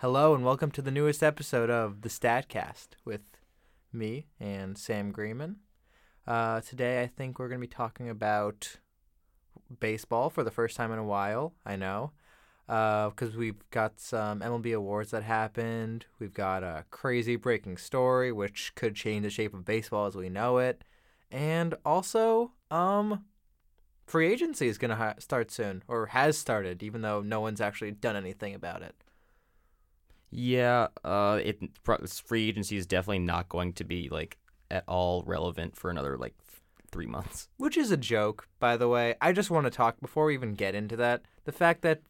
Hello and welcome to the newest episode of the Stat Cast with me and Sam Greenman. Uh, today, I think we're going to be talking about baseball for the first time in a while. I know, because we've got some MLB awards that happened. We've got a crazy breaking story which could change the shape of baseball as we know it, and also, um, free agency is going to ha- start soon or has started, even though no one's actually done anything about it. Yeah, uh, it free agency is definitely not going to be like at all relevant for another like three months. Which is a joke, by the way. I just want to talk before we even get into that. The fact that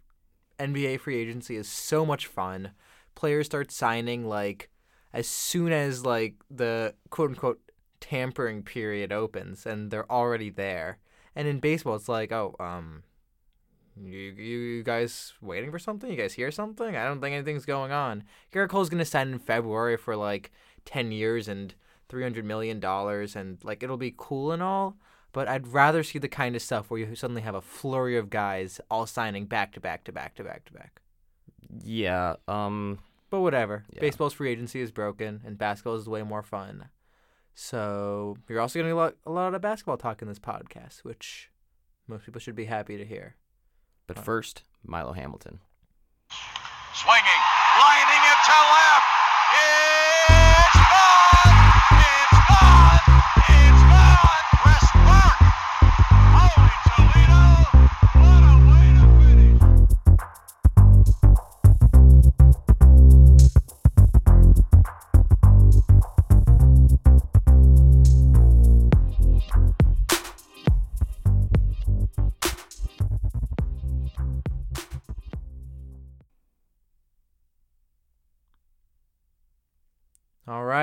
NBA free agency is so much fun. Players start signing like as soon as like the quote unquote tampering period opens and they're already there. And in baseball it's like, oh, um you, you you guys waiting for something? You guys hear something? I don't think anything's going on. Gerrit Cole's gonna sign in February for like ten years and three hundred million dollars, and like it'll be cool and all. But I'd rather see the kind of stuff where you suddenly have a flurry of guys all signing back to back to back to back to back. Yeah, um, But whatever. Yeah. Baseball's free agency is broken, and basketball is way more fun. So you're also getting a lot, a lot of basketball talk in this podcast, which most people should be happy to hear. But first, Milo Hamilton. Swinging, lining it to left. It's gone! It's gone! It's gone! Press mark! Holy Toledo! What a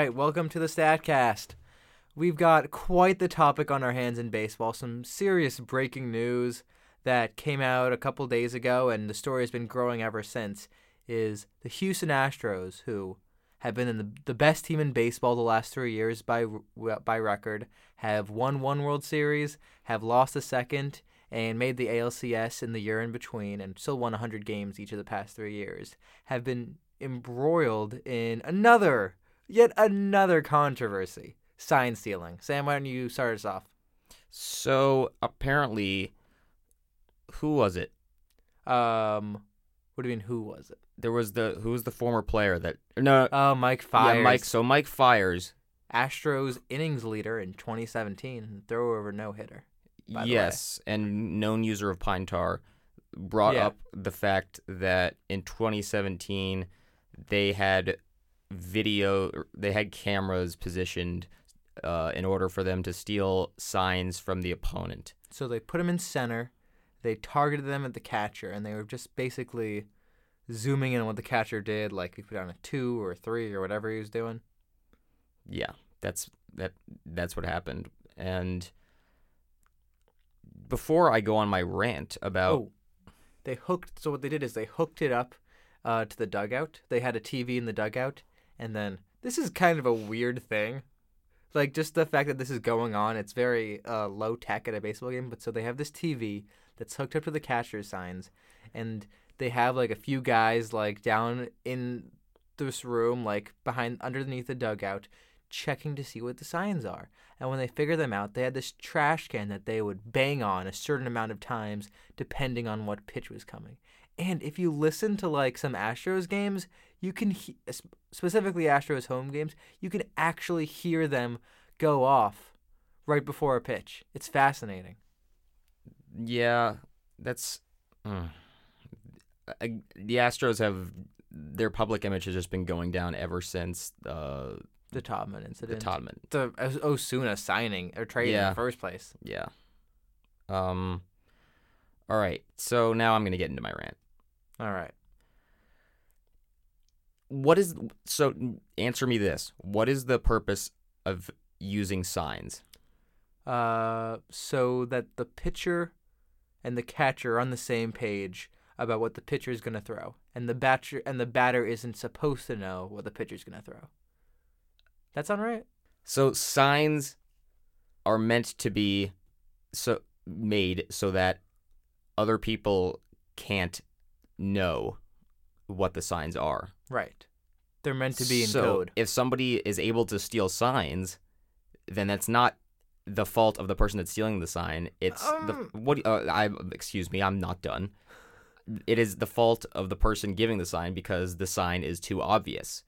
right, welcome to the Stat Cast. We've got quite the topic on our hands in baseball. Some serious breaking news that came out a couple days ago, and the story has been growing ever since. Is the Houston Astros, who have been the, the best team in baseball the last three years by by record, have won one World Series, have lost a second, and made the ALCS in the year in between, and still won 100 games each of the past three years, have been embroiled in another yet another controversy sign stealing. Sam, why don't you start us off? So apparently, who was it? Um, what do you mean? Who was it? There was the who was the former player that no, Oh, Mike Fiers. yeah, Mike. So Mike Fiers. Astros innings leader in 2017, throw over no hitter. yes, and known user of pine tar brought Yeah. up the fact that in 2017 they had video they had cameras positioned uh, in order for them to steal signs from the opponent. So they put them in center. They targeted them at the catcher, and they were just basically zooming in on what the catcher did. Like he put down a two or a three or whatever he was doing. Yeah, that's that that's what happened. And before I go on my rant about Oh, they hooked. So what they did is they hooked it up uh, to the dugout. They had a TV in the dugout, and then this is kind of a weird thing. Like just the fact that this is going on, it's very uh, low tech at a baseball game. But so they have this TV that's hooked up to the catcher's signs, and they have like a few guys like down in this room, like behind underneath the dugout, checking to see what the signs are. And when they figure them out, they had this trash can that they would bang on a certain amount of times depending on what pitch was coming. And if you listen to like some Astros games, you can he- specifically Astros home games, you can actually hear them go off right before a pitch. It's fascinating. yeah, that's mm. I, the Astros have their public image has just been going down ever since uh, The Taubman incident. the. Taubman. The Osuna signing or trading in the first place. Yeah. Um. All right. So now I'm gonna get into my rant. All right. What is so? Answer me this: What is the purpose of using signs? Uh, so that the pitcher and the catcher are on the same page about what the pitcher is going to throw, and the batter and the batter isn't supposed to know what the pitcher is going to throw. That sound right? So signs are meant to be so made so that other people can't know what the signs are. Right. They're meant to be in so code. if somebody is able to steal signs, then that's not the fault of the person that's stealing the sign. It's the Um. what? Uh, I excuse me, I'm not done. It is the fault of the person giving the sign because the sign is too obvious.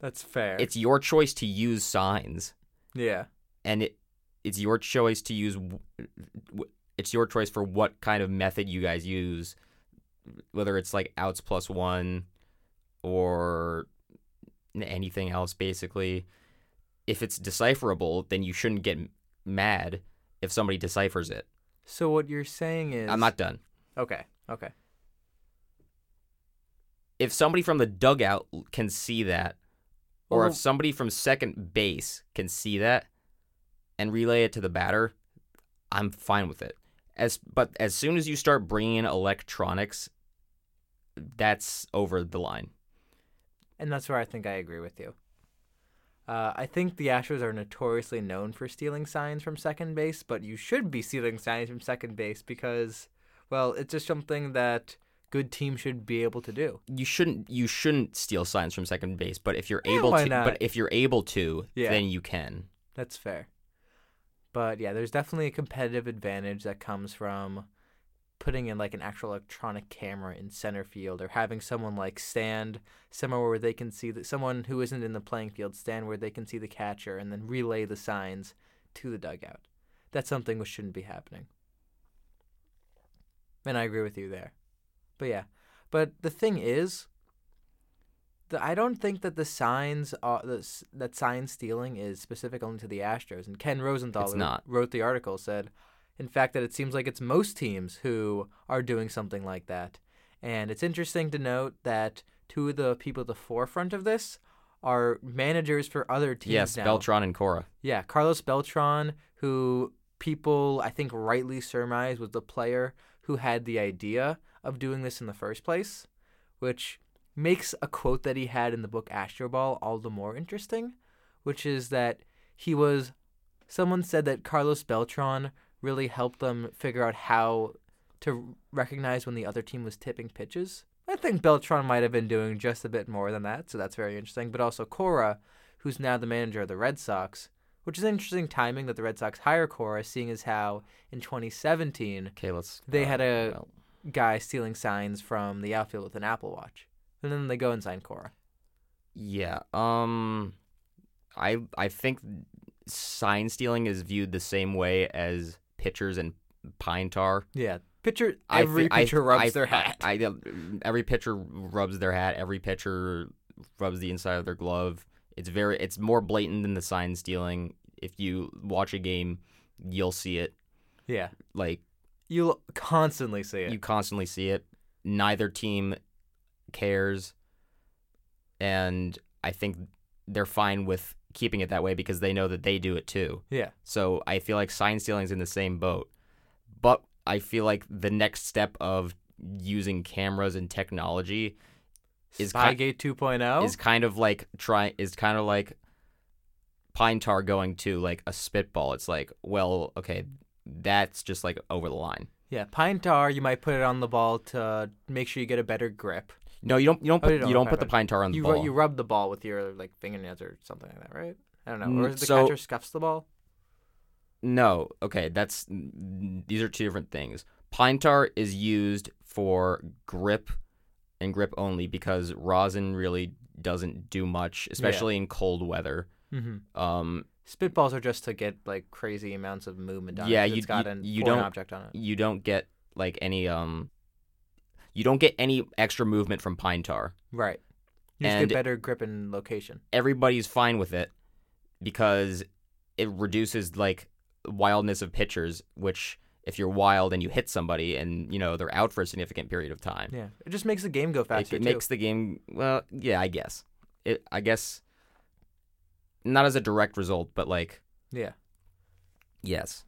That's fair. It's your choice to use signs, yeah. and it it's your choice to use. It's your choice for what kind of method you guys use, whether it's like outs plus one, or anything else. Basically, if it's decipherable, then you shouldn't get mad if somebody deciphers it. So what you're saying is I'm not done. Okay. Okay. If somebody from the dugout can see that, or Well- if somebody from second base can see that and relay it to the batter, I'm fine with it. As but as soon as you start bringing in electronics, that's over the line. And that's where I think I agree with you. Uh, I think the Astros are notoriously known for stealing signs from second base, but you should be stealing signs from second base because, well, it's just something that good teams should be able to do. You shouldn't you shouldn't steal signs from second base, but if you're Yeah, able to, not? but if you're able to, Yeah. then you can. That's fair. But yeah, there's definitely a competitive advantage that comes from putting in like an actual electronic camera in center field or having someone like stand somewhere where they can see that someone who isn't in the playing field stand where they can see the catcher and then relay the signs to the dugout. That's something which shouldn't be happening. And I agree with you there. But yeah. But the thing is the, I don't think that the signs are the, that sign stealing is specific only to the Astros. And Ken Rosenthal, who wrote the article, said, in fact, that it seems like it's most teams who are doing something like that. And it's interesting to note that two of the people at the forefront of this are managers for other teams Yes, now. Beltran and Cora. Yeah, Carlos Beltran, who people I think rightly surmise was the player who had the idea of doing this in the first place, which makes a quote that he had in the book Astroball all the more interesting, which is that he was someone said that Carlos Beltran really helped them figure out how to recognize when the other team was tipping pitches. I think Beltran might have been doing just a bit more than that, so that's very interesting. But also Cora, who's now the manager of the Red Sox, which is interesting timing that the Red Sox hire Cora, seeing as how in 2017 Okay, let's. They uh, had a- guy stealing signs from the outfield with an Apple Watch, and then they go and sign Cora. Yeah. Um, I I think sign stealing is viewed the same way as pitchers and pine tar. Yeah, pitcher. Every I- pitcher rubs I- their hat. I, I- every pitcher rubs their hat. Every pitcher rubs the inside of their glove. It's very. It's more blatant than the sign stealing. If you watch a game, you'll see it. yeah, Like you'll constantly see it. you constantly see it. Neither team cares, and I think they're fine with keeping it that way because they know that they do it too. yeah, So I feel like sign stealing's in the same boat. But I feel like the next step of using cameras and technology is ki- Spygate 2.0. is kind of like try is kind of like pine tar going to like a spitball. It's like, well, okay, that's just like over the line. yeah, pine tar. You might put it on the ball to make sure you get a better grip. No, you don't. You don't Oh, put. you don't, you don't put the pine tar on the You ball. you rub the ball with your like fingernails or something like that, right? I don't know. Or Mm, the so- catcher scuffs the ball. No, okay, that's these are two different things. Pine tar is used for grip and grip only because rosin really doesn't do much, especially in cold weather. Mm-hmm. Um, Spitballs are just to get like crazy amounts of movement on Yeah, it. you- it's got you- an you don't- object on it. you don't get like any um, you don't get any extra movement from pine tar. Right. You just And- get better grip and location. Everybody's fine with it because it reduces like wildness of pitchers, which if you're wild and you hit somebody and you know they're out for a significant period of time. Yeah, it just makes the game go it, faster it too. makes the game well yeah i guess it i guess not as a direct result but like yeah, yes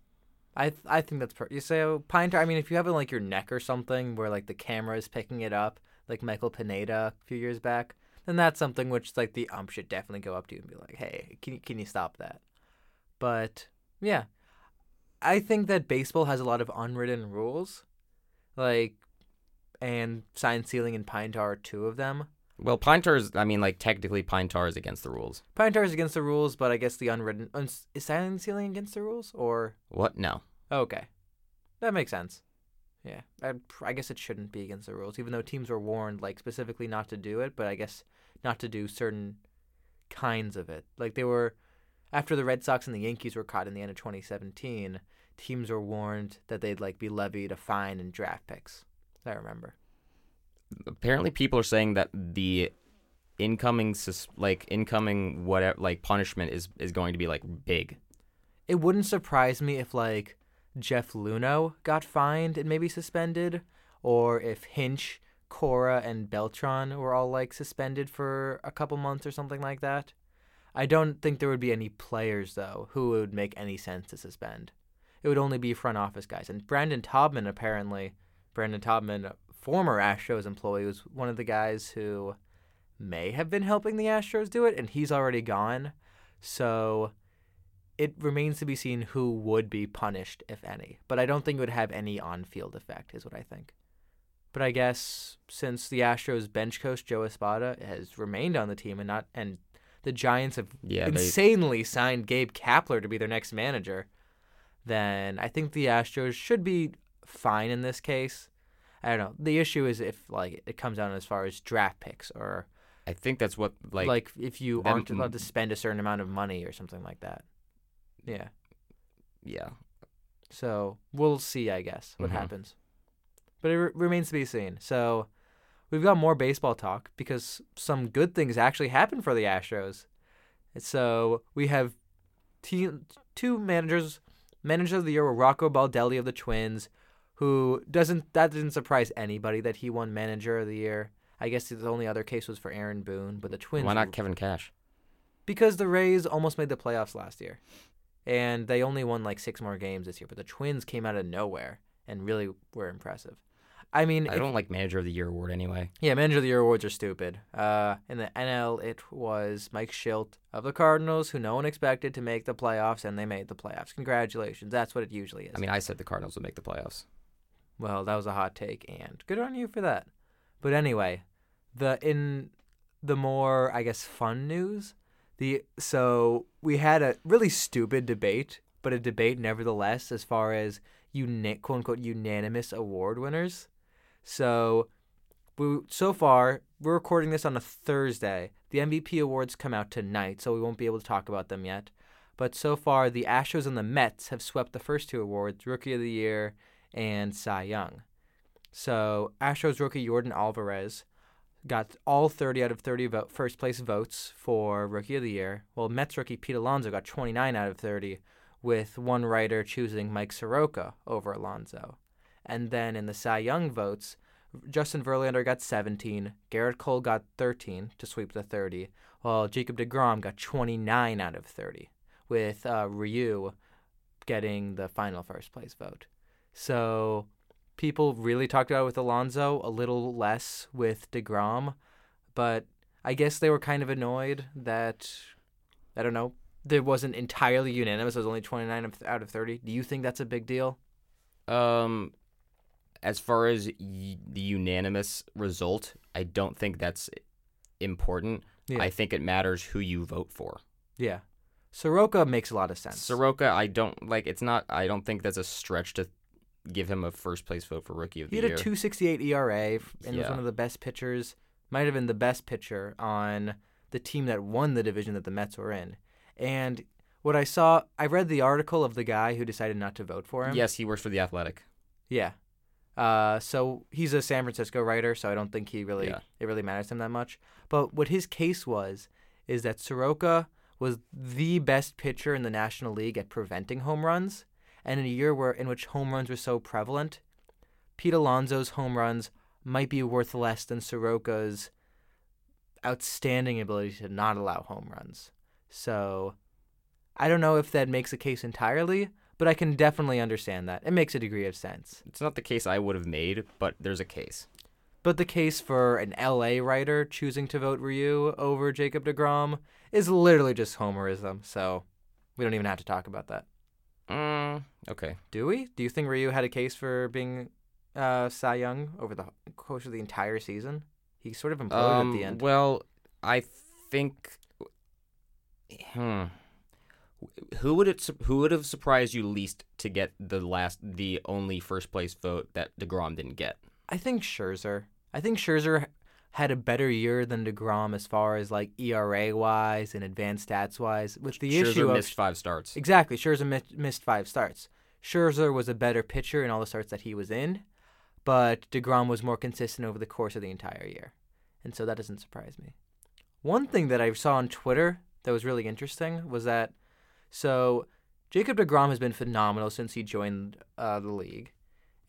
I th- I think that's per- you say oh, pine tar. I mean, if you have it like your neck or something where like the camera is picking it up, like Michael Pineda a few years back, then that's something which like the ump should definitely go up to you and be like, hey, can you can you stop that? But yeah, I think that baseball has a lot of unwritten rules, like and sign stealing and pine tar are two of them. Well, pine tar is. I mean, like technically, pine tar is against the rules. Pine tar is against the rules, but I guess the unwritten un, is sign stealing against the rules or What? No. Oh, okay, that makes sense. Yeah, I, I guess it shouldn't be against the rules, even though teams were warned like specifically not to do it. But I guess not to do certain kinds of it. Like they were after the Red Sox and the Yankees were caught in the end of 2017. Teams were warned that they'd like be levied a fine and draft picks. I remember. Apparently, people are saying that the incoming sus- like incoming whatever like punishment is is going to be like big. It wouldn't surprise me if like Jeff Luhnow got fined and maybe suspended, or if Hinch, Cora, and Beltran were all like suspended for a couple months or something like that. I don't think there would be any players though who would make any sense to suspend. It would only be front office guys. And Brandon Taubman apparently, Brandon Taubman, former Astros employee, was one of the guys who may have been helping the Astros do it, and he's already gone. So it remains to be seen who would be punished, if any. But I don't think it would have any on field effect, is what I think. But I guess since the Astros bench coach Joe Espada has remained on the team and not and the Giants have Yeah, they, insanely signed Gabe Kapler to be their next manager, then I think the Astros should be fine in this case. I don't know. The issue is if like it comes down as far as draft picks or I think that's what like, like, if you them- aren't allowed to spend a certain amount of money or something like that. Yeah. yeah. So we'll see, I guess, what Mhm. happens. But it re- remains to be seen. So we've got more baseball talk because some good things actually happened for the Astros. So we have team, two managers. Manager of the year were Rocco Baldelli of the Twins, who doesn't that didn't surprise anybody that he won Manager of the Year. I guess the only other case was for Aaron Boone, but the Twins Why not Kevin Cash? because the Rays almost made the playoffs last year, and they only won like six more games this year. But the Twins came out of nowhere and really were impressive. I mean, I if- don't like Manager of the Year award anyway. yeah, Manager of the Year awards are stupid. Uh, in the NL, it was Mike Shildt of the Cardinals, who no one expected to make the playoffs, and they made the playoffs. Congratulations. That's what it usually is. I mean, I said the Cardinals would make the playoffs. Well, that was a hot take, and good on you for that. But anyway, the in the more I guess fun news, the so we had a really stupid debate, but a debate nevertheless, as far as uni- quote unquote unanimous award winners. So, we so far we're recording this on a Thursday. The MVP awards come out tonight, so we won't be able to talk about them yet. But so far, the Astros and the Mets have swept the first two awards: Rookie of the Year and Cy Young. So Astros rookie Jordan Alvarez got all 30 out of 30 vote, first place votes for Rookie of the Year, while Mets rookie Pete Alonso got 29 out of 30, with one writer choosing Mike Soroka over Alonso. And then in the Cy Young votes, Justin Verlander got 17, Gerrit Cole got 13 to sweep the 30, while Jacob DeGrom got 29 out of 30, with uh, Ryu getting the final first place vote. So people really talked about it with Alonso, a little less with DeGrom, but I guess they were kind of annoyed that I don't know, there wasn't entirely unanimous. It was only 29 out of 30. Do you think that's a big deal? Um, as far as y- the unanimous result, I don't think that's important. Yeah. I think it matters who you vote for. Yeah. Soroka makes a lot of sense. Soroka, I don't like. It's not. I don't think that's a stretch to give him a first place vote for rookie of the year. he had a 268 ERA and was one of the best pitchers, might have been the best pitcher on the team that won the division that the Mets were in. And what I saw, I read the article of the guy who decided not to vote for him. yes, he works for the Athletic. Yeah. Uh, so he's a San Francisco writer, so I don't think he really Yeah. it really matters to him that much. But what his case was is that Soroka was the best pitcher in the National League at preventing home runs, and in a year where in which home runs were so prevalent, Pete Alonso's home runs might be worth less than Soroka's outstanding ability to not allow home runs. So I don't know if that makes a case entirely, but I can definitely understand that. It makes a degree of sense. It's not the case I would have made, but there's a case. But the case for an LA writer choosing to vote Ryu over Jacob DeGrom is literally just homerism, so we don't even have to talk about that. Mm, okay. Do we? Do you think Ryu had a case for being uh, Cy Young over the course of the entire season? He sort of imploded Um, at the end. Well, I think. Hmm. Who would it? Who would have surprised you least to get the last, the only first place vote that Degrom didn't get? I think Scherzer. I think Scherzer had a better year than Degrom as far as like ERA wise and advanced stats wise. With the Scherzer issue of missed five starts. Exactly. Scherzer mi- missed five starts. Scherzer was a better pitcher in all the starts that he was in, but DeGrom was more consistent over the course of the entire year. And so that doesn't surprise me. One thing that I saw on Twitter that was really interesting was that so Jacob DeGrom has been phenomenal since he joined uh, the league.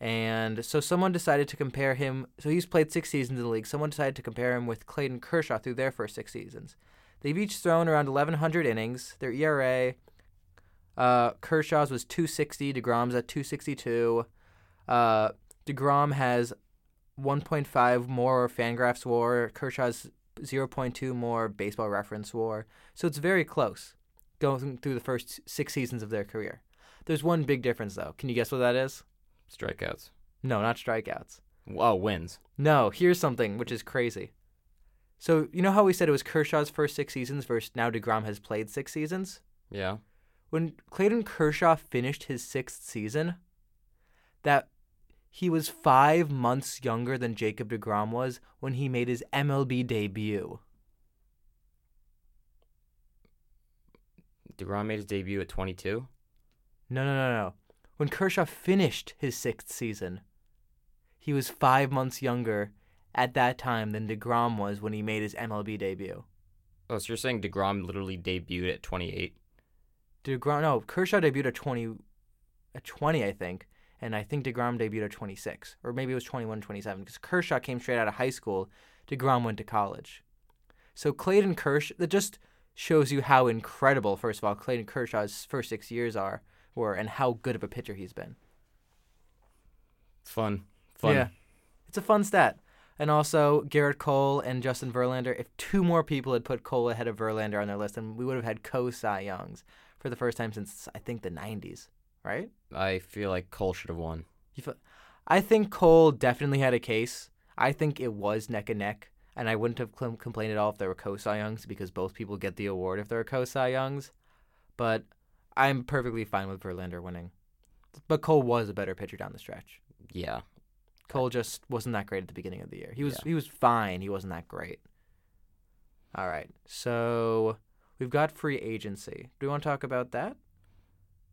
And so someone decided to compare him. So he's played six seasons in the league. Someone decided to compare him with Clayton Kershaw through their first six seasons. They've each thrown around 1,100 innings. Their ERA uh, Kershaw's was 260. Degrom's at 262. Uh, Degrom has 1.5 more Fangraphs WAR. Kershaw's 0.2 more Baseball Reference WAR. So it's very close, going through the first six seasons of their career. There's one big difference though. Can you guess what that is? Strikeouts. No, not strikeouts. Oh, wins. No, here's something which is crazy. So you know how we said it was Kershaw's first six seasons versus now Degrom has played six seasons. Yeah. when Clayton Kershaw finished his sixth season, that he was five months younger than Jacob DeGrom was when he made his MLB debut. Degrom made his debut at 22. No, no, no, no. When Kershaw finished his sixth season, he was five months younger at that time than DeGrom was when he made his MLB debut. Oh, so you're saying Degrom literally debuted at 28? DeGrom, no, Kershaw debuted at 20, at 20, I think, and I think DeGrom debuted at 26, or maybe it was 21, 27, because Kershaw came straight out of high school. DeGrom went to college. So Clayton Kershaw, that just shows you how incredible, first of all, Clayton Kershaw's first six years are, were, and how good of a pitcher he's been. Fun. Fun. Yeah. It's a fun stat. And also, Gerrit Cole and Justin Verlander, if two more people had put Cole ahead of Verlander on their list, then we would have had co Cy Youngs for the first time since, I think, the 90s, right? I feel like Cole should have won. You feel, I think Cole definitely had a case. I think it was neck and neck, and I wouldn't have cl- complained at all if there were co Cy Youngs because both people get the award if there are co Cy Youngs. But I'm perfectly fine with Verlander winning. But Cole was a better pitcher down the stretch. Yeah. Cole just wasn't that great at the beginning of the year. He was Yeah. he was fine. He wasn't that great. All right. So we've got free agency. Do we want to talk about that?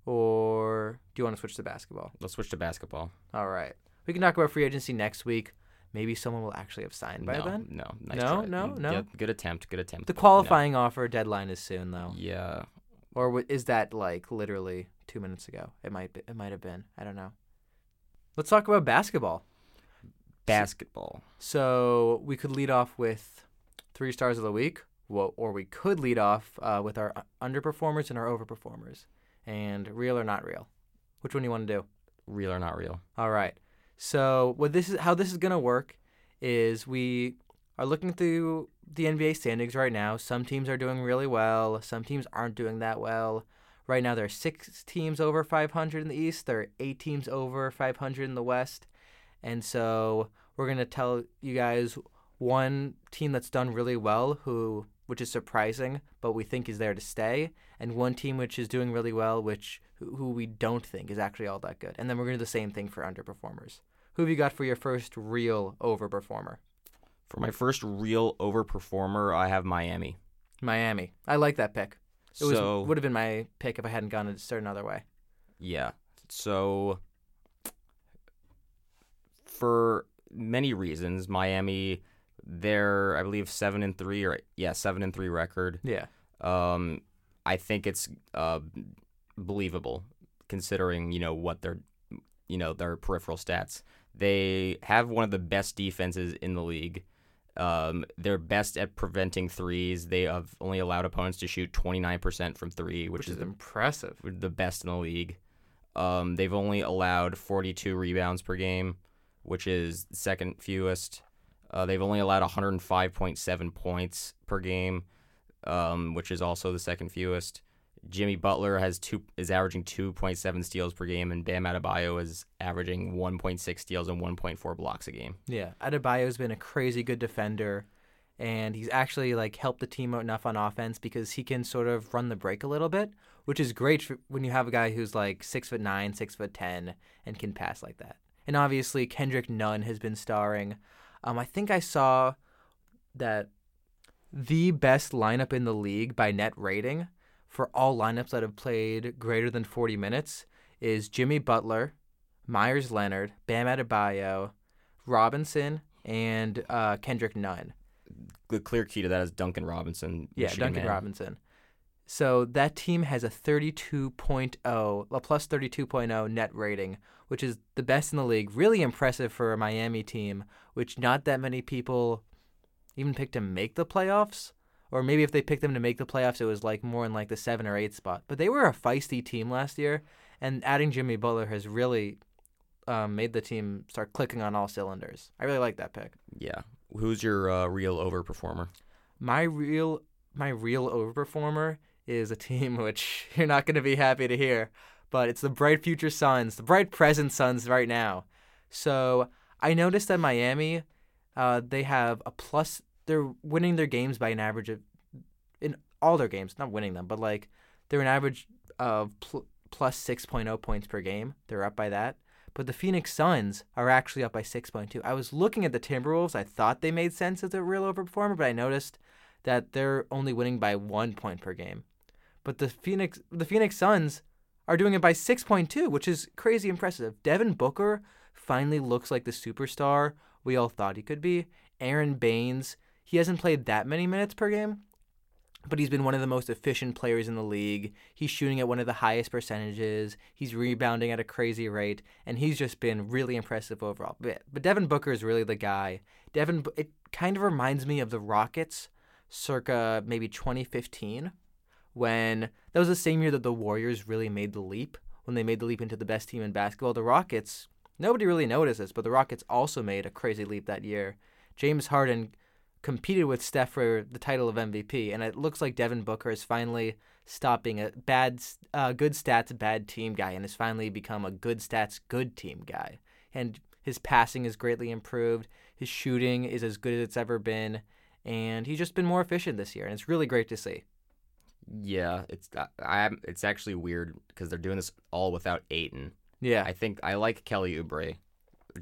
Or do you want to switch to basketball? Let's switch to basketball. All right. We can talk about free agency next week. Maybe someone will actually have signed by no, then. no, nice No, try. no, Mm, no. good attempt. Good attempt. The qualifying offer deadline is soon though. Yeah. Or w- is that like literally 2 minutes ago? It might be, it might have been. I don't know. Let's talk about basketball. Basketball. So we could lead off with three stars of the week, well, or we could lead off uh, with our underperformers and our overperformers, and real or not real. Which one do you want to do? Real or not real? All right. So what this is, how this is gonna work, is we are looking through the NBA standings right now. Some teams are doing really well. Some teams aren't doing that well. Right now, there are six teams over 500 in the East. There are eight teams over 500 in the West. And so we're gonna tell you guys one team that's done really well, who which is surprising, but we think is there to stay, and one team which is doing really well, which who we don't think is actually all that good. And then we're gonna do the same thing for underperformers. Who have you got for your first real overperformer? For my first real overperformer, I have Miami. Miami. I like that pick. It was so would have been my pick if I hadn't gone a certain other way. yeah. So for many reasons, Miami, they're I believe seven and three or yeah seven and three record. Yeah. Um, I think it's uh, believable considering you know what their you know their peripheral stats. They have one of the best defenses in the league. Um, they're best at preventing threes. They have only allowed opponents to shoot 29% from three, which, Which is is impressive. the best in the league. Um, they've only allowed 42 rebounds per game, which is second fewest. Uh, they've only allowed 105.7 points per game, um, which is also the second fewest. Jimmy Butler has two is averaging 2.7 steals per game, and Bam Adebayo is averaging 1.6 steals and 1.4 blocks a game. Yeah, Adebayo's been a crazy good defender, and he's actually like helped the team out enough on offense because he can sort of run the break a little bit, which is great when you have a guy who's like six foot nine, six foot ten, and can pass like that. And obviously Kendrick Nunn has been starring. Um, I think I saw that the best lineup in the league by net rating for all lineups that have played greater than 40 minutes is Jimmy Butler, Meyers Leonard, Bam Adebayo, Robinson, and uh, Kendrick Nunn. The clear key to that is Duncan Robinson. Yeah, Michigan Duncan man. Robinson. So that team has a 32.0, a plus 32.0 net rating, which is the best in the league. Really impressive for a Miami team, which not that many people even picked to make the playoffs. Or maybe if they picked them to make the playoffs, it was like more in like the seven or eight spot. But they were a feisty team last year, and adding Jimmy Butler has really um, made the team start clicking on all cylinders. I really like that pick. Yeah. Who's your uh, real overperformer? My real my real overperformer is a team which you're not going to be happy to hear, but it's the Bright Future Suns, the Bright Present Suns right now. So I noticed that Miami, uh, they have a plus. They're winning their games by an average of in all their games, not winning them, but like they're an average of pl- plus 6.0 points per game. They're up by that. But the Phoenix Suns are actually up by 6.2. I was looking at the Timberwolves. I thought they made sense as a real overperformer, but I noticed that they're only winning by one point per game. But the Phoenix the Phoenix Suns are doing it by 6.2, which is crazy impressive. Devin Booker finally looks like the superstar we all thought he could be. Aron Baynes, he hasn't played that many minutes per game, but he's been one of the most efficient players in the league. He's shooting at one of the highest percentages. He's rebounding at a crazy rate, and he's just been really impressive overall. But, but Devin Booker is really the guy. Devin, it kind of reminds me of the Rockets, circa maybe 2015, when that was the same year that the Warriors really made the leap. When they made the leap into the best team in basketball, the Rockets. Nobody really notices, but the Rockets also made a crazy leap that year. James Harden competed with Steph for the title of MVP, and it looks like Devin Booker is finally stopping a bad, uh, good stats, bad team guy, and has finally become a good stats, good team guy. And his passing is greatly improved. His shooting is as good as it's ever been, and he's just been more efficient this year, and it's really great to see. Yeah, it's I, I it's actually weird because they're doing this all without Ayton. Yeah, I think I like Kelly Oubre,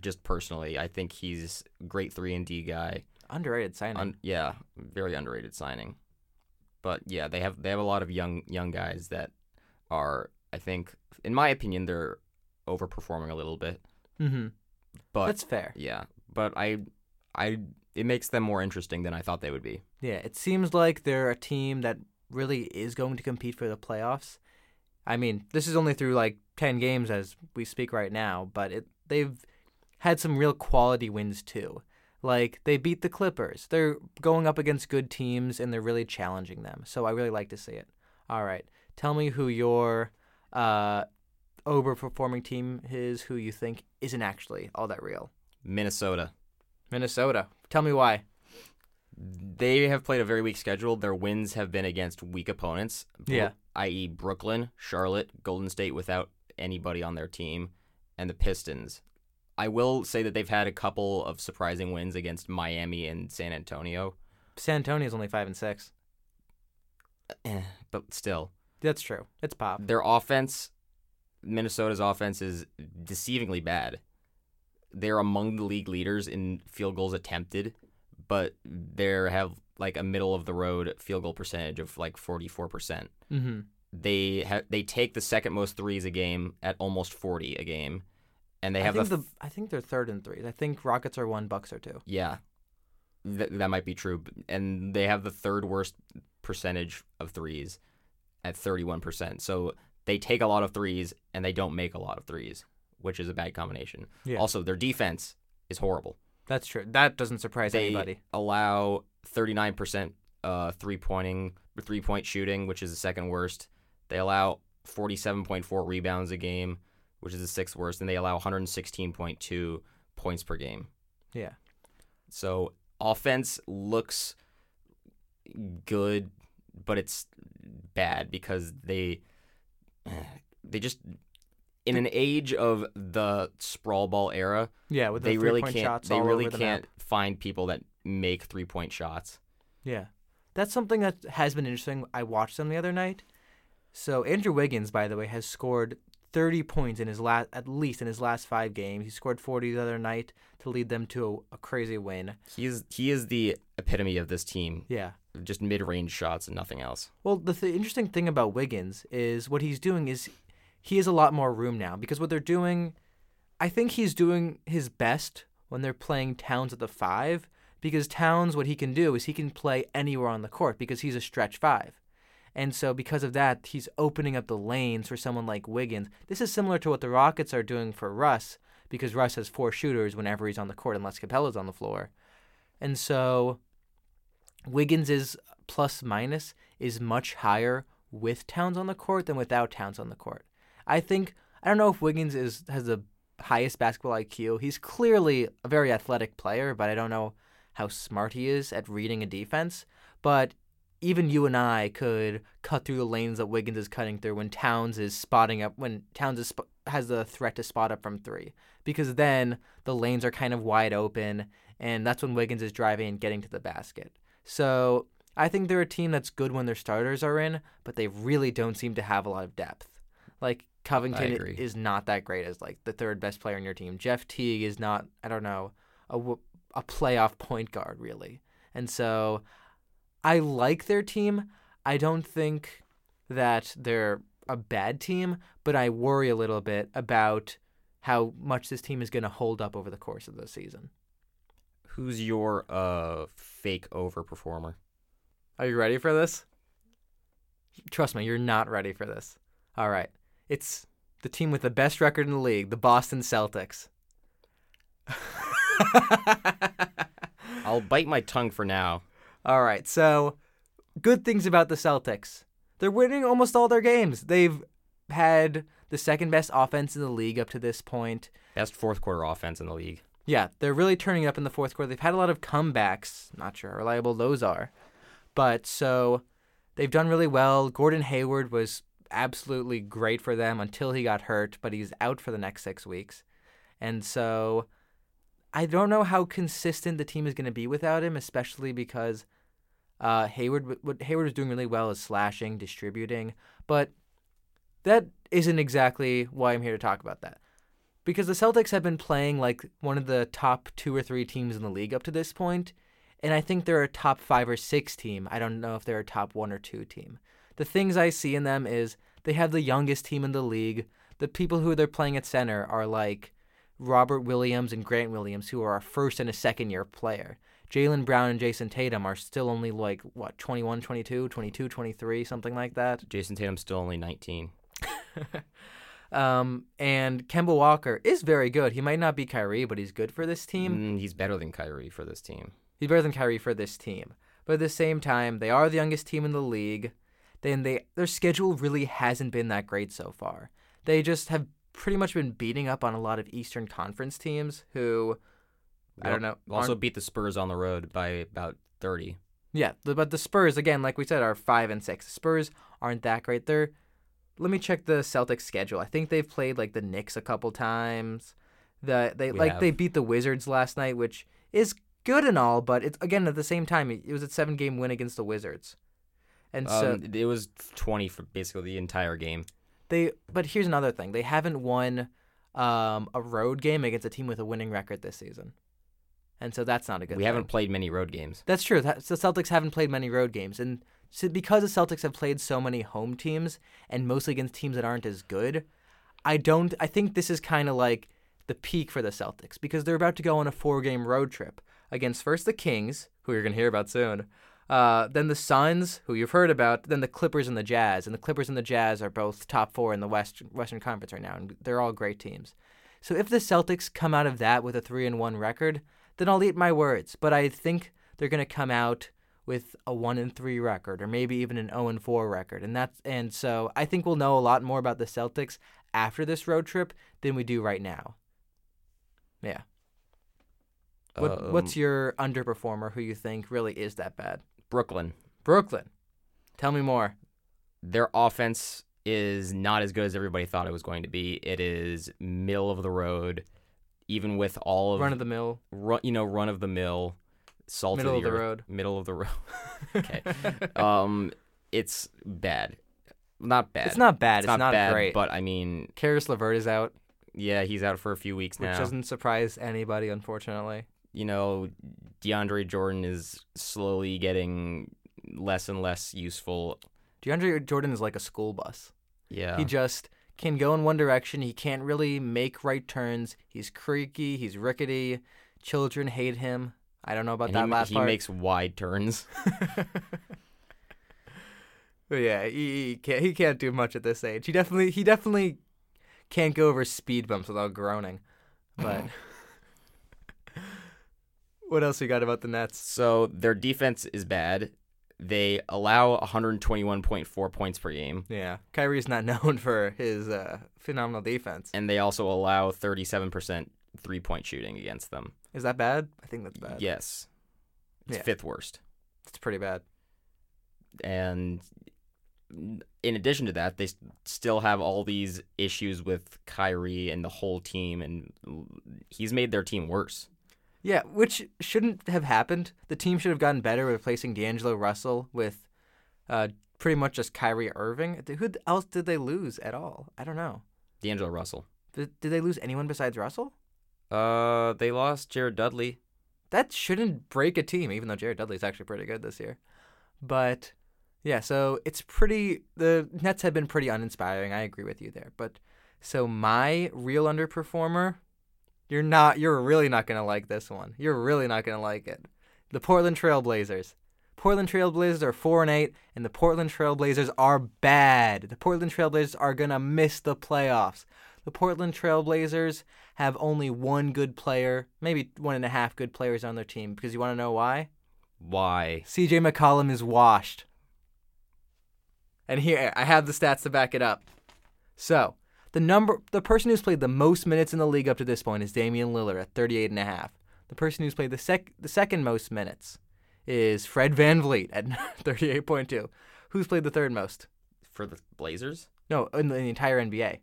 just personally. I think he's great three and D guy. Underrated signing. Un- yeah, very underrated signing. But yeah, they have they have a lot of young young guys that are I think in my opinion they're overperforming a little bit. mm-hmm. But That's fair. yeah, but I I it makes them more interesting than I thought they would be. Yeah, it seems like they're a team that really is going to compete for the playoffs. I mean, this is only through like 10 games as we speak right now, but it they've had some real quality wins too. Like they beat the Clippers. They're going up against good teams and they're really challenging them. So I really like to see it. All right. Tell me who your uh overperforming team is who you think isn't actually all that real. Minnesota. Minnesota. Tell me why. They have played a very weak schedule. Their wins have been against weak opponents. Yeah. i.e., Brooklyn, Charlotte, Golden State without anybody on their team, and the Pistons. I will say that they've had a couple of surprising wins against Miami and San Antonio, San Antonio's only 5 and 6. Eh, but still, That's true. It's pop. their offense, Minnesota's offense is deceivingly bad. They're among the league leaders in field goals attempted, but they have like a middle of the road field goal percentage of like 44%. Mm-hmm. They ha- they take the second most threes a game at almost 40 a game. And they I have think the, the, I think they're third in threes. I think Rockets are one, Bucks are two. yeah. Th- that might be true, and they have the third worst percentage of threes at 31%. So they take a lot of threes and they don't make a lot of threes, which is a bad combination. Yeah. Also, their defense is horrible. That's true. That doesn't surprise They anybody. allow 39% uh, three pointing, three point shooting, which is the second worst. They allow 47.4 rebounds a game, which is the sixth worst, and they allow 116.2 points per game. Yeah. So offense looks good, but it's bad because they they just in an age of the sprawl ball era, Yeah, with the they really can't shots they really the can't map. find people that make three point shots. Yeah. That's something that has been interesting. I watched them the other night. So Andrew Wiggins, by the way, has scored 30 points in his last, at least in his last five games. He scored 40 the other night to lead them to a, a crazy win. He is he is the epitome of this team. Yeah. Just mid range shots and nothing else. Well, the th- interesting thing about Wiggins is what he's doing is he has a lot more room now because what they're doing, I think he's doing his best when they're playing Towns at the five because Towns, what he can do is he can play anywhere on the court because he's a stretch five. And so, because of that, he's opening up the lanes for someone like Wiggins. This is similar to what the Rockets are doing for Russ because Russ has four shooters whenever he's on the court unless Capela's on the floor. And so, Wiggins' is plus minus is much higher with Towns on the court than without Towns on the court. I think I don't know if Wiggins is has the highest basketball IQ. He's clearly a very athletic player, but I don't know how smart he is at reading a defense. But even you and I could cut through the lanes that Wiggins is cutting through when Towns is spotting up when Towns is, sp- has the threat to spot up from three because then the lanes are kind of wide open and that's when Wiggins is driving and getting to the basket. So I think they're a team that's good when their starters are in, but they really don't seem to have a lot of depth. Like Covington is not that great as like the third best player in your team. Jeff Teague is not I don't know a, a playoff point guard really. And so I like their team. I don't think that they're a bad team, but I worry a little bit about how much this team is going to hold up over the course of the season. Who's your uh fake overperformer? Are you ready for this? Trust me, you're not ready for this. All right. It's the team with the best record in the league, the Boston Celtics. I'll bite my tongue for now. All right. So, good things about the Celtics. They're winning almost all their games. They've had the second best offense in the league up to this point. Best fourth quarter offense in the league. Yeah, they're really turning up in the fourth quarter. They've had a lot of comebacks. Not sure how reliable those are. But so they've done really well. Gordon Hayward was absolutely great for them until he got hurt, but he's out for the next six weeks. And so I don't know how consistent the team is going to be without him, especially because uh, Hayward what Hayward is doing really well is slashing, distributing, but that isn't exactly why I'm here to talk about that. Because the Celtics have been playing like one of the top two or three teams in the league up to this point, and I think they're a top five or six team. I don't know if they're a top one or two team. The things I see in them is they have the youngest team in the league. The people who they're playing at center are like Robert Williams and Grant Williams, who are a first and a second year player. Jaylen Brown and Jayson Tatum are still only like, what, 21, 22, 22, 23, something like that. Jayson Tatum's still only 19. Um, and Kemba Walker is very good. He might not be Kyrie, but he's good for this team. Mm, he's better than Kyrie for this team. He's better than Kyrie for this team. But at the same time, they are the youngest team in the league. Then they their schedule really hasn't been that great so far. They just have pretty much been beating up on a lot of Eastern Conference teams who I don't know. Also aren't- beat the Spurs on the road by about 30. Yeah, but the Spurs again, like we said, are five and six. The Spurs aren't that great. They're let me check the Celtics schedule. I think they've played like the Knicks a couple times. The they We like have. they beat the Wizards last night, which is good and all, but it's again at the same time it, was a seven game win against the Wizards. And so Um, it was 20 for basically the entire game. They but here's another thing. They haven't won um, a road game against a team with a winning record this season. And so that's not a good we thing. haven't played many road games. That's true. That, the Celtics haven't played many road games, and so because the Celtics have played so many home teams and mostly against teams that aren't as good, I don't. I think this is kind of like the peak for the Celtics because they're about to go on a four-game road trip against first the Kings, who you're gonna hear about soon, uh, then the Suns, who you've heard about, then the Clippers and the Jazz, and the Clippers and the Jazz are both top four in the West Western Conference right now, and they're all great teams. So if the Celtics come out of that with a three and one record, then I'll eat my words. But I think they're gonna come out with a one and three record, or maybe even an zero and four record, and that's and so I think we'll know a lot more about the Celtics after this road trip than we do right now. Yeah. What, what's Um, your underperformer who you think really is that bad? Brooklyn? Brooklyn. Tell me more. their offense is not as good as everybody thought it was going to be. It is middle of the road, even with all of Run of the mill, run, you know, run of the mill, salt middle of the, the earth, road. middle of the road. okay, um, it's bad, not bad. It's not bad. It's, not, not, bad, great. but I mean, Caris LeVert is out, yeah, he's out for a few weeks which now. doesn't surprise anybody, unfortunately. You know, DeAndre Jordan is slowly getting less and less useful. DeAndre Jordan is like a school bus. Yeah, He just can go in one direction. He can't really make right turns. He's creaky. He's rickety. Children hate him. I don't know about and that he, last he part. makes wide turns. But yeah, he, he can't. He can't do much at this age. He definitely. He definitely can't go over speed bumps without groaning. But what else we got about the Nets? So their defense is bad. They allow 121.4 points per game, Yeah, Kyrie's not known for his uh, phenomenal defense. and they also allow 37% three point shooting against them. Is that bad? I think that's bad. Yes. It's Yeah. fifth worst. it's pretty bad. And in addition to that, they still have all these issues with Kyrie and the whole team, and he's made their team worse. Yeah, which shouldn't have happened. The team should have gotten better replacing D'Angelo Russell with uh, pretty much just Kyrie Irving. Who else did they lose at all? I don't know. D'Angelo Russell. Did, did they lose anyone besides Russell? Uh, they lost Jared Dudley. That shouldn't break a team, even though Jared Dudley's actually pretty good this year. But yeah, so it's pretty. The Nets have been pretty uninspiring. I agree with you there. But so my real underperformer, you're not. You're really not gonna like this one. You're really not gonna like it. The Portland Trailblazers. Portland Trailblazers are four and eight, and the Portland Trailblazers are bad. The Portland Trailblazers are gonna miss the playoffs. The Portland Trailblazers have only one good player, maybe one and a half good players on their team. Because you want to know why? Why? CJ McCollum is washed. And here I have the stats to back it up. So, the number the person who's played the most minutes in the league up to this point is Damian Lillard at 38 and a half. The person who's played the sec the second most minutes is Fred VanVleet at 38.2. Who's played the third most? For the Blazers? No, in the, in the entire NBA.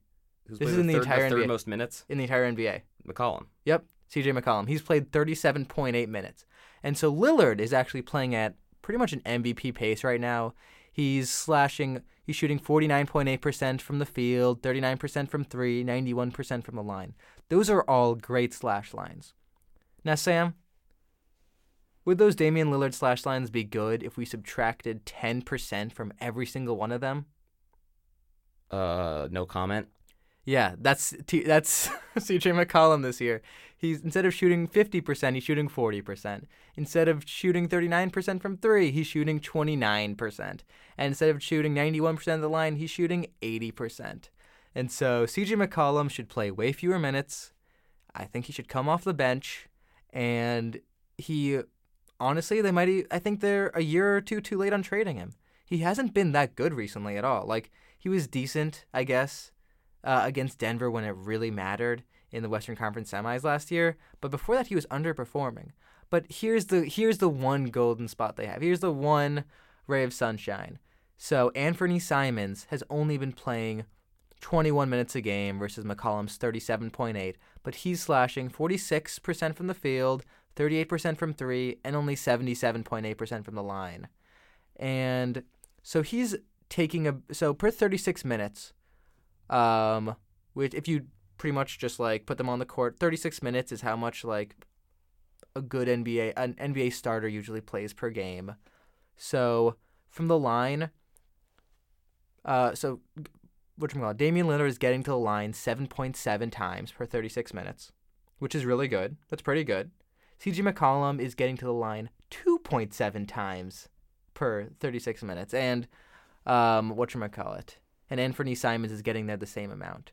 Who's This played is in the third, entire third NBA. most minutes? In the entire NBA. McCollum. Yep, CJ McCollum. He's played 37.8 minutes. And so Lillard is actually playing at pretty much an MVP pace right now. He's slashing, he's shooting 49.8% from the field, 39% from three, 91% from the line. Those are all great slash lines. Now, Sam, would those Damian Lillard slash lines be good if we subtracted 10% from every single one of them? Uh, no comment. Yeah, that's T- that's CJ McCollum this year. He's instead of shooting 50%, he's shooting 40%. Instead of shooting 39% from 3, he's shooting 29%. And instead of shooting 91% of the line, he's shooting 80%. And so CJ McCollum should play way fewer minutes. I think he should come off the bench and he honestly, they might I think they're a year or two too late on trading him. He hasn't been that good recently at all. Like he was decent, I guess uh, against Denver when it really mattered in the Western Conference semis last year. But before that, he was underperforming. But here's the here's the one golden spot they have. Here's the one ray of sunshine. So Anthony Simons has only been playing 21 minutes a game versus McCollum's 37.8, but he's slashing 46% from the field, 38% from three, and only 77.8% from the line. And so he's taking a so per 36 minutes, um, which if you pretty much just like put them on the court, 36 minutes is how much like a good NBA an NBA starter usually plays per game. So from the line, uh, so which what you call Damian Lillard is getting to the line 7.7 times per 36 minutes, which is really good. That's pretty good. CJ McCollum is getting to the line 2.7 times per 36 minutes, and um, what call it, and Anthony Simons is getting there the same amount.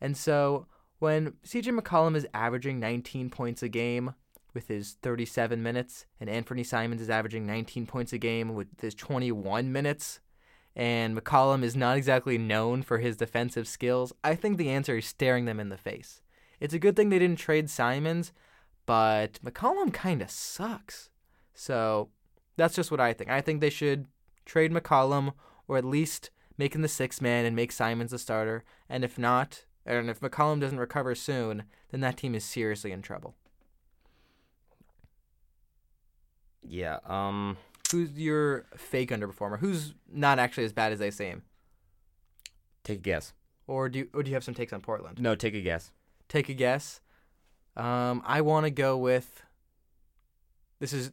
And so when CJ McCollum is averaging 19 points a game with his 37 minutes, and Anthony Simons is averaging 19 points a game with his 21 minutes, and McCollum is not exactly known for his defensive skills, I think the answer is staring them in the face. It's a good thing they didn't trade Simons, but McCollum kind of sucks. So that's just what I think. I think they should trade McCollum or at least make him the sixth man and make Simons the starter. And if not, and if McCollum doesn't recover soon, then that team is seriously in trouble. Yeah. Um. Who's your fake underperformer? Who's not actually as bad as they seem? Take a guess. Or do you, or do you have some takes on Portland? No, take a guess. Take a guess. Um, I want to go with. This is.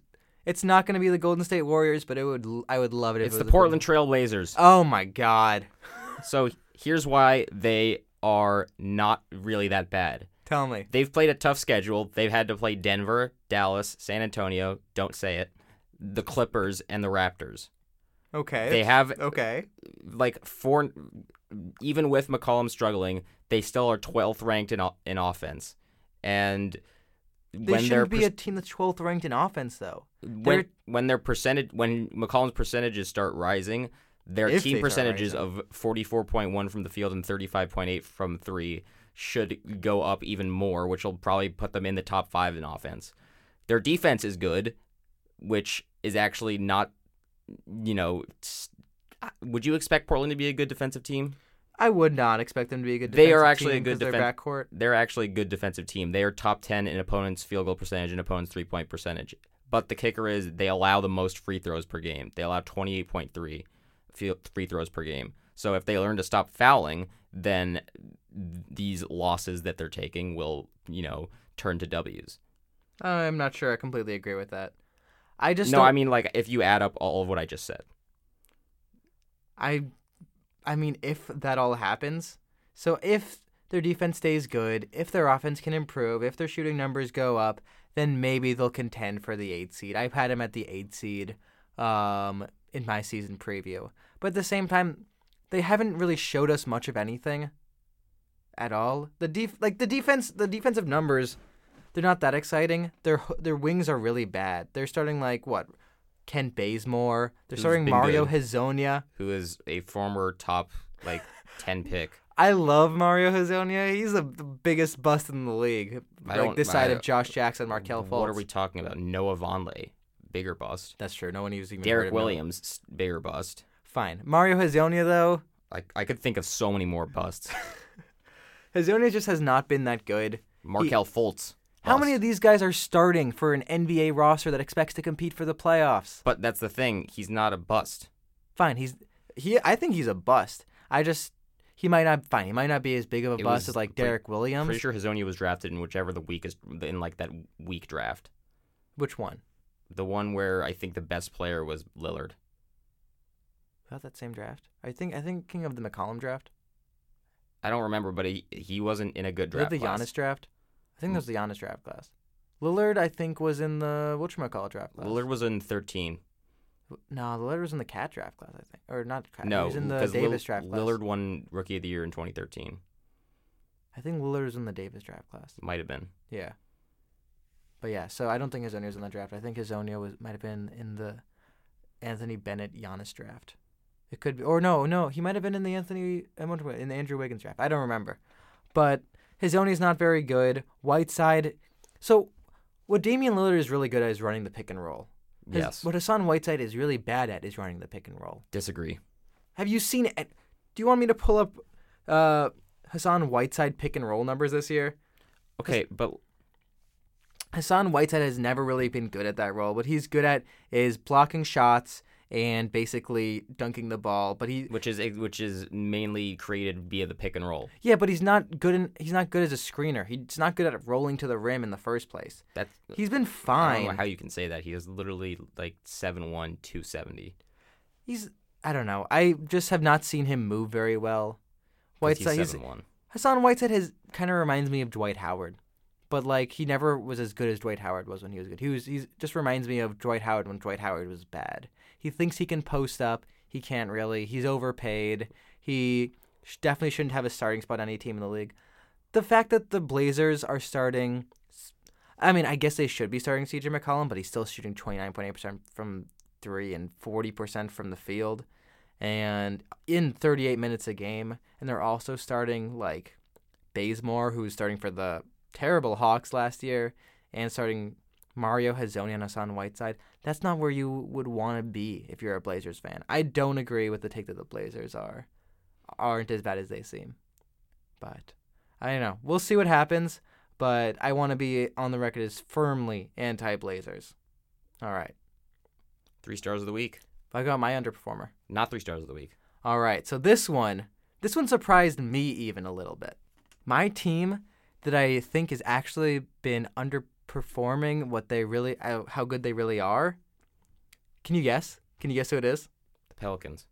It's not going to be the Golden State Warriors, but it would. I would love it. If It's it the Portland Trail Blazers. Oh my God! So here's why they are not really that bad. Tell me. They've played a tough schedule. They've had to play Denver, Dallas, San Antonio, don't say it, the Clippers, and the Raptors. Okay. They have Okay. like four even with McCollum struggling, they still are 12th ranked in in offense. And They when shouldn't be a team that's 12th ranked in offense, though. when they're- when their percentage when McCollum's percentages start rising, their If team percentages of 44.1 from the field and 35.8 from 3 should go up even more, which will probably put them in the top 5 in offense. Their defense is good, which is actually not you know, would you expect Portland to be a good defensive team? I would not expect them to be a good. They are actually a good 'cause their defen- backcourt. they're actually a good defensive team. They are top 10 in opponents' field goal percentage and opponents' three point percentage. But the kicker is they allow the most free throws per game. They allow 28.3 free throws per game. So if they learn to stop fouling, then these losses that they're taking will, you know, turn to W's. I'm not sure. I completely agree with that. I just no, don't- I mean like if you add up all of what I just said. I, I mean, if that all happens, so if their defense stays good, if their offense can improve, if their shooting numbers go up, then maybe they'll contend for the eight seed. I've had them at the eight seed, um, in my season preview. But at the same time, they haven't really showed us much of anything, at all. The def like the defense, the defensive numbers, they're not that exciting. Their their wings are really bad. They're starting like what. Kent Bazemore. They're Who's starting been Mario good. Hezonja. Who is a former top like 10 pick. I love Mario Hezonja. He's the, the biggest bust in the league. I like don't- this side I- of Josh Jackson, Markelle Fultz. What are we talking about? Noah Vonleh, bigger bust. That's true. No one even heard Derek of him. Williams, s- bigger bust. Fine. Mario Hezonja though, I, I could think of so many more busts. Hezonja just has not been that good. Markelle Fultz. How many of these guys are starting for an NBA roster that expects to compete for the playoffs? But that's the thing. He's not a bust. Fine. He's he. I think he's a bust. I just he might not. Fine. He might not be as big of a It bust was as like pre- Derrick Williams. Pretty sure Hezonja was drafted in whichever the weakest in like that weak draft. Which one? The one where I think the best player was Lillard. About that same draft. I think I think King of the McCollum draft. I don't remember, but he he wasn't in a good Was it draft. the class. Giannis draft? I think that was hmm. the Giannis draft class. Lillard, I think, was in the whatchamacallit draft class. Lillard was in 13. No, Lillard was in the Cat draft class, I think, or not Cat. No, he was in the Davis draft class. Lillard won Rookie of the Year in 2013. I think Lillard was in the Davis draft class. Might have been. Yeah. But yeah, so I don't think Hezonja was in the draft. I think Hezonja was might have been in the Anthony Bennett Giannis draft. It could be, or no, no, he might have been in the Anthony in the Andrew Wiggins draft. I don't remember, but Hezonja's not very good. Whiteside, so what Damian Lillard is really good at is running the pick and roll. His- Yes. What Hassan Whiteside is really bad at is running the pick and roll. Disagree. Have you seen it? Do you want me to pull up uh, Hassan Whiteside pick and roll numbers this year? Okay, but Hassan Whiteside has never really been good at that role. What he's good at is blocking shots and basically dunking the ball. But he, which is which is mainly created via the pick and roll. yeah, but he's not good. In, he's not good as a screener. He's not good at rolling to the rim in the first place. That's He's been I don't fine. know how you can say that. He is literally like 7'1", 270. he's I don't know. I just have not seen him move very well. Whiteside, he's he's, 7'1". Hassan Whiteside has kind of reminds me of Dwight Howard, but like he never was as good as Dwight Howard was when he was good. He was he just reminds me of Dwight Howard when Dwight Howard was bad. He thinks he can post up. He can't really. He's overpaid. He definitely shouldn't have a starting spot on any team in the league. The fact that the Blazers are starting, I mean, I guess they should be starting CJ McCollum, but he's still shooting 29.8% from three and 40% from the field and in 38 minutes a game. And they're also starting like Bazemore, who was starting for the terrible Hawks last year, and starting Mario Hezonja and Hassan Whiteside. That's not where you would want to be if you're a Blazers fan. I don't agree with the take that the Blazers are aren't as bad as they seem. But I don't know. We'll see what happens. But I want to be on the record as firmly anti-Blazers. All right. Three stars of the week. I got my underperformer. Not three stars of the week. All right. So this one, this one surprised me even a little bit. My team that I think has actually been underperforming what they really, uh, how good they really are. Can you guess? Can you guess who it is? The Pelicans.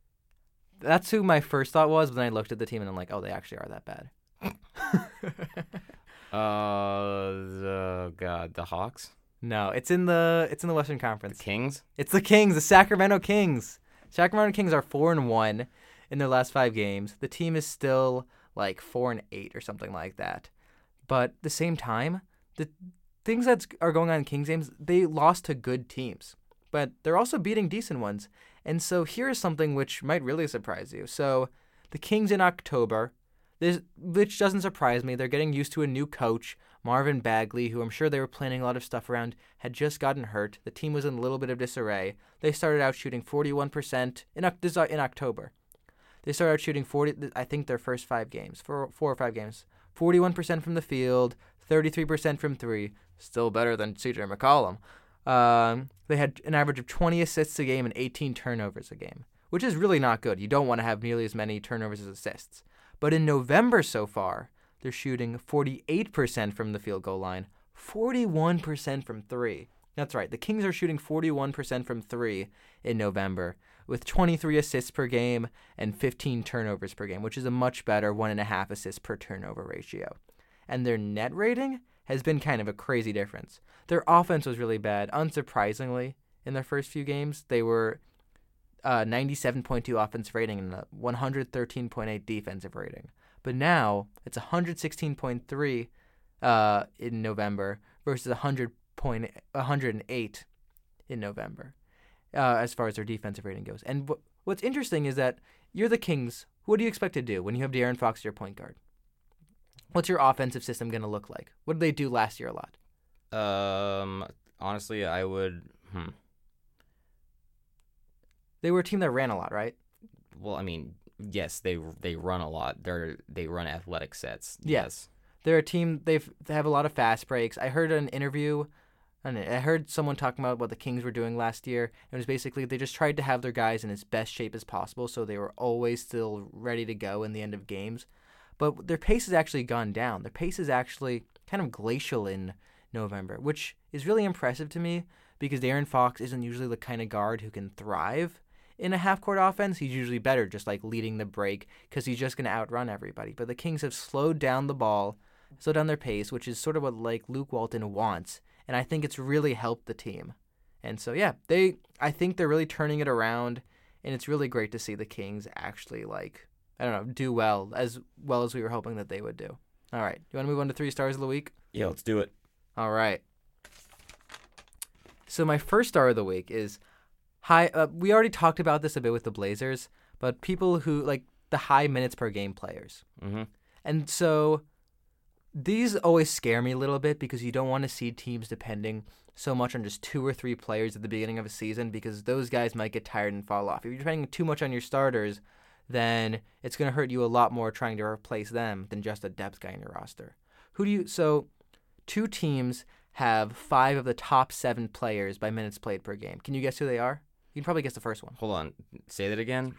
That's who my first thought was, but then I looked at the team and I'm like, oh, they actually are that bad. Uh, the God, the Hawks, no, it's in the it's in the Western Conference. the. Kings. It's the Kings, the Sacramento Kings. Sacramento Kings are four and one in their last five games. The team is still like four and eight or something like that. But at the same time, the things that are going on in Kings games, they lost to good teams, but they're also beating decent ones. And so here is something which might really surprise you. So the Kings in October, this which doesn't surprise me. They're getting used to a new coach, Marvin Bagley, who I'm sure they were planning a lot of stuff around, had just gotten hurt. The team was in a little bit of disarray. They started out shooting 41% in is uh, in October. They started out shooting 40 I think their first 5 games, four, four or 5 games. 41% from the field, 33% from 3, still better than CJ McCollum. Um, they had an average of 20 assists a game and 18 turnovers a game, which is really not good. You don't want to have nearly as many turnovers as assists. But in November so far, they're shooting 48% from the field goal line, 41% from three. That's right. The Kings are shooting 41% from three in November, with 23 assists per game and 15 turnovers per game, which is a much better one and a half assists per turnover ratio. And their net rating has been kind of a crazy difference. Their offense was really bad. Unsurprisingly, in their first few games, they were uh, 97.2 offense rating and a 113.8 defensive rating. But now it's 116.3 uh, in November versus 100 point, 108 in November uh, as far as their defensive rating goes. And wh- what's interesting is that you're the Kings. What do you expect to do when you have De'Aaron Fox as your point guard? What's your offensive system going to look like? What did they do last year a lot? Um, honestly, I would. Hmm. They were a team that ran a lot, right? Well, I mean, yes, they they run a lot. They're they run athletic sets. Yeah. Yes. They're a team. They've they have a lot of fast breaks. I heard an interview, and I heard someone talking about what the Kings were doing last year. It was basically they just tried to have their guys in as best shape as possible, so they were always still ready to go in the end of games. But their pace has actually gone down. Their pace is actually kind of glacial in November, which is really impressive to me because De'Aaron Fox isn't usually the kind of guard who can thrive in a half court offense. He's usually better just like leading the break because he's just going to outrun everybody. But the Kings have slowed down the ball, slowed down their pace, which is sort of what like Luke Walton wants, and I think it's really helped the team. And so yeah, they I think they're really turning it around, and it's really great to see the Kings actually like I don't know do well as well as we were hoping that they would do. All right, you want to move on to three stars of the week? Yeah, let's do it. All right. So my first star of the week is high. Uh, we already talked about this a bit with the Blazers, but people who like the high minutes per game players. Mm-hmm. And so these always scare me a little bit because you don't want to see teams depending so much on just two or three players at the beginning of a season because those guys might get tired and fall off. If you're depending too much on your starters, then it's going to hurt you a lot more trying to replace them than just a depth guy in your roster. Who do you so two teams have 5 of the top 7 players by minutes played per game. Can you guess who they are? You can probably guess the first one. Hold on. Say that again.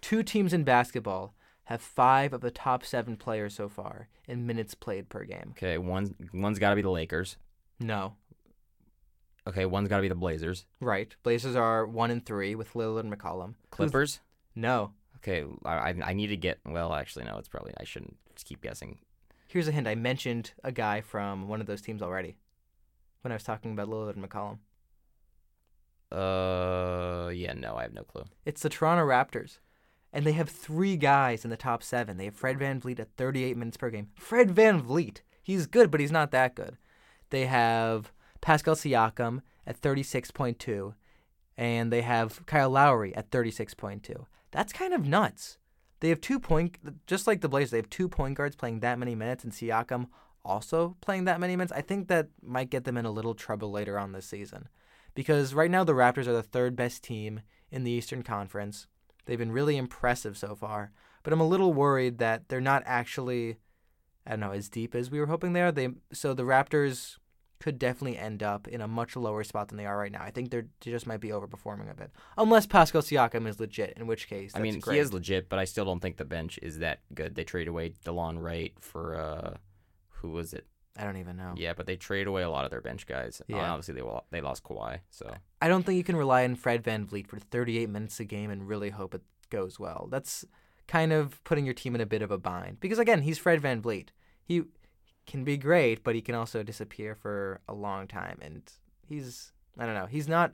Two teams in basketball have 5 of the top 7 players so far in minutes played per game. Okay, one one's got to be the Lakers. No. Okay, one's got to be the Blazers. Right. Blazers are 1 and 3 with Lillard and McCollum. Who's- Clippers. No. Okay, I I need to get. Well, actually, no. It's probably I shouldn't just keep guessing. Here's a hint. I mentioned a guy from one of those teams already when I was talking about Lillard and McCollum. Uh, yeah, no, I have no clue. It's the Toronto Raptors. And they have three guys in the top seven. They have Fred VanVleet at 38 minutes per game. Fred VanVleet. He's good, but he's not that good. They have Pascal Siakam at 36.2. And they have Kyle Lowry at 36.2. That's kind of nuts. They have two point, just like the Blazers, they have two point guards playing that many minutes, and Siakam also playing that many minutes, I think that might get them in a little trouble later on this season. Because right now the Raptors are the third best team in the Eastern Conference. They've been really impressive so far, but I'm a little worried that they're not actually I don't know, as deep as we were hoping they are. They so the Raptors could definitely end up in a much lower spot than they are right now. I think they're, they just might be overperforming a bit, unless Pascal Siakam is legit, in which case I mean, great. he is legit, but I still don't think the bench is that good. They trade away Delon Wright for uh, who was it? I don't even know. Yeah, but they trade away a lot of their bench guys. Uh, Yeah. obviously they they lost Kawhi, so I don't think you can rely on Fred VanVleet for 38 minutes a game and really hope it goes well. That's kind of putting your team in a bit of a bind because again, he's Fred VanVleet. He can be great, but he can also disappear for a long time and he's I don't know, he's not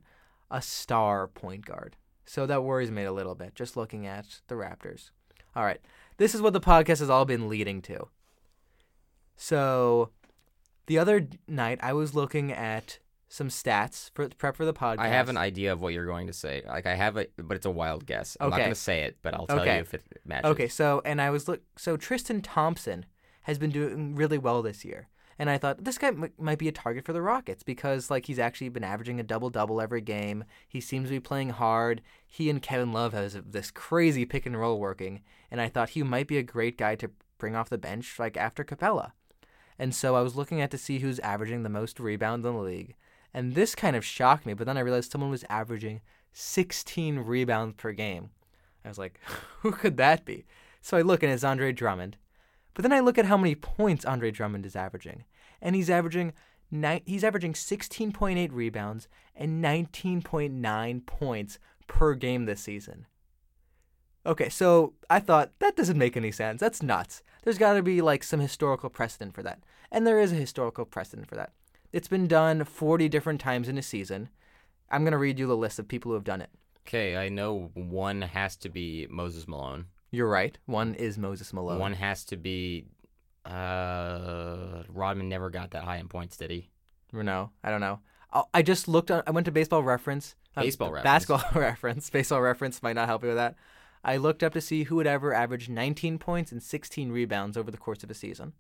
a star point guard. So that worries me a little bit just looking at the Raptors. All right. This is what the podcast has all been leading to. So the other night I was looking at some stats for prep for the podcast. I have an idea of what you're going to say. Like I have it, but it's a wild guess. I'm not going to say it, but I'll tell Okay. you if it matches. Okay, so and I was look so Tristan Thompson has been doing really well this year. And I thought this guy m- might be a target for the Rockets because like he's actually been averaging a double double every game. He seems to be playing hard. He and Kevin Love has this crazy pick and roll working, and I thought he might be a great guy to bring off the bench like after Capela. And so I was looking at to see who's averaging the most rebounds in the league. And this kind of shocked me, but then I realized someone was averaging 16 rebounds per game. I was like, who could that be? So I look and it's Andre Drummond. But then I look at how many points Andre Drummond is averaging. And he's averaging ni- he's averaging 16.8 rebounds and 19.9 points per game this season. Okay, so I thought that doesn't make any sense. That's nuts. There's got to be like some historical precedent for that. And there is a historical precedent for that. It's been done 40 different times in a season. I'm going to read you the list of people who have done it. Okay, I know one has to be Moses Malone. You're right. One is Moses Malone. One has to be. Uh, Rodman never got that high in points, did he? No, I don't know. I- I just looked on. I went to Baseball Reference. uh, Baseball Reference. Basketball Reference. Baseball Reference might not help you with that. I looked up to see who would ever average 19 points and 16 rebounds over the course of a season.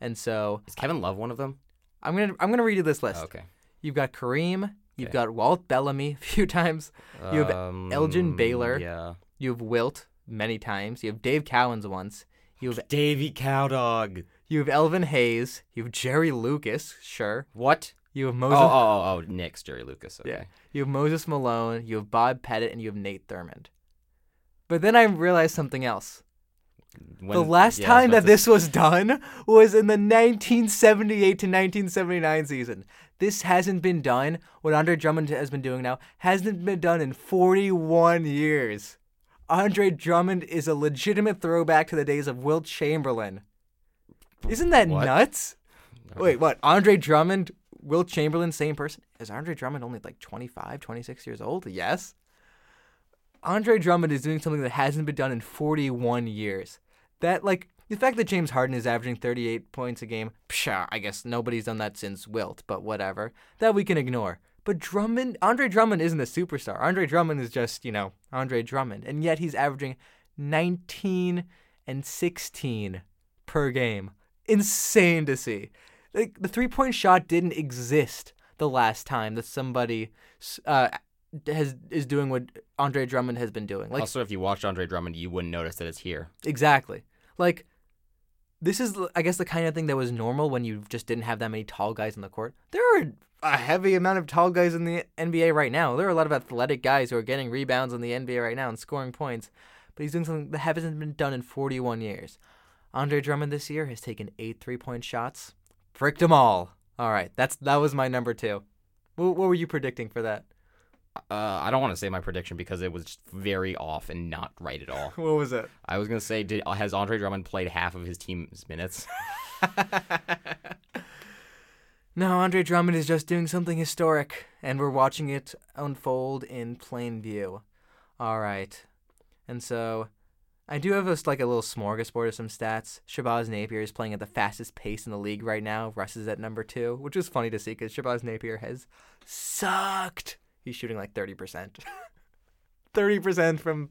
And so Is Kevin Love one of them? I'm gonna I'm gonna read you this list. Oh, okay. You've got Kareem. You've Okay. got Walt Bellamy a few times. You have um, Elgin Baylor. Yeah. You have Wilt many times. You have Dave Cowens once. You have Davy Cowdog. you have Elvin Hayes. You have Jerry Lucas. Sure. What? You have Oh, Moses. oh, oh, oh, Knicks, Jerry Lucas. Okay. Yeah. You have Moses Malone, you have Bob Pettit, and you have Nate Thurmond. But then I realized something else. the last yeah, time that to this was done was in the 1978 to 1979 season. This hasn't been done. What Andre Drummond has been doing now hasn't been done in 41 years. Andre Drummond is a legitimate throwback to the days of Wilt Chamberlain. Isn't that What? nuts? Wait, what? Andre Drummond, Wilt Chamberlain, same person? Is Andre Drummond only like 25, 26 years old? Yes. Andre Drummond is doing something that hasn't been done in 41 years. That, like, the fact that James Harden is averaging 38 points a game, pshaw, I guess nobody's done that since Wilt, but whatever. That we can ignore. But Drummond, Andre Drummond isn't a superstar. Andre Drummond is just, you know, Andre Drummond. And yet he's averaging 19 and 16 per game. Insane to see. Like, the three point shot didn't exist the last time that somebody uh, has is doing what Andre Drummond has been doing. Like, also, if you watched Andre Drummond, you wouldn't notice that it's here. Exactly. Like, this is, I guess, the kind of thing that was normal when you just didn't have that many tall guys on the court. There are a heavy amount of tall guys in the NBA right now. There are a lot of athletic guys who are getting rebounds in the NBA right now and scoring points. But he's doing something that hasn't been done in 41 years. Andre Drummond this year has taken eight three-point shots, bricked them all. All right, that's that was my number two. What, what were you predicting for that? Uh, I don't want to say my prediction because it was very off and not right at all. What was it? I was gonna say, did, has Andre Drummond played half of his team's minutes? No, Andre Drummond is just doing something historic, and we're watching it unfold in plain view. All right, and so I do have a, like a little smorgasbord of some stats. Shabazz Napier is playing at the fastest pace in the league right now. Russ is at number two, which is funny to see because Shabazz Napier has sucked. He's shooting like thirty percent, thirty percent from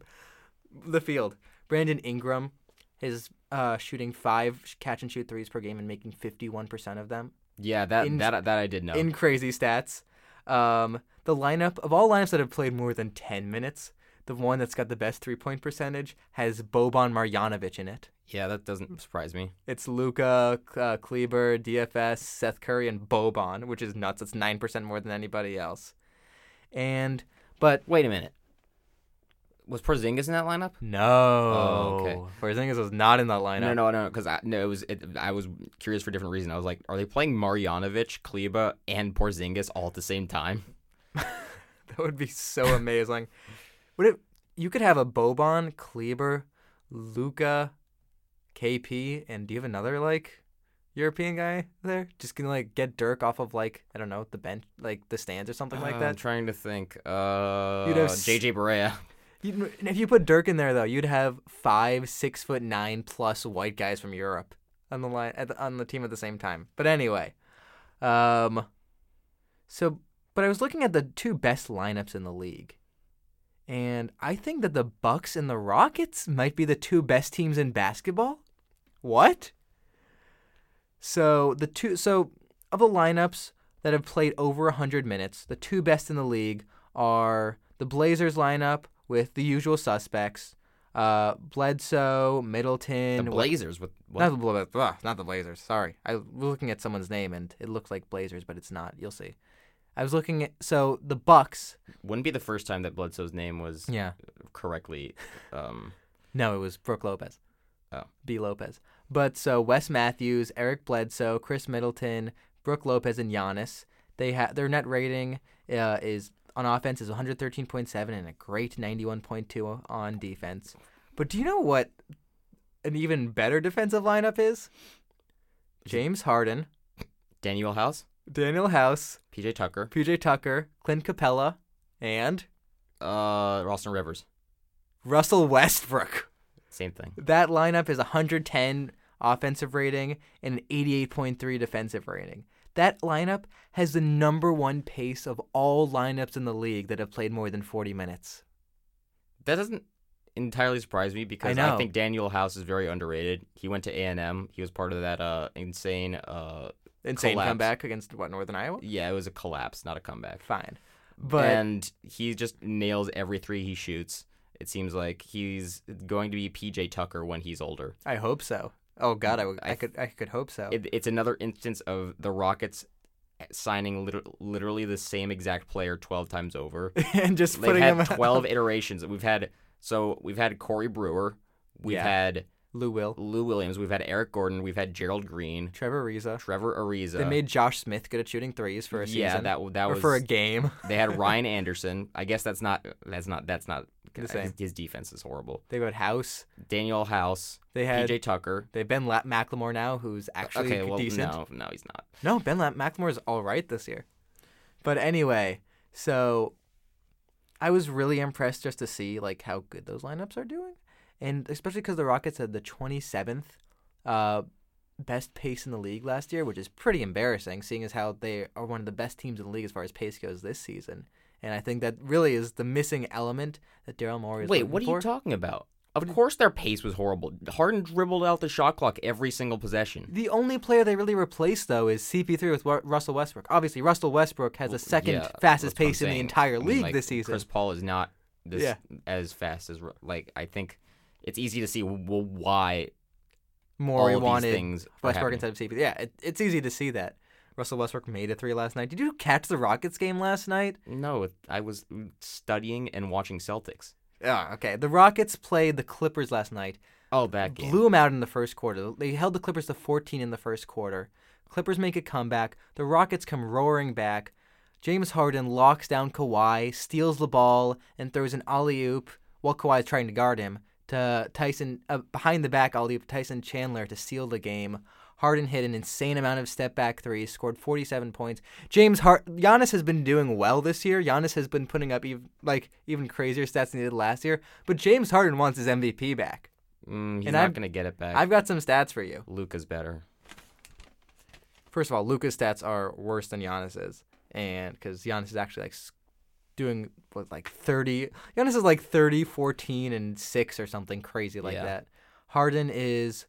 the field. Brandon Ingram is uh, shooting five catch and shoot threes per game and making 51% of them. Yeah, that In- that that I did know. In crazy stats. Um, the lineup of all lineups that have played more than 10 minutes, the one that's got the best three point percentage has Boban Marjanovic in it. yeah, that doesn't surprise me. It's Luka, uh, Kleber, DFS, Seth Curry, and Boban, which is nuts. It's 9% more than anybody else. And, but Wait a minute. Was Porzingis in that lineup? no. Oh, okay. Porzingis was not in that lineup. No, no, no, because I no, it was it, I was curious for a different reason. I was like, are they playing Marjanovic, Kleber, and Porzingis all at the same time? That would be so amazing. Would it? You could have a Boban, Kleber, Luka, KP, and do you have another like European guy there? Just gonna like get Dirk off of like I don't know the bench, like the stands or something like Uh, I'm that. trying to think. Uh, You'd have JJ Barea. If you put Dirk in there though, you'd have five six foot nine plus white guys from Europe on the line the, on the team at the same time. But anyway, um, so but I was looking at the two best lineups in the league, and I think that the Bucks and the Rockets might be the two best teams in basketball. What? So the two so of the lineups that have played over 100 minutes, the two best in the league are the Blazers lineup with the usual suspects. Uh, Bledsoe, Middleton, The Blazers with what? not the, Bla- blah, not the Blazers. Sorry, I was looking at someone's name and it looked like Blazers, but it's not. You'll see. I was looking at so the Bucks. Wouldn't be the first time that Bledsoe's name was Yeah. correctly. Um, No, it was Brook Lopez. Oh. B Lopez. But so Wes Matthews, Eric Bledsoe, Khris Middleton, Brook Lopez, and Giannis. They have their net rating uh, is on offense is 113.7 and a great 91.2 on defense. But do you know what an even better defensive lineup is? James Harden, Danuel House, Danuel House, PJ Tucker, PJ Tucker, Clint Capela, and uh, Ralston Rivers. Russell Westbrook. Same thing. That lineup is 110 offensive rating and an 88.3 defensive rating. That lineup has the number one pace of all lineups in the league that have played more than 40 minutes. That doesn't entirely surprise me because know. I think Danuel House is very underrated. He went to A and M. He was part of that uh, insane. Uh, Insane Collapse. comeback against what Northern Iowa. yeah, it was a collapse, not a comeback. Fine, but and he just nails every three he shoots. It seems like he's going to be PJ Tucker when he's older. I hope so. Oh God, I, mm, would- I I- could I could hope so. It, it's another instance of the Rockets signing liter- literally the same exact player 12 times over. and just They've putting him had 12 iterations. We've had so we've had Corey Brewer, we've Yeah. had Lou Will, Lou Williams, we've had Eric Gordon, we've had Gerald Green, Trevor Ariza. Trevor Ariza. They made Josh Smith good at shooting threes for a season. yeah, that that or was for a game. They had Ryan Anderson. I guess that's not that's not that's not The same. His, defense is horrible. They had House. Danuel House, They had PJ Tucker. they have Ben La- McLemore now, who's uh, actually okay, well, decent. no, no, he's not. No, Ben La- McLemore's all right this year. But anyway, so I was really impressed just to see like how good those lineups are doing, and especially because the Rockets had the 27th uh, best pace in the league last year, which is pretty embarrassing, seeing as how they are one of the best teams in the league as far as pace goes this season. And I think that really is the missing element that Daryl Morey is Wait, what are for. you talking about? Of course, their pace was horrible. Harden dribbled out the shot clock every single possession. The only player they really replaced, though, is CP3 with Wa- Russell Westbrook. Obviously, Russell Westbrook has the second Yeah, fastest that's what I'm pace in the entire I mean, league like, this season. Chris Paul is not this Yeah. as fast as like I think it's easy to see well, why Morey all of these wanted things Westbrook instead of CP. Yeah, it, it's easy to see that. Russell Westbrook made a three last night. Did you catch the Rockets game last night? No, I was studying and watching Celtics. Yeah, okay. The Rockets played the Clippers last night. Oh, that game. Blew them out in the first quarter. They held the Clippers to 14 in the first quarter. Clippers make a comeback. The Rockets come roaring back. James Harden locks down Kawhi, steals the ball, and throws an alley oop while Kawhi is trying to guard him to Tyson uh, behind the back alley oop Tyson Chandler to seal the game. Harden hit an insane amount of step back threes, scored 47 points. James Hart Giannis has been doing well this year. Giannis has been putting up even like even crazier stats than he did last year. But James Harden wants his MVP back. Mm, he's And not I've- gonna get it back. I've got some stats for you. Luka's better. First of all, Luka's stats are worse than Giannis's, and because Giannis is actually like doing what like 30. Giannis is like 30, 14, and six or something crazy like Yeah. that. Harden is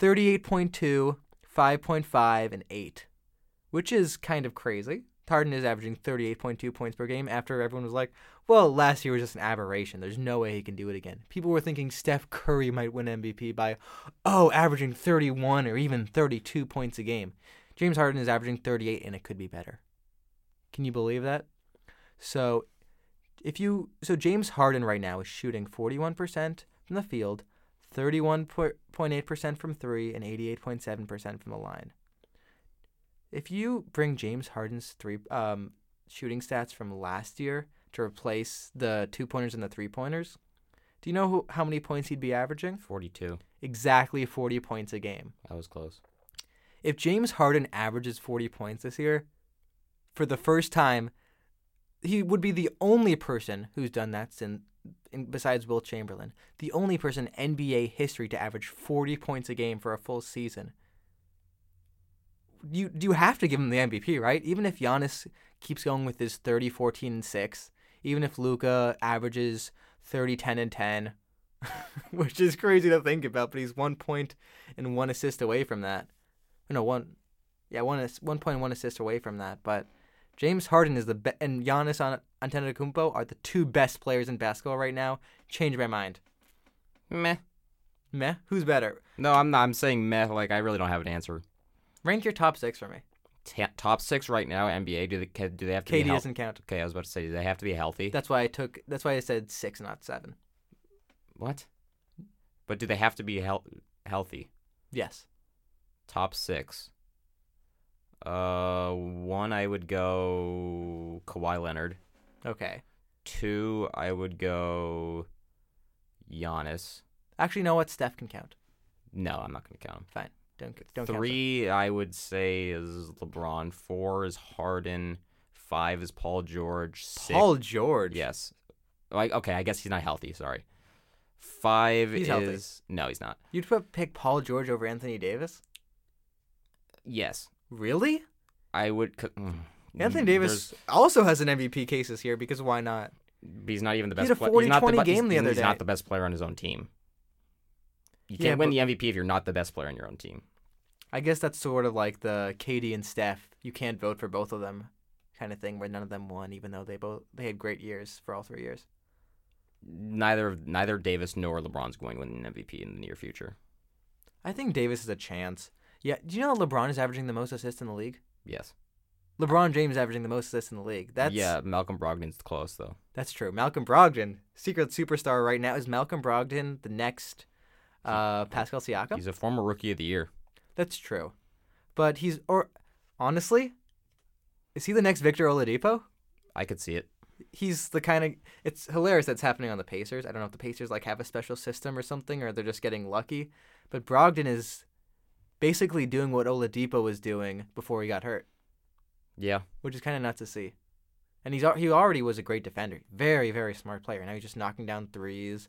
38.2, 5.5, and 8, which is kind of crazy. Harden is averaging 38.2 points per game after everyone was like, well, last year was just an aberration. There's no way he can do it again. People were thinking Steph Curry might win MVP by, oh, averaging 31 or even 32 points a game. James Harden is averaging 38, and it could be better. Can you believe that? So, if you so James Harden right now is shooting 41% from the field, 31.8% from 3 and 88.7% from the line. If you bring James Harden's three um, shooting stats from last year to replace the two pointers and the three pointers, do you know who, how many points he'd be averaging? 42. Exactly 40 points a game. That was close. If James Harden averages 40 points this year, for the first time, he would be the only person who's done that since, in, besides Wilt Chamberlain, the only person in NBA history to average 40 points a game for a full season. You you have to give him the MVP, right? Even if Giannis keeps going with his 30, 14, and 6, even if Luka averages 30, 10, and 10, which is crazy to think about, but he's one point and one assist away from that. No, one, yeah, one one point and one assist away from that. But James Harden is the be- and Giannis An- Antetokounmpo are the two best players in basketball right now. Change my mind. Meh. Meh. Who's better? No, I'm not. I'm saying meh. Like I really don't have an answer. Rank your top six for me. Ta top six right now. NBA. Do they do they have to KD be healthy? doesn't count. Okay, I was about to say, do they have to be healthy? That's why I took. That's why I said six, not seven. what? But do they have to be heal- healthy? Yes. Top six. Uh, one I would go Kawhi Leonard. Okay. Two I would go Giannis. Actually, you know what? Steph can count. No, I'm not gonna count him. Fine. Don't don't. Three I would say is LeBron. Four is Harden. Five is Paul George. Six, Paul George. Yes. Like okay, I guess he's not healthy. Sorry. Five He's is healthy. no, he's not. You'd put pick Paul George over Anthony Davis? Yes, Really? I would. mm, Anthony mm, Davis also has an MVP cases here because why not? He's not even the best. He had a pla- he's not 40-20 be- game he's, the other he's not the best player on his own team. You can't win the MVP if you're not the best player on your own team. I guess that's sort of like the KD and Steph. You can't vote for both of them, kind of thing, where none of them won, even though they both they had great years for all three years. Neither neither Davis nor LeBron's going to win an MVP in the near future. I think Davis has a chance. Yeah, do you know LeBron is averaging the most assists in the league? Yes. LeBron James is averaging the most assists in the league. That's yeah. Malcolm Brogdon's close though. that's true. Malcolm Brogdon, secret superstar right now, is Malcolm Brogdon the next uh, Pascal Siakam? He's a former Rookie of the Year. That's true, but he's or honestly, is he the next Victor Oladipo? I could see it. he's the kind of it's hilarious that's happening on the Pacers. I don't know if the Pacers like have a special system or something or they're just getting lucky, but Brogdon is basically doing what Oladipo was doing before he got hurt, Yeah. which is kind of nuts to see. And he's he already was a great defender, very very smart player. Now he's just knocking down threes,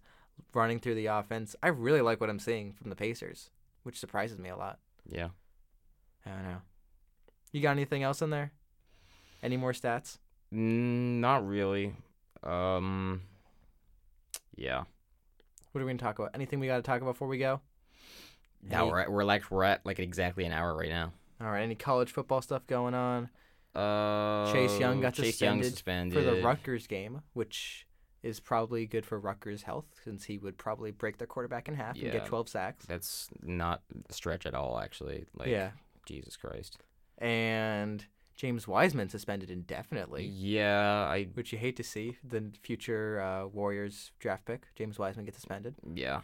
running through the offense. I really like what I'm seeing from the Pacers, which surprises me a lot. Yeah. I don't know. You got anything else in there? Any more stats? Mm, not really. Um. Yeah. What are we gonna talk about? Anything we got to talk about before we go? Now we're at, we're like we're at like exactly an hour right now. All right. Any college football stuff going on? Uh, Chase Young got Chase Young suspended suspended for the Rutgers game, which is probably good for Rutgers' health since he would probably break their quarterback in half and get 12 sacks. That's not a stretch at all, actually. Like, yeah. Jesus Christ. And James Wiseman suspended indefinitely, Yeah, I which you hate to see. The future uh, Warriors draft pick, James Wiseman, gets suspended. yeah.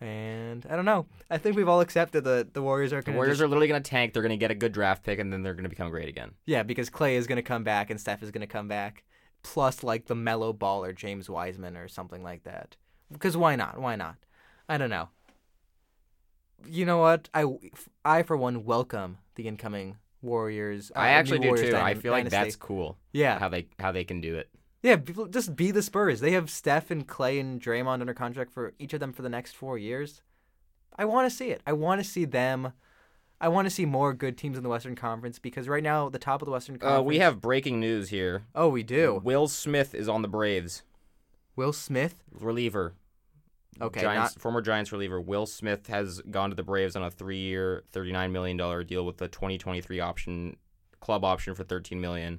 And I don't know. I think we've all accepted that the Warriors are The going to. Warriors are literally gonna tank. They're gonna get a good draft pick, and then they're gonna become great again. Yeah, because Clay is going to come back and Steph is going to come back, plus like the mellow baller James Wiseman or something like that. Because why not? Why not? I don't know. You know what? I, I for one welcome the incoming Warriors. uh, I actually do Warriors too. I dyna- feel like dynasty. that's cool. yeah, How they how they can do it. Yeah. People just be the Spurs. They have Steph and Clay and Draymond under contract for each of them for the next four years. I want to see it. I want to see them. I want to see more good teams in the Western Conference because right now the top of the Western Conference. Uh, we have breaking news here. Oh, we do. Will Smith is on the Braves. Will Smith. Reliever. Okay, Giants not- former Giants reliever Will Smith has gone to the Braves on a three-year, thirty-nine million dollar deal with a twenty twenty-three option, club option for thirteen million.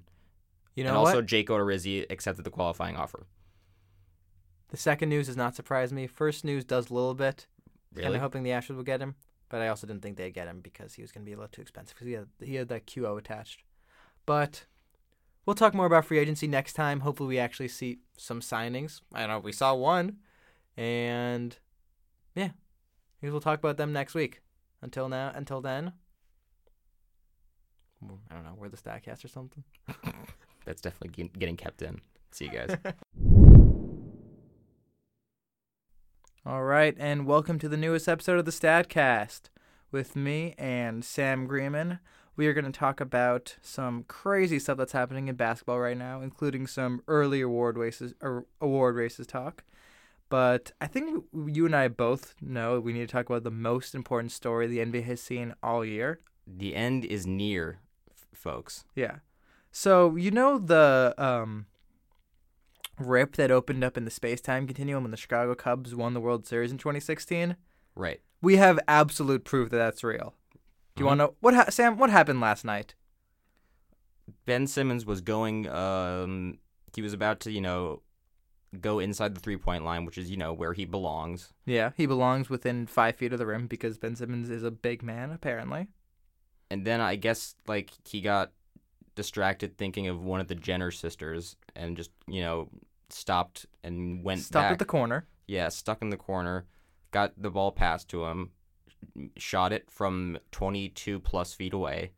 You know and what? also Jake Odorizzi accepted the qualifying offer. the second news does not surprise me. First news does a little bit. Kind Really? of hoping the Astros would get him, but I also didn't think they'd get him because he was going to be a little too expensive because he had he had that QO attached. But we'll talk more about free agency next time. Hopefully, we actually see some signings. I don't know. We saw one, and yeah, maybe we'll talk about them next week. Until now, until then, I don't know. We're the Stat Cast or something. That's definitely getting kept in. See you guys. All right, and welcome to the newest episode of the Stat Cast with me and Sam Greenman. We are going to talk about some crazy stuff that's happening in basketball right now, including some early award races or award races talk. But I think you and I both know we need to talk about the most important story the NBA has seen all year. the end is near, folks. Yeah. So you know the um, rip that opened up in the space-time continuum when the Chicago Cubs won the World Series in 2016. Right. We have absolute proof that that's real. Do you Mhm. want to know what ha- Sam? What happened last night? Ben Simmons was going. Um, he was about to, you know, go inside the three-point line, which is, you know, where he belongs. Yeah, he belongs within five feet of the rim because Ben Simmons is a big man, apparently. And then I guess like he got distracted thinking of one of the Jenner sisters and just, you know, stopped and went Stopped back. at the corner. Yeah, stuck in the corner, got the ball passed to him, shot it from 22 plus feet away.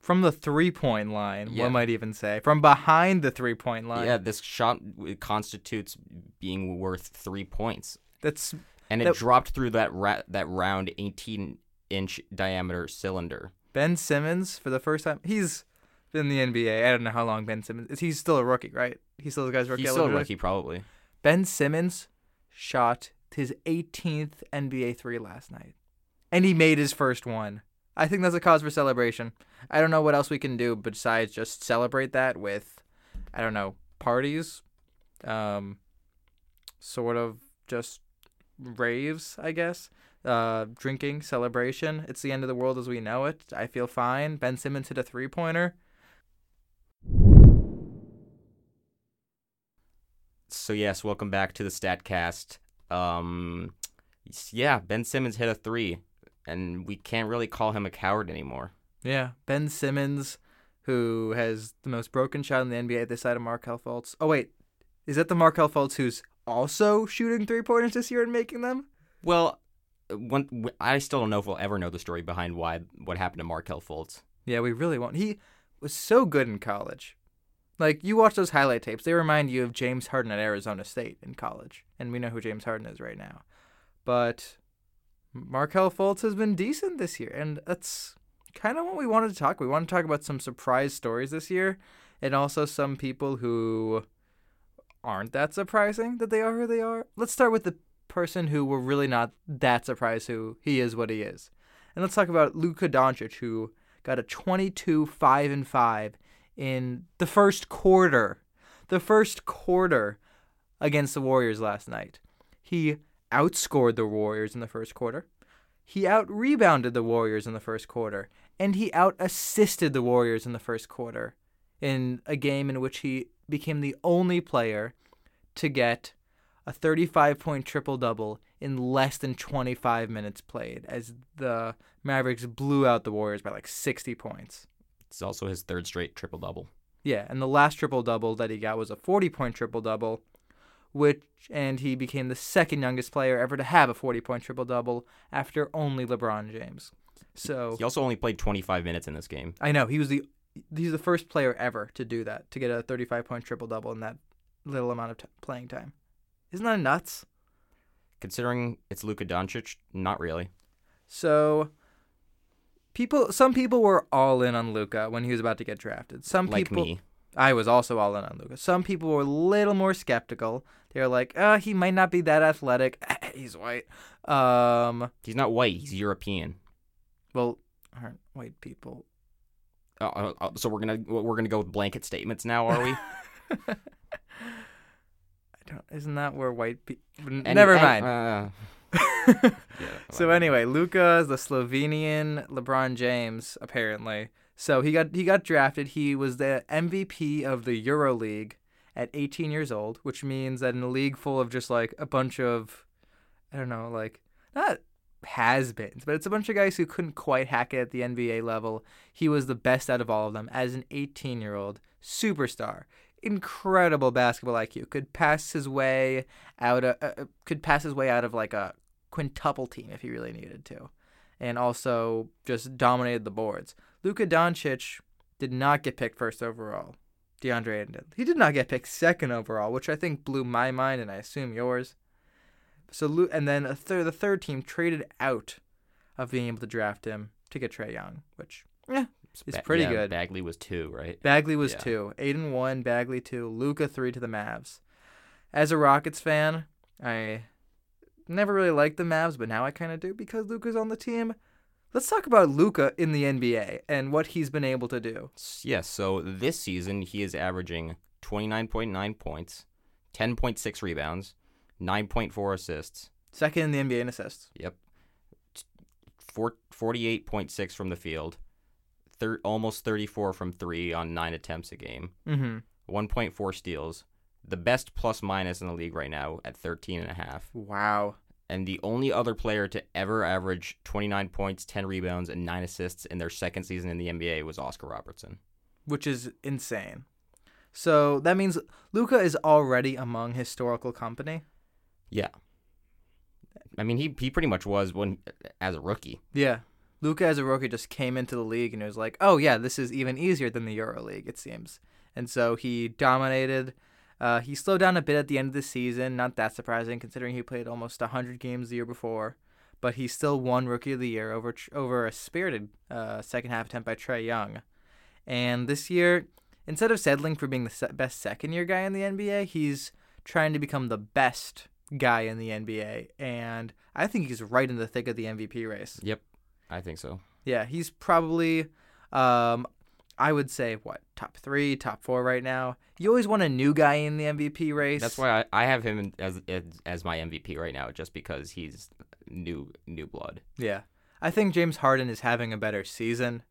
From the three point line, Yeah. one might even say. From behind the three point line. Yeah, this shot constitutes being worth three points, That's and it That- dropped through that ra- that round 18 inch diameter cylinder. Ben Simmons for the first time. He's in the NBA. I don't know how long Ben Simmons is. He's still a rookie, right? He's still the guy's rookie. He's still a eligibility? rookie, probably. Ben Simmons shot his 18th NBA three last night, and he made his first one. I think that's a cause for celebration. I don't know what else we can do besides just celebrate that with, I don't know, parties, um, sort of just raves, I guess. Uh, drinking, celebration. It's the end of the world as we know it. I feel fine. Ben Simmons hit a three pointer. So yes, welcome back to the Stat Cast. Um, yeah, Ben Simmons hit a three, and we can't really call him a coward anymore. Yeah, Ben Simmons, who has the most broken shot in the NBA at this side of Markelle Fultz. Oh wait, is that the Markelle Fultz who's also shooting three pointers this year and making them? Well, one, I still don't know if we'll ever know the story behind why what happened to Markelle Fultz. Yeah, we really won't. He was so good in college. Like you watch those highlight tapes, they remind you of James Harden at Arizona State in college, and we know who James Harden is right now. But Markelle Fultz has been decent this year, and that's kind of what we wanted to talk. We want to talk about some surprise stories this year, and also some people who aren't that surprising that they are who they are. Let's start with the person who we're really not that surprised who he is what he is, and let's talk about Luka Doncic, who got a 22 5 and 5 in the first quarter. The first quarter against the Warriors last night. He outscored the Warriors in the first quarter. He out rebounded the Warriors in the first quarter. And he out assisted the Warriors in the first quarter in a game in which he became the only player to get a 35 point triple double in less than 25 minutes played as the Mavericks blew out the Warriors by like 60 points. It's also his third straight triple double. Yeah, and the last triple double that he got was a 40 point triple double, which and he became the second youngest player ever to have a 40 point triple double after only LeBron James. So He also only played 25 minutes in this game. I know he was the he's the first player ever to do that to get a 35 point triple double in that little amount of t- playing time. Isn't that nuts? Considering it's Luka Doncic, not really. So people some people were all in on Luka when he was about to get drafted. Some Like people me. I was also all in on Luka. Some people were a little more skeptical. They were like, "Uh, he might not be that athletic. he's white." Um, He's not white. He's European. well, aren't white people? Uh, uh, uh, so we're gonna we're gonna go with blanket statements now, are we? I don't, isn't that where white people? Never mind. uh, yeah, so anyway, Luka is the Slovenian LeBron James apparently. So he got he got drafted. He was the MVP of the EuroLeague at 18 years old, which means that in a league full of just like a bunch of I don't know, like not has-beens, but it's a bunch of guys who couldn't quite hack it at the NBA level. He was the best out of all of them as an 18-year-old superstar. Incredible basketball IQ. Could pass his way out of, uh, could pass his way out of like a quintuple team if he really needed to. And also just dominated the boards. Luka Doncic did not get picked first overall. DeAndre Ayton did. He did not get picked second overall, which I think blew my mind and I assume yours. So and then a third, the third team traded out of being able to draft him to get Trae Young, which yeah, Ba- pretty yeah, good. Bagley was two, right? Bagley was Yeah. two, Ayton one, Bagley two, Luka three to the Mavs. As a Rockets fan, I never really liked the Mavs, but now I kind of do because Luka's on the team. Let's talk about Luka in the NBA and what he's been able to do. Yes. So this season he is averaging 29.9 points, 10.6 rebounds, 9.4 assists. Second in the NBA in assists. Yep. T- 48.6 from the field, thir- almost 34 from three on nine attempts a game, Mm-hmm. 1.4 steals, the best plus minus in the league right now at 13 and a half. Wow. And the only other player to ever average 29 points, 10 rebounds, and 9 assists in their second season in the NBA was Oscar Robertson. which is insane. So that means Luka is already among historical company. Yeah. I mean, he, he pretty much was when as a rookie. Yeah. Luka as a rookie just came into the league and it was like, oh yeah, this is even easier than the Euro League, it seems. And so he dominated. Uh, he slowed down a bit at the end of the season. Not that surprising considering he played almost 100 games the year before. But he still won Rookie of the Year over over a spirited uh, second half attempt by Trae Young. And this year, instead of settling for being the best second year guy in the NBA, he's trying to become the best guy in the NBA. And I think he's right in the thick of the MVP race. Yep. I think so. Yeah, he's probably, um, I would say, what, top three, top four right now. You always want a new guy in the MVP race. That's why I, I have him as, as as my MVP right now, just because he's new new blood. Yeah. I think James Harden is having a better season.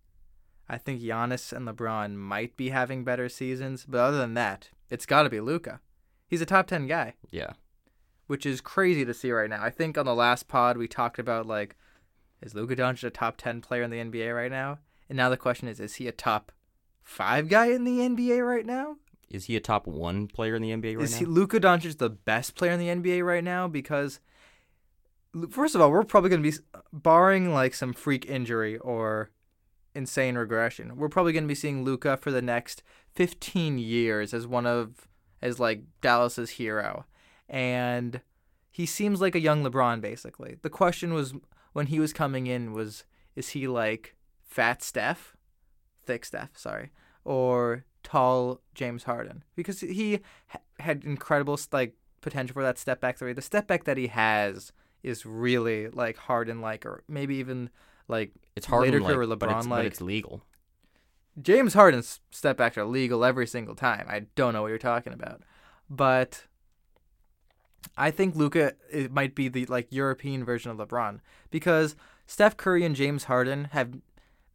I think Giannis and LeBron might be having better seasons, but other than that, it's got to be Luka. He's a top 10 guy, Yeah. which is crazy to see right now. I think on the last pod we talked about like is Luka Doncic a top 10 player in the NBA right now? And now the question is is he a top 5 guy in the NBA right now? Is he a top one player in the NBA right now? is now? he Luka Doncic the best player in the NBA right now? Because first of all, we're probably going to be barring like some freak injury or insane regression. We're probably going to be seeing Luka for the next 15 years as one of as like Dallas's hero, and he seems like a young LeBron basically. The question was when he was coming in was is he like fat Steph, thick Steph, sorry, or tall James Harden? Because he ha- had incredible like potential for that step back three. The step back that he has is really like Harden like, or maybe even like it's hard later like, it's, LeBron, like- it's legal. James Harden's step backs are legal every single time. I don't know what you're talking about, but I think Luka it might be the like European version of LeBron because Steph Curry and James Harden have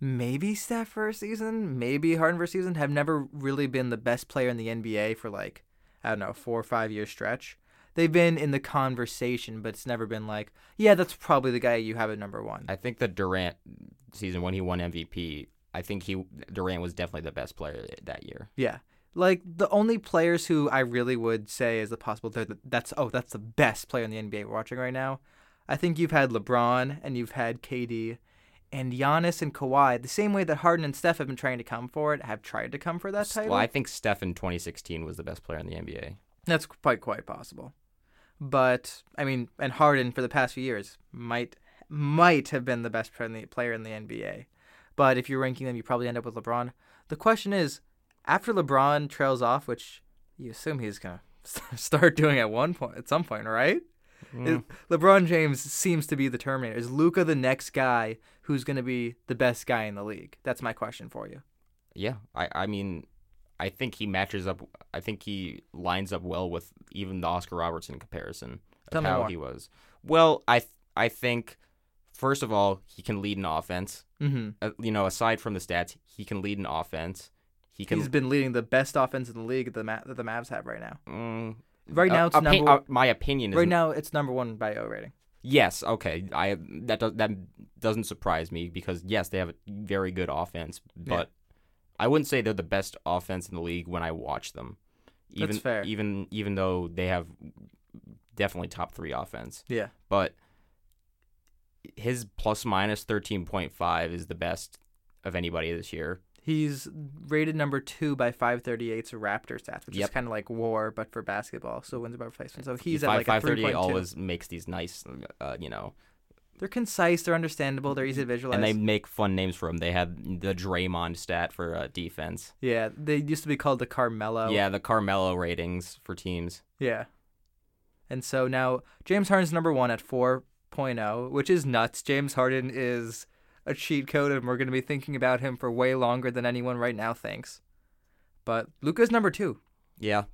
maybe Steph for a season, maybe Harden for a season, have never really been the best player in the NBA for like I don't know four or five year stretch. They've been in the conversation, but it's never been like, yeah, that's probably the guy you have at number one. I think the Durant season when he won MVP, I think he Durant was definitely the best player that year. Yeah. Like the only players who I really would say is the possible third that's oh that's the best player in the NBA we're watching right now. I think you've had LeBron and you've had KD and Giannis and Kawhi the same way that Harden and Steph have been trying to come for it have tried to come for that title. Well, I think Steph in 2016 was the best player in the NBA. That's quite quite possible. But I mean, and Harden for the past few years might might have been the best player in the, player in the NBA. But if you're ranking them, you probably end up with LeBron. The question is, after LeBron trails off, which you assume he's gonna start doing at one point, at some point, right? Is- LeBron James seems to be the Terminator. Is Luka the next guy who's gonna be the best guy in the league? That's my question for you. Yeah, I I mean, I think he matches up. I think he lines up well with even the Oscar Robertson comparison of Tell me how more. he was. Well, I th- I think first of all he can lead an offense. Mm-hmm. Uh, you know, aside from the stats, he can lead an offense. He can. He's been leading the best offense in the league that the, Ma- that the Mavs have right now. mm, Right uh, now, it's number uh, my opinion right now it's number one by O rating. Yes, okay. I that does, that doesn't surprise me because yes, they have a very good offense, but Yeah. I wouldn't say they're the best offense in the league when I watch them. Even That's fair. even even though they have definitely top 3 offense. Yeah. But his plus minus 13.5 is the best of anybody this year. He's rated number two by 538's Raptor stats, which is kind of like WAR but for basketball. So wins above replacement. So he's Five- at like a 538 3.2. always makes these nice uh, you know, They're concise. They're understandable. They're easy to visualize. and they make fun names for them. They have the Draymond stat for uh, defense. yeah, they used to be called the Carmelo. Yeah, the Carmelo ratings for teams. Yeah. And so now James Harden's number one at 4.0, which is nuts. James Harden is a cheat code, and we're going to be thinking about him for way longer than anyone right now thinks. But Luka's number two, Yeah,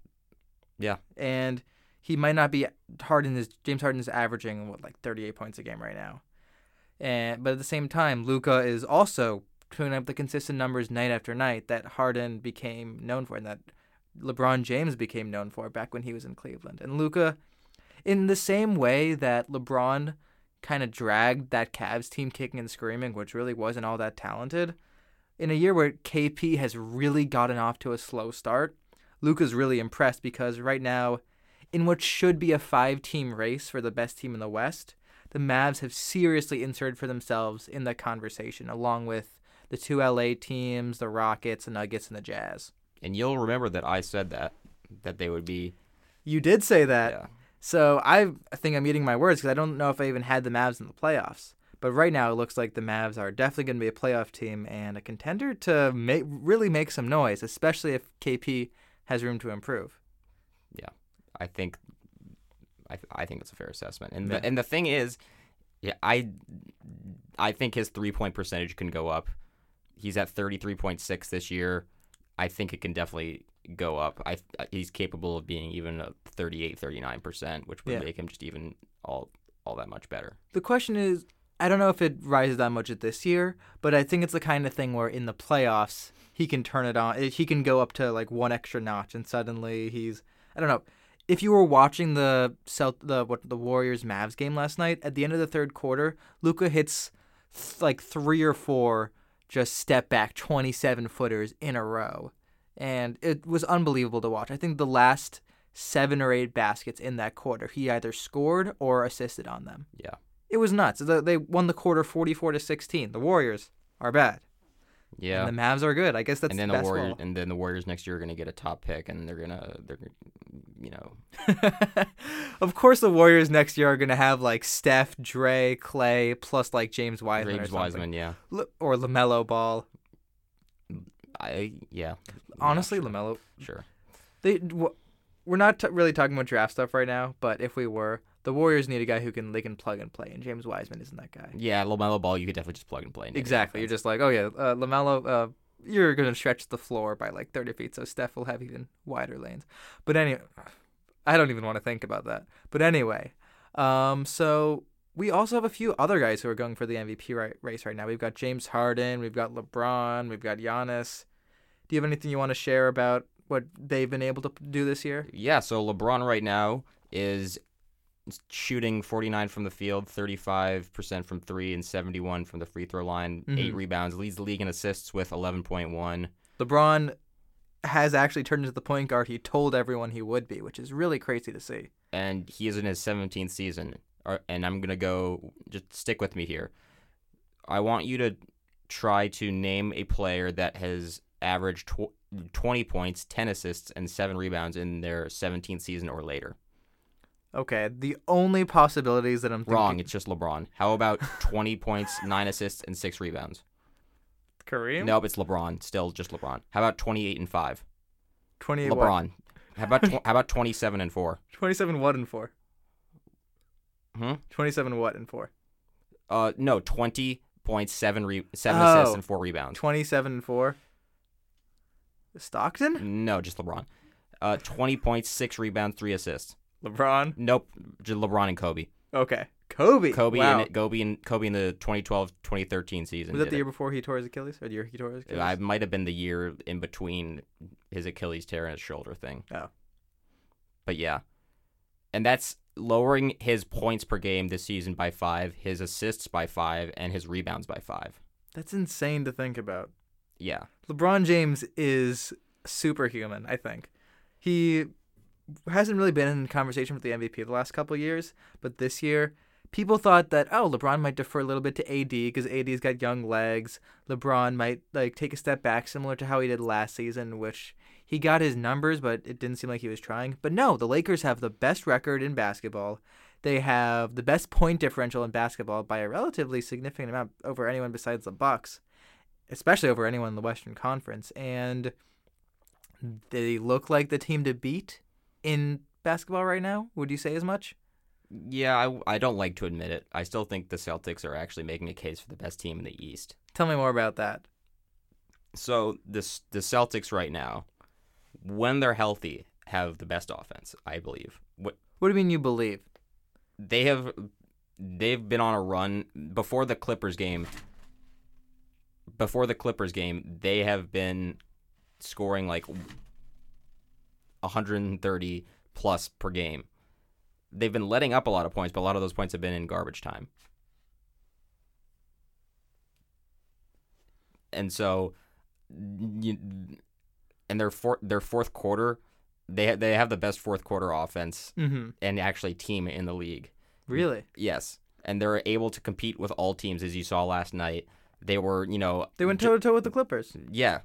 Yeah. and he might not be Harden is James Harden is averaging what like 38 points a game right now. And but at the same time, Luka is also putting up the consistent numbers night after night that Harden became known for and that LeBron James became known for back when he was in Cleveland. And Luka in the same way that LeBron kind of dragged that Cavs team kicking and screaming, which really wasn't all that talented, in a year where KP has really gotten off to a slow start, Luka's really impressed because right now, in what should be a five team race for the best team in the West, the Mavs have seriously inserted for themselves in the conversation, along with the two LA teams, the Rockets, the Nuggets, and the Jazz. and you'll remember that I said that that they would be. You did say that. yeah, So I think I'm eating my words because I don't know if I even had the Mavs in the playoffs. But right now it looks like the Mavs are definitely going to be a playoff team and a contender to make, really make some noise, especially if KP has room to improve. Yeah, I think. I I think that's a fair assessment, and Yeah. the and the thing is, yeah, I I think his three point percentage can go up. He's at thirty three point six this year. I think it can definitely go up. I he's capable of being even a 38 39 percent, which would Yeah. make him just even all all that much better. The question is, I don't know if it rises that much at this year, but I think it's the kind of thing where in the playoffs he can turn it on. Eh, he can go up to like one extra notch, and suddenly he's I don't know. If you were watching the Celt- the what the Warriors Mavs game last night, at the end of the third quarter, Luka hits th- like three or four just step back twenty seven footers in a row, and it was unbelievable to watch. I think the last seven or eight baskets in that quarter, he either scored or assisted on them. Yeah. It was nuts. They won the quarter 44 to 16. The Warriors are bad. Yeah. And the Mavs are good. I guess that's and then the basketball. Warriors, and then the Warriors next year are going to get a top pick, and they're gonna, they're, you know, of course, the Warriors next year are going to have like Steph, Dre, Clay, plus like James Wiseman James. Wiseman, yeah, L- or Lamelo Ball. I, yeah, Honestly, yeah, sure. Lamelo. sure, They we're not t- really talking about draft stuff right now, but if we were, the Warriors need a guy who can they can plug and play, and James Wiseman isn't that guy. yeah, Lamelo Ball, you could definitely just plug and play. Exactly. You're just like, oh yeah, uh, Lamelo. Uh, you're gonna stretch the floor by like 30 feet, so Steph will have even wider lanes. But anyway, I don't even want to think about that. But anyway, um, so we also have a few other guys who are going for the MVP right, race right now. We've got James Harden, we've got LeBron, we've got Giannis. Do you have anything you want to share about what they've been able to do this year? Yeah, so LeBron right now is shooting 49 from the field, 35% from 3 and 71 from the free throw line, 8 Mhm. rebounds, leads the league in assists with 11.1. LeBron has actually turned into the point guard he told everyone he would be, which is really crazy to see. and he is in his 17th season. Or- And I'm going to go, just stick with me here. I want you to try to name a player that has averaged tw- 20 points, 10 assists, and 7 rebounds in their 17th season or later. Okay, the only possibilities that I'm thinking Wrong, it's just LeBron. How about 20 points, 9 assists, and 6 rebounds? Kareem. Nope, it's LeBron. Still just LeBron. How about 28 and 5? 28 what? LeBron. How about tw- how about 27 and 4? 27 what and 4? Hmm? 27 what and 4? Uh no, 20 points, 7 re- 7 Oh. assists and 4 rebounds. 27 and 4? Stockton? No, just LeBron. Uh, 20 points, six rebounds, three assists. LeBron? Nope, just LeBron and Kobe. Okay. Kobe. Kobe wow. and Kobe and Kobe in the 2012-2013 season. Was that the it. year before he tore his Achilles? Or the year he tore his Achilles? I might have been the year in between his Achilles tear and his shoulder thing. Oh. But yeah. And that's lowering his points per game this season by five, his assists by five, and his rebounds by five. That's insane to think about. Yeah. LeBron James is superhuman, I think. He hasn't really been in conversation with the MVP the last couple years, but this year, people thought that oh, LeBron might defer a little bit to AD because AD's got young legs. LeBron might like take a step back, similar to how he did last season, which he got his numbers, but it didn't seem like he was trying. But no, the Lakers have the best record in basketball. They have the best point differential in basketball by a relatively significant amount over anyone besides the Bucks, especially over anyone in the Western Conference. And they look like the team to beat in basketball right now. Would you say as much? Yeah, I, I don't like to admit it. I still think the Celtics are actually making a case for the best team in the East. Tell me more about that. So this the Celtics right now, when they're healthy, have the best offense, I believe. What What do you mean you believe? they have they've been on a run before the Clippers game. Before the Clippers game, they have been scoring like 130 plus per game. They've been letting up a lot of points, but a lot of those points have been in garbage time. And so, you, and their four, their fourth quarter, they ha- they have the best fourth quarter offense Mm-hmm. and actually team in the league. Really? Yes, and they're able to compete with all teams as you saw last night. They were, you know, They went toe to toe with the Clippers yeah,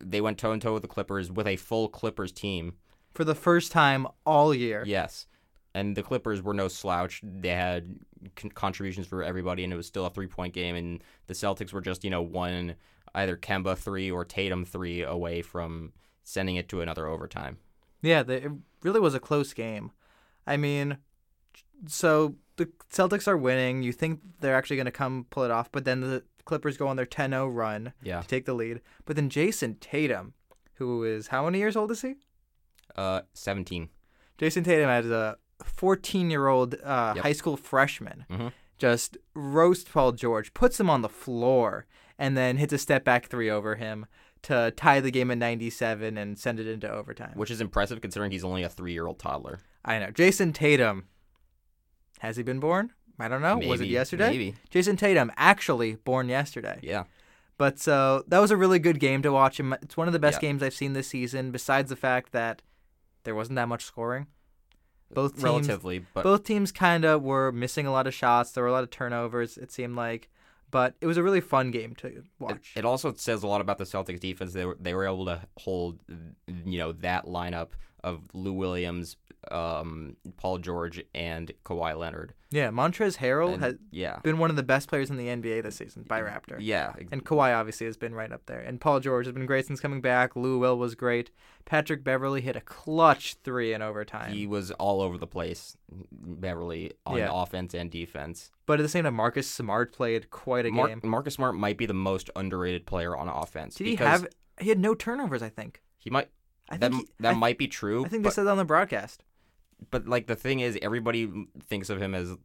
they went toe and toe with the Clippers with a full Clippers team. for the first time all year. Yes, and the Clippers were no slouch. They had con- contributions for everybody, and it was still a three point game. And the Celtics were just, you know, one either Kemba three or Tatum three away from sending it to another overtime. Yeah, it really was a close game. I mean, so the Celtics are winning. You think they're actually going to come pull it off, but then the Clippers go on their 10-0 run Yeah, to take the lead. But then Jayson Tatum, who is how many years old is he? uh, seventeen. Jayson Tatum as a 14-year-old uh, Yep. high school freshman. Mhm. Just roast Paul George, puts him on the floor, and then hits a step back three over him to tie the game at 97 and send it into overtime. which is impressive considering he's only a three year old toddler. I know. Jayson Tatum. Has he been born? I don't know. was it yesterday? Maybe. Jayson Tatum actually born yesterday. Yeah. But so that was a really good game to watch. It's one of the best Yeah. games I've seen this season. Besides the fact that there wasn't that much scoring. Both teams, Relatively, but both teams kind of were missing a lot of shots. There were a lot of turnovers. It seemed like, but it was a really fun game to It, watch. it also says a lot about the Celtics defense. They were they were able to hold you know that lineup of Lou Williams, um, Paul George, and Kawhi Leonard. yeah, Montrezl Harrell And- has yeah, been one of the best players in the NBA this season by Raptor. yeah, And Kawhi obviously has been right up there. And Paul George has been great since coming back. Lou Will was great. Patrick Beverley hit a clutch three in overtime. he was all over the place, Beverley on Yeah. offense and defense. but at the same time, Marcus Smart played quite a Mar- game. Marcus Smart might be the most underrated player on offense. Did he have? He had no turnovers. I think. He might. I that think he- that I- might be true. I think they said that on the broadcast. But like the thing is, everybody thinks of him as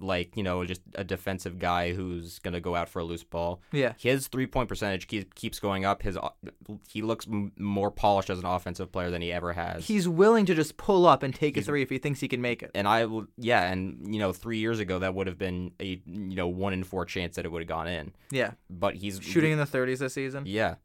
like you know just a defensive guy who's gonna go out for a loose ball. Yeah. His three point percentage keep, keeps going up. His uh, he looks m- more polished as an offensive player than he ever has. He's willing to just pull up and take a three if he thinks he can make it. and I yeah, and you know three years ago that would have been a you know one in four chance that it would have gone in. Yeah. But he's Shooting in the 30s this season. Yeah,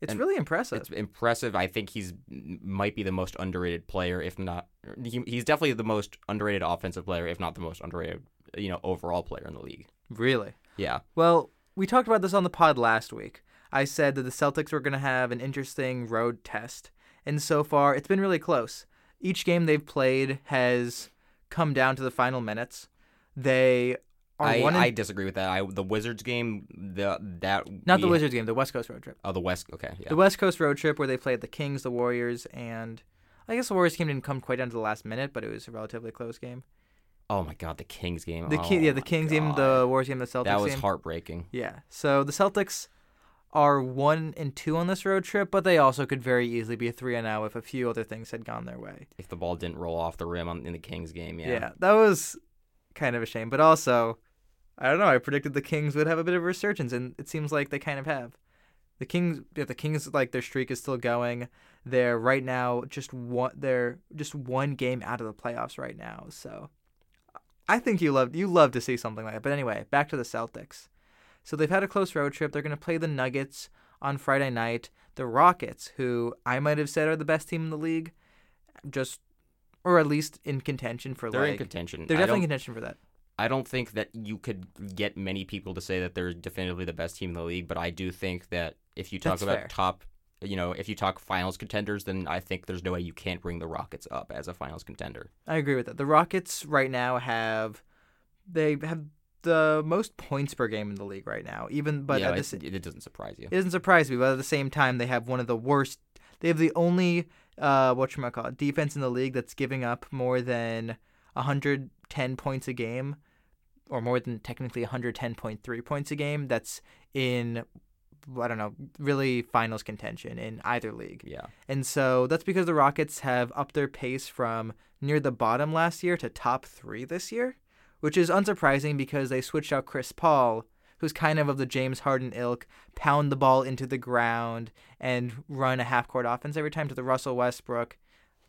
It's and really impressive. it's impressive. I think he's might be the most underrated player, if not he, he's definitely the most underrated offensive player, if not the most underrated you know overall player in the league. really. Yeah, Well, we talked about this on the pod last week. I said that the Celtics were going to have an interesting road test. And so far, it's been really close. Each game they've played has come down to the final minutes. They I, in, I disagree with that. I the Wizards game the that not the Wizards game, the West Coast road trip. Oh, the West. Okay, yeah. The West Coast road trip where they played the Kings, the Warriors, and I guess the Warriors game didn't come quite down to the last minute, but it was a relatively close game. oh my God, the Kings game. The oh yeah, the Kings game, the Warriors game, the Celtics that was game. heartbreaking. Yeah. So the Celtics are one and two on this road trip, but they also could very easily be three and zero if a few other things had gone their way. If the ball didn't roll off the rim on, in the Kings game, yeah. Yeah. that was kind of a shame. But also, I don't know. I predicted the Kings would have a bit of a resurgence, and it seems like they kind of have. The Kings, yeah, the Kings, like their streak is still going. They're right now just one. They're just one game out of the playoffs right now. So, I think you love you love to see something like that. But anyway, back to the Celtics. So they've had a close road trip. They're going to play the Nuggets on Friday night. The Rockets, who I might have said are the best team in the league, just or at least in contention for They're like in contention. they're definitely in contention for that. I don't think that you could get many people to say that they're definitively the best team in the league, but I do think that if you talk That's about fair. top, you know, if you talk finals contenders, then I think there's no way you can't bring the Rockets up as a finals contender. I agree with that. The Rockets right now have they have the most points per game in the league right now. Even but yeah, it, it doesn't surprise you. it doesn't surprise me. But at the same time, they have one of the worst. They have the only uh what you call it defense in the league that's giving up more than 110 points a game, or more than technically 110.3 points a game. That's in I don't know, really finals contention in either league. Yeah, And so that's because the Rockets have upped their pace from near the bottom last year to top three this year, which is unsurprising because they switched out Chris Paul, who's kind of of the James Harden ilk, pound the ball into the ground and run a half court offense every time to the Russell Westbrook.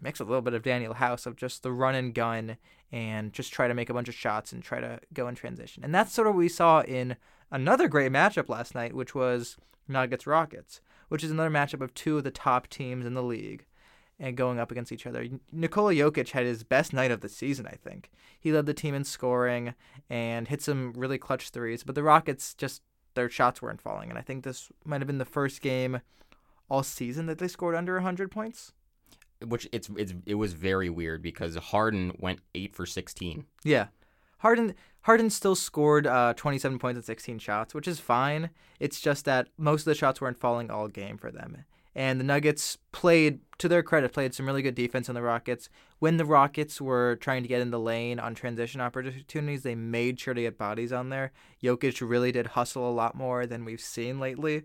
Mix a little bit of Danuel House of just the run and gun and just try to make a bunch of shots and try to go in transition. And that's sort of what we saw in another great matchup last night, which was Nuggets Rockets, which is another matchup of two of the top teams in the league and going up against each other. Nikola Jokic had his best night of the season, I think. He led the team in scoring and hit some really clutch threes, but the Rockets just their shots weren't falling, and I think this might have been the first game all season that they scored under 100 points. Which it's it's it was very weird because Harden went eight for sixteen. Yeah. Harden Harden still scored uh, 27 points and 16 shots, which is fine. It's just that most of the shots weren't falling all game for them. And the Nuggets played, to their credit, played some really good defense on the Rockets. When the Rockets were trying to get in the lane on transition opportunities, they made sure to get bodies on there. Jokic really did hustle a lot more than we've seen lately,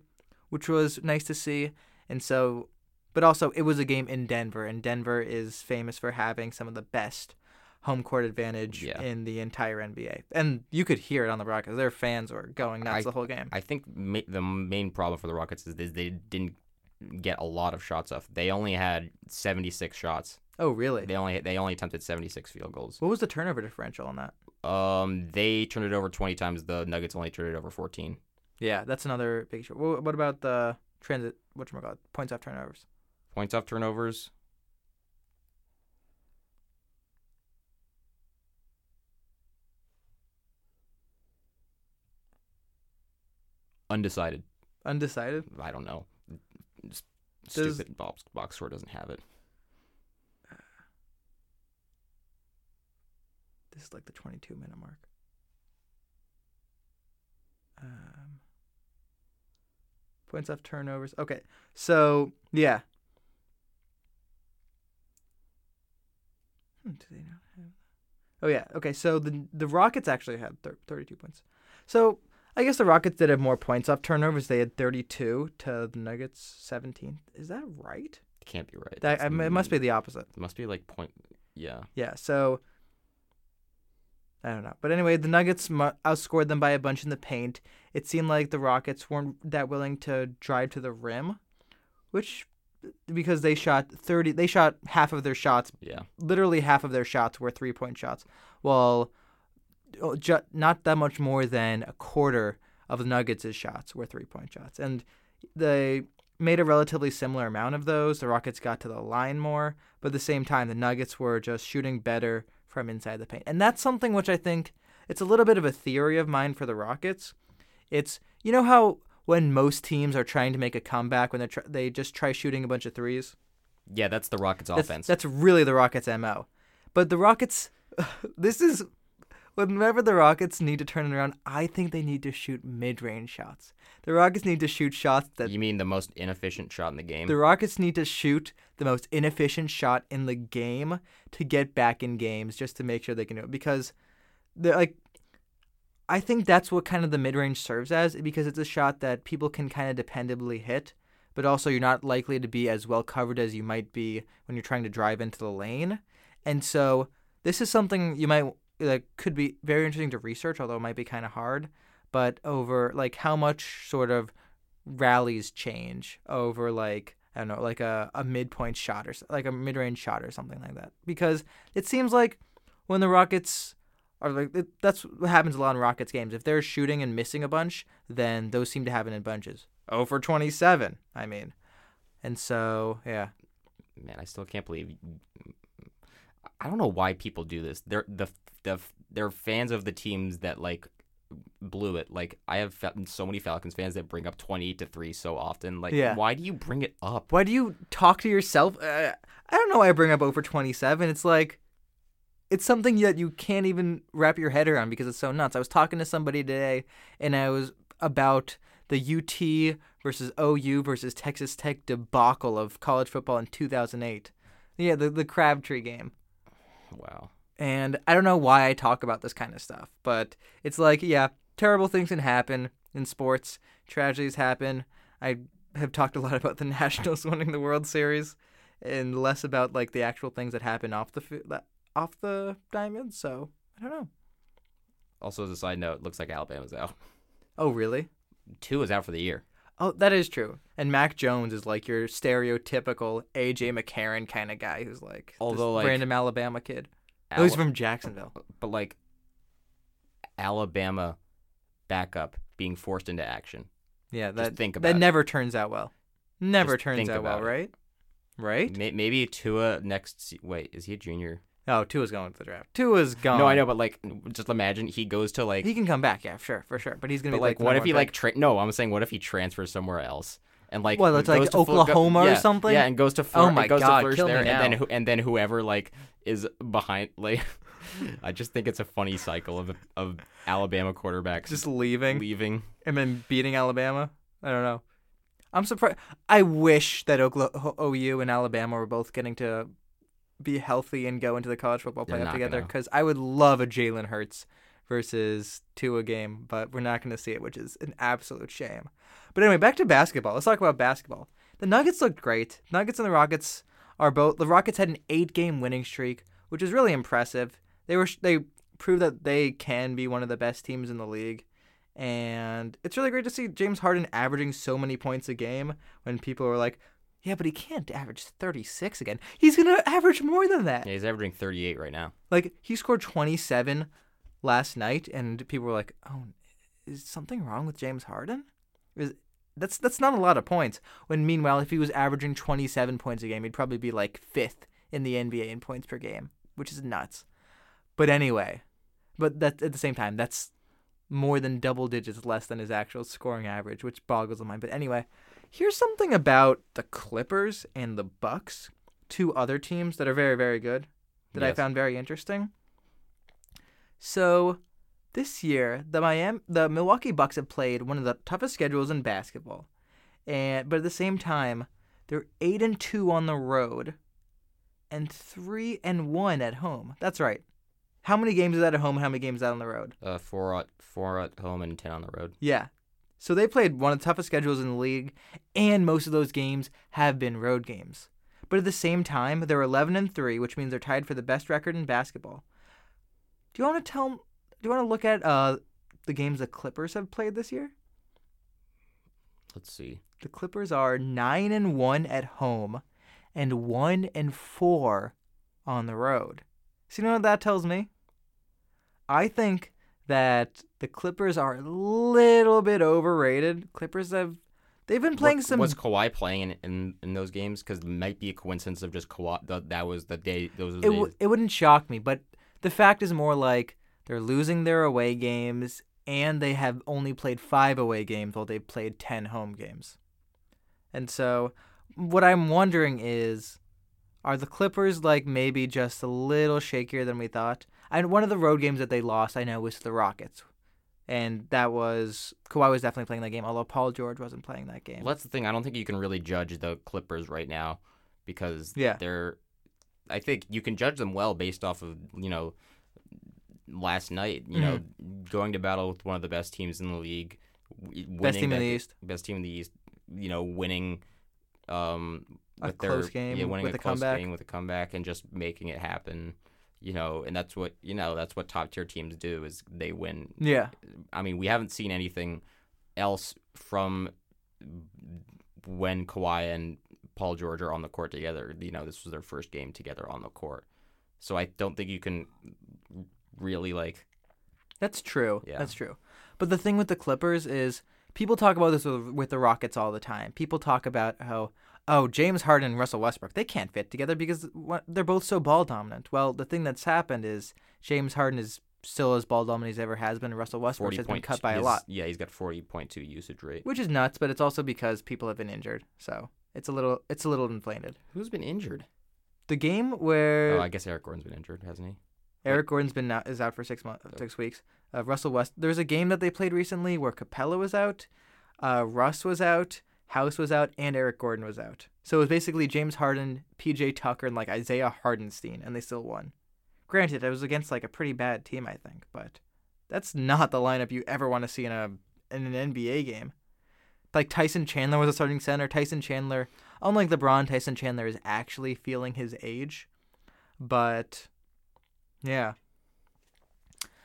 which was nice to see. And so, but also, it was a game in Denver, and Denver is famous for having some of the best home court advantage Yeah. in the entire NBA. And you could hear it on the Rockets. Their fans were going nuts I- the whole game. I think ma- the main problem for the Rockets is they didn't get a lot of shots off. They only had seventy six shots. oh, really? They only they only attempted seventy six field goals. What was the turnover differential on that? Um, they turned it over twenty times. The Nuggets only turned it over fourteen. Yeah, that's another big issue. What about the transit? What you call points off turnovers? Points off turnovers. Undecided. Undecided. I don't know. Does- Stupid box box score doesn't have it. This is like the 22 minute mark. Um, points off turnovers. Okay, so yeah. Hmm, do they not have? Oh yeah. Okay, so the the Rockets actually had thir- 32 points. So I guess the Rockets did have more points off turnovers. They had 32 to the Nuggets 17. Is that right? It can't be right. That I it must be the opposite. It must be like point. Yeah. Yeah, so I don't know. But anyway, the Nuggets outscored them by a bunch in the paint. It seemed like the Rockets weren't that willing to drive to the rim, which because they shot 30 they shot half of their shots, Yeah. literally half of their shots were three-point shots. While oh, ju- not that much more than a quarter of the Nuggets' shots were three-point shots. And they made a relatively similar amount of those. The Rockets got to the line more, but at the same time, the Nuggets were just shooting better from inside the paint. And that's something which I think it's a little bit of a theory of mine for the Rockets. It's you know how when most teams are trying to make a comeback when they tr- they just try shooting a bunch of threes. Yeah, that's the Rockets' That's, offense. that's really the Rockets' mo. But the Rockets, this is whenever the Rockets need to turn it around. I think they need to shoot mid-range shots. The Rockets need to shoot shots that you mean the most inefficient shot in the game? the Rockets need to shoot the most inefficient shot in the game to get back in games just to make sure they can do it because they're like I think that's what kind of the mid range serves as because it's a shot that people can kind of dependably hit, but also you're not likely to be as well covered as you might be when you're trying to drive into the lane. And so this is something you might that could be very interesting to research, although it might be kind of hard. But over like how much sort of rallies change over like I don't know, like a, a midpoint shot or like a mid range shot or something like that. Because it seems like when the Rockets are like that's what happens a lot in Rockets games. If they're shooting and missing a bunch, then those seem to happen in bunches. Oh for twenty seven, I mean. And so yeah. Man, I still can't believe. I don't know why people do this. They're the the they're fans of the teams that like blew it. Like I have so many Falcons fans that bring up twenty eight to three so often. Like, Yeah. why do you bring it up? Why do you talk to yourself? Uh, I don't know why I bring up over 27. It's like, it's something that you can't even wrap your head around because it's so nuts. I was talking to somebody today and I was about the UT versus OU versus Texas Tech debacle of college football in 2008. Yeah, the, the Crabtree game. Wow. And I don't know why I talk about this kind of stuff, but it's like, yeah, terrible things can happen in sports. Tragedies happen. I have talked a lot about the Nationals winning the World Series, and less about like the actual things that happen off the off the diamond. So I don't know. Also, as a side note, looks like Alabama's out. Oh really? Two is out for the year. Oh, that is true. And Mac Jones is like your stereotypical AJ McCarron kind of guy who's like Although, this like, random Alabama kid. Oh, he's from Jacksonville. but like Alabama backup being forced into action. Yeah, that think that about it. never turns out well. Never Just turns out well, it. right? Right? May- maybe Tua next. Se- wait, is he a junior? Oh, Tua's going to the draft. Tua's gone. No, I know, but like, just imagine he goes to like. He can come back, yeah, sure, for sure. But he's gonna but be like, the what if he one like? Tra- no, I'm saying, what if he transfers somewhere else? And like, Well, it's like Flo- go- Oklahoma or yeah, something? Yeah, and goes to Oh Florida. my goes God, to flourish kill me there, and then now. who, and then whoever like is behind like. I just think it's a funny cycle of of Alabama quarterbacks just leaving leaving. and then beating Alabama? I don't know. I'm surprised. I wish that Oklahoma, OU and Alabama were both getting to be healthy and go into the college football playoff not together gonna. because I would love a Jalen Hurts versus Tua game, but we're not going to see it, which is an absolute shame. But anyway, back to basketball. Let's talk about basketball. The Nuggets looked great. Nuggets and the Rockets are both. The Rockets had an eight-game winning streak, which is really impressive. They were they proved that they can be one of the best teams in the league. And it's really great to see James Harden averaging so many points a game when people were like, yeah, but he can't average 36 again. He's going to average more than that. Yeah, he's averaging 38 right now. Like, he scored 27 last night, and people were like, oh, is something wrong with James Harden? Is that's that's not a lot of points. When meanwhile, if he was averaging 27 points a game, he'd probably be like fifth in the NBA in points per game, which is nuts. But anyway, but that at the same time, that's more than double digits less than his actual scoring average, which boggles the mind. But anyway, here's something about the Clippers and the Bucks, two other teams that are very very good that I found very interesting. So, this year, the Miami, the Milwaukee Bucks have played one of the toughest schedules in basketball, and but at the same time, they're eight and two on the road, and three and one at home. That's right. How many games is that at home? How many games is that on the road? Uh, four at four at home and ten on the road. Yeah. So they played one of the toughest schedules in the league, and most of those games have been road games. But at the same time, they're 11 and 3, which means they're tied for the best record in basketball. Do you want to tell do you want to look at uh the games the Clippers have played this year? Let's see. The Clippers are 9 and 1 at home and 1 and 4 on the road. So you know what that tells me? I think that the Clippers are a little bit overrated. Clippers have they've been playing What- some Was Kawhi playing in, in, in those games? Because it might be a coincidence of just Kawhi. The, that was the day. Those it, w- it wouldn't shock me, but the fact is more like they're losing their away games and they have only played five away games while they've played 10 home games. And so, what I'm wondering is are the Clippers like maybe just a little shakier than we thought? And one of the road games that they lost, I know, was to the Rockets. And that was Kawhi was definitely playing that game, although Paul George wasn't playing that game. Well, that's the thing. I don't think you can really judge the Clippers right now because Yeah. they're. I think you can judge them well based off of you know last night. You know, going to battle with one of the best teams in the league, Mm-hmm. Best team in the East. best team in the East. You know, winning. Um, A with close their, game yeah, winning with a a close comeback. game with a comeback and just making it happen. You know, and that's what you know. That's what top tier teams do is they win Yeah. I mean, we haven't seen anything else from when Kawhi and Paul George are on the court together. You know, this was their first game together on the court. So I don't think you can really like That's true. Yeah. That's true. But the thing with the Clippers is people talk about this with, with the Rockets all the time. People talk about how oh James Harden and Russell Westbrook they can't fit together because they're both so ball dominant. Well, the thing that's happened is James Harden is still as ball dominant as ever has been. and Russell Westbrook has been cut by a lot, Yeah, he's got forty point two usage rate. which is nuts. But it's also because people have been injured, so it's a little it's a little inflated. Who's been injured? The game where Oh, I guess Eric Gordon's been injured, hasn't he? Eric Gordon's been out, is out for six months, six weeks. Uh, Russell West. There's a game that they played recently where Capela was out, uh, Russ was out, House was out, and Eric Gordon was out. So it was basically James Harden, PJ Tucker, and like Isaiah Hartenstein, and they still won. Granted, it was against like a pretty bad team, I think, but that's not the lineup you ever want to see in a in an NBA game. Like Tyson Chandler was a starting center. Tyson Chandler, unlike LeBron, Tyson Chandler is actually feeling his age, but yeah.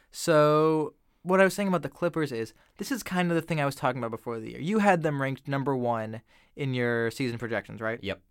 So what I was saying about the Clippers is this is kind of the thing I was talking about before the year. You had them ranked number one in your season projections, right? Yep.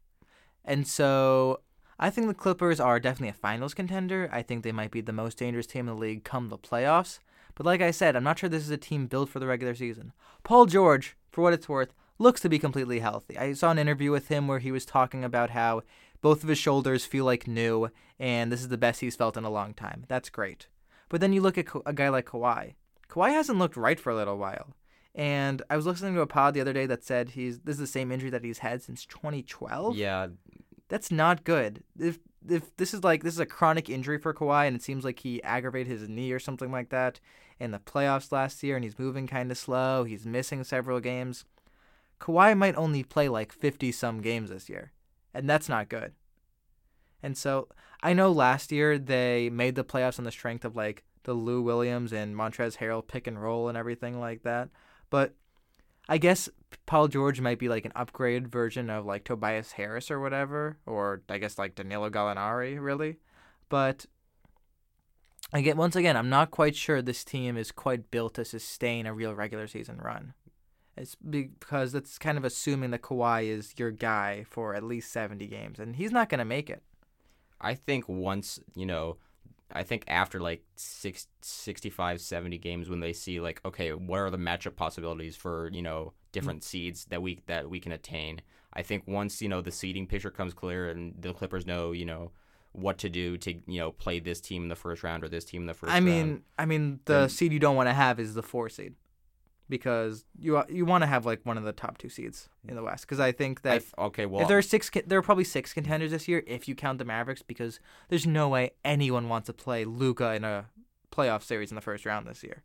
And so I think the Clippers are definitely a finals contender. I think they might be the most dangerous team in the league come the playoffs. But like I said, I'm not sure this is a team built for the regular season. Paul George, for what it's worth, looks to be completely healthy. I saw an interview with him where he was talking about how both of his shoulders feel like new, and this is the best he's felt in a long time. That's great. But then you look at a guy like Kawhi. Kawhi hasn't looked right for a little while. And I was listening to a pod the other day that said he's this is the same injury that he's had since 2012 Yeah, that's not good. If if this is like this is a chronic injury for Kawhi, and it seems like he aggravated his knee or something like that in the playoffs last year, and he's moving kind of slow. He's missing several games. Kawhi might only play like fifty some games this year, and that's not good. And so I know last year they made the playoffs on the strength of like the Lou Williams and Montrezl Harrell pick and roll and everything like that, but I guess Paul George might be like an upgrade version of like Tobias Harris or whatever, or I guess like Danilo Gallinari, really. But again, once again, I'm not quite sure this team is quite built to sustain a real regular season run. It's because that's kind of assuming that Kawhi is your guy for at least 70 games, and he's not going to make it. I think once, you know, I think after like six, 65, 70 games when they see like, okay, what are the matchup possibilities for, you know, mm. different seeds that we that we can attain. I think once, you know, the seeding picture comes clear and the Clippers know, you know, what to do to, you know, play this team in the first round or this team in the first I round. mean, I mean, the seed you don't want to have is the four seed, because you you want to have like one of the top two seeds in the West. Because I think that th- okay, well, if there are six, there are probably six contenders this year if you count the Mavericks, because there's no way anyone wants to play Luka in a playoff series in the first round this year.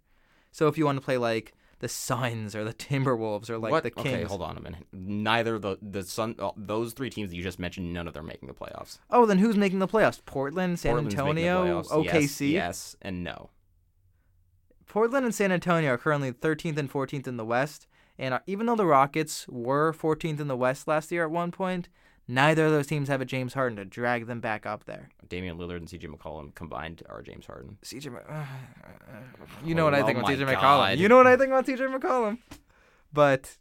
So if you want to play like the Suns or the Timberwolves or like what? the Kings, Okay, hold on a minute. Neither the the Sun, uh, those three teams that you just mentioned, none of them are making the playoffs. oh, then who's making the playoffs? Portland, San Portland's Antonio, playoffs. Yes, OKC. yes, and no. Portland and San Antonio are currently 13th and 14th in the West, and uh, even though the Rockets were 14th in the West last year at one point, neither of those teams have a James Harden to drag them back up there. Damian Lillard and CJ McCollum combined are James Harden. CJ, Mc- you know what I Oh think about my CJ McCollum. You know what I think about CJ McCollum. But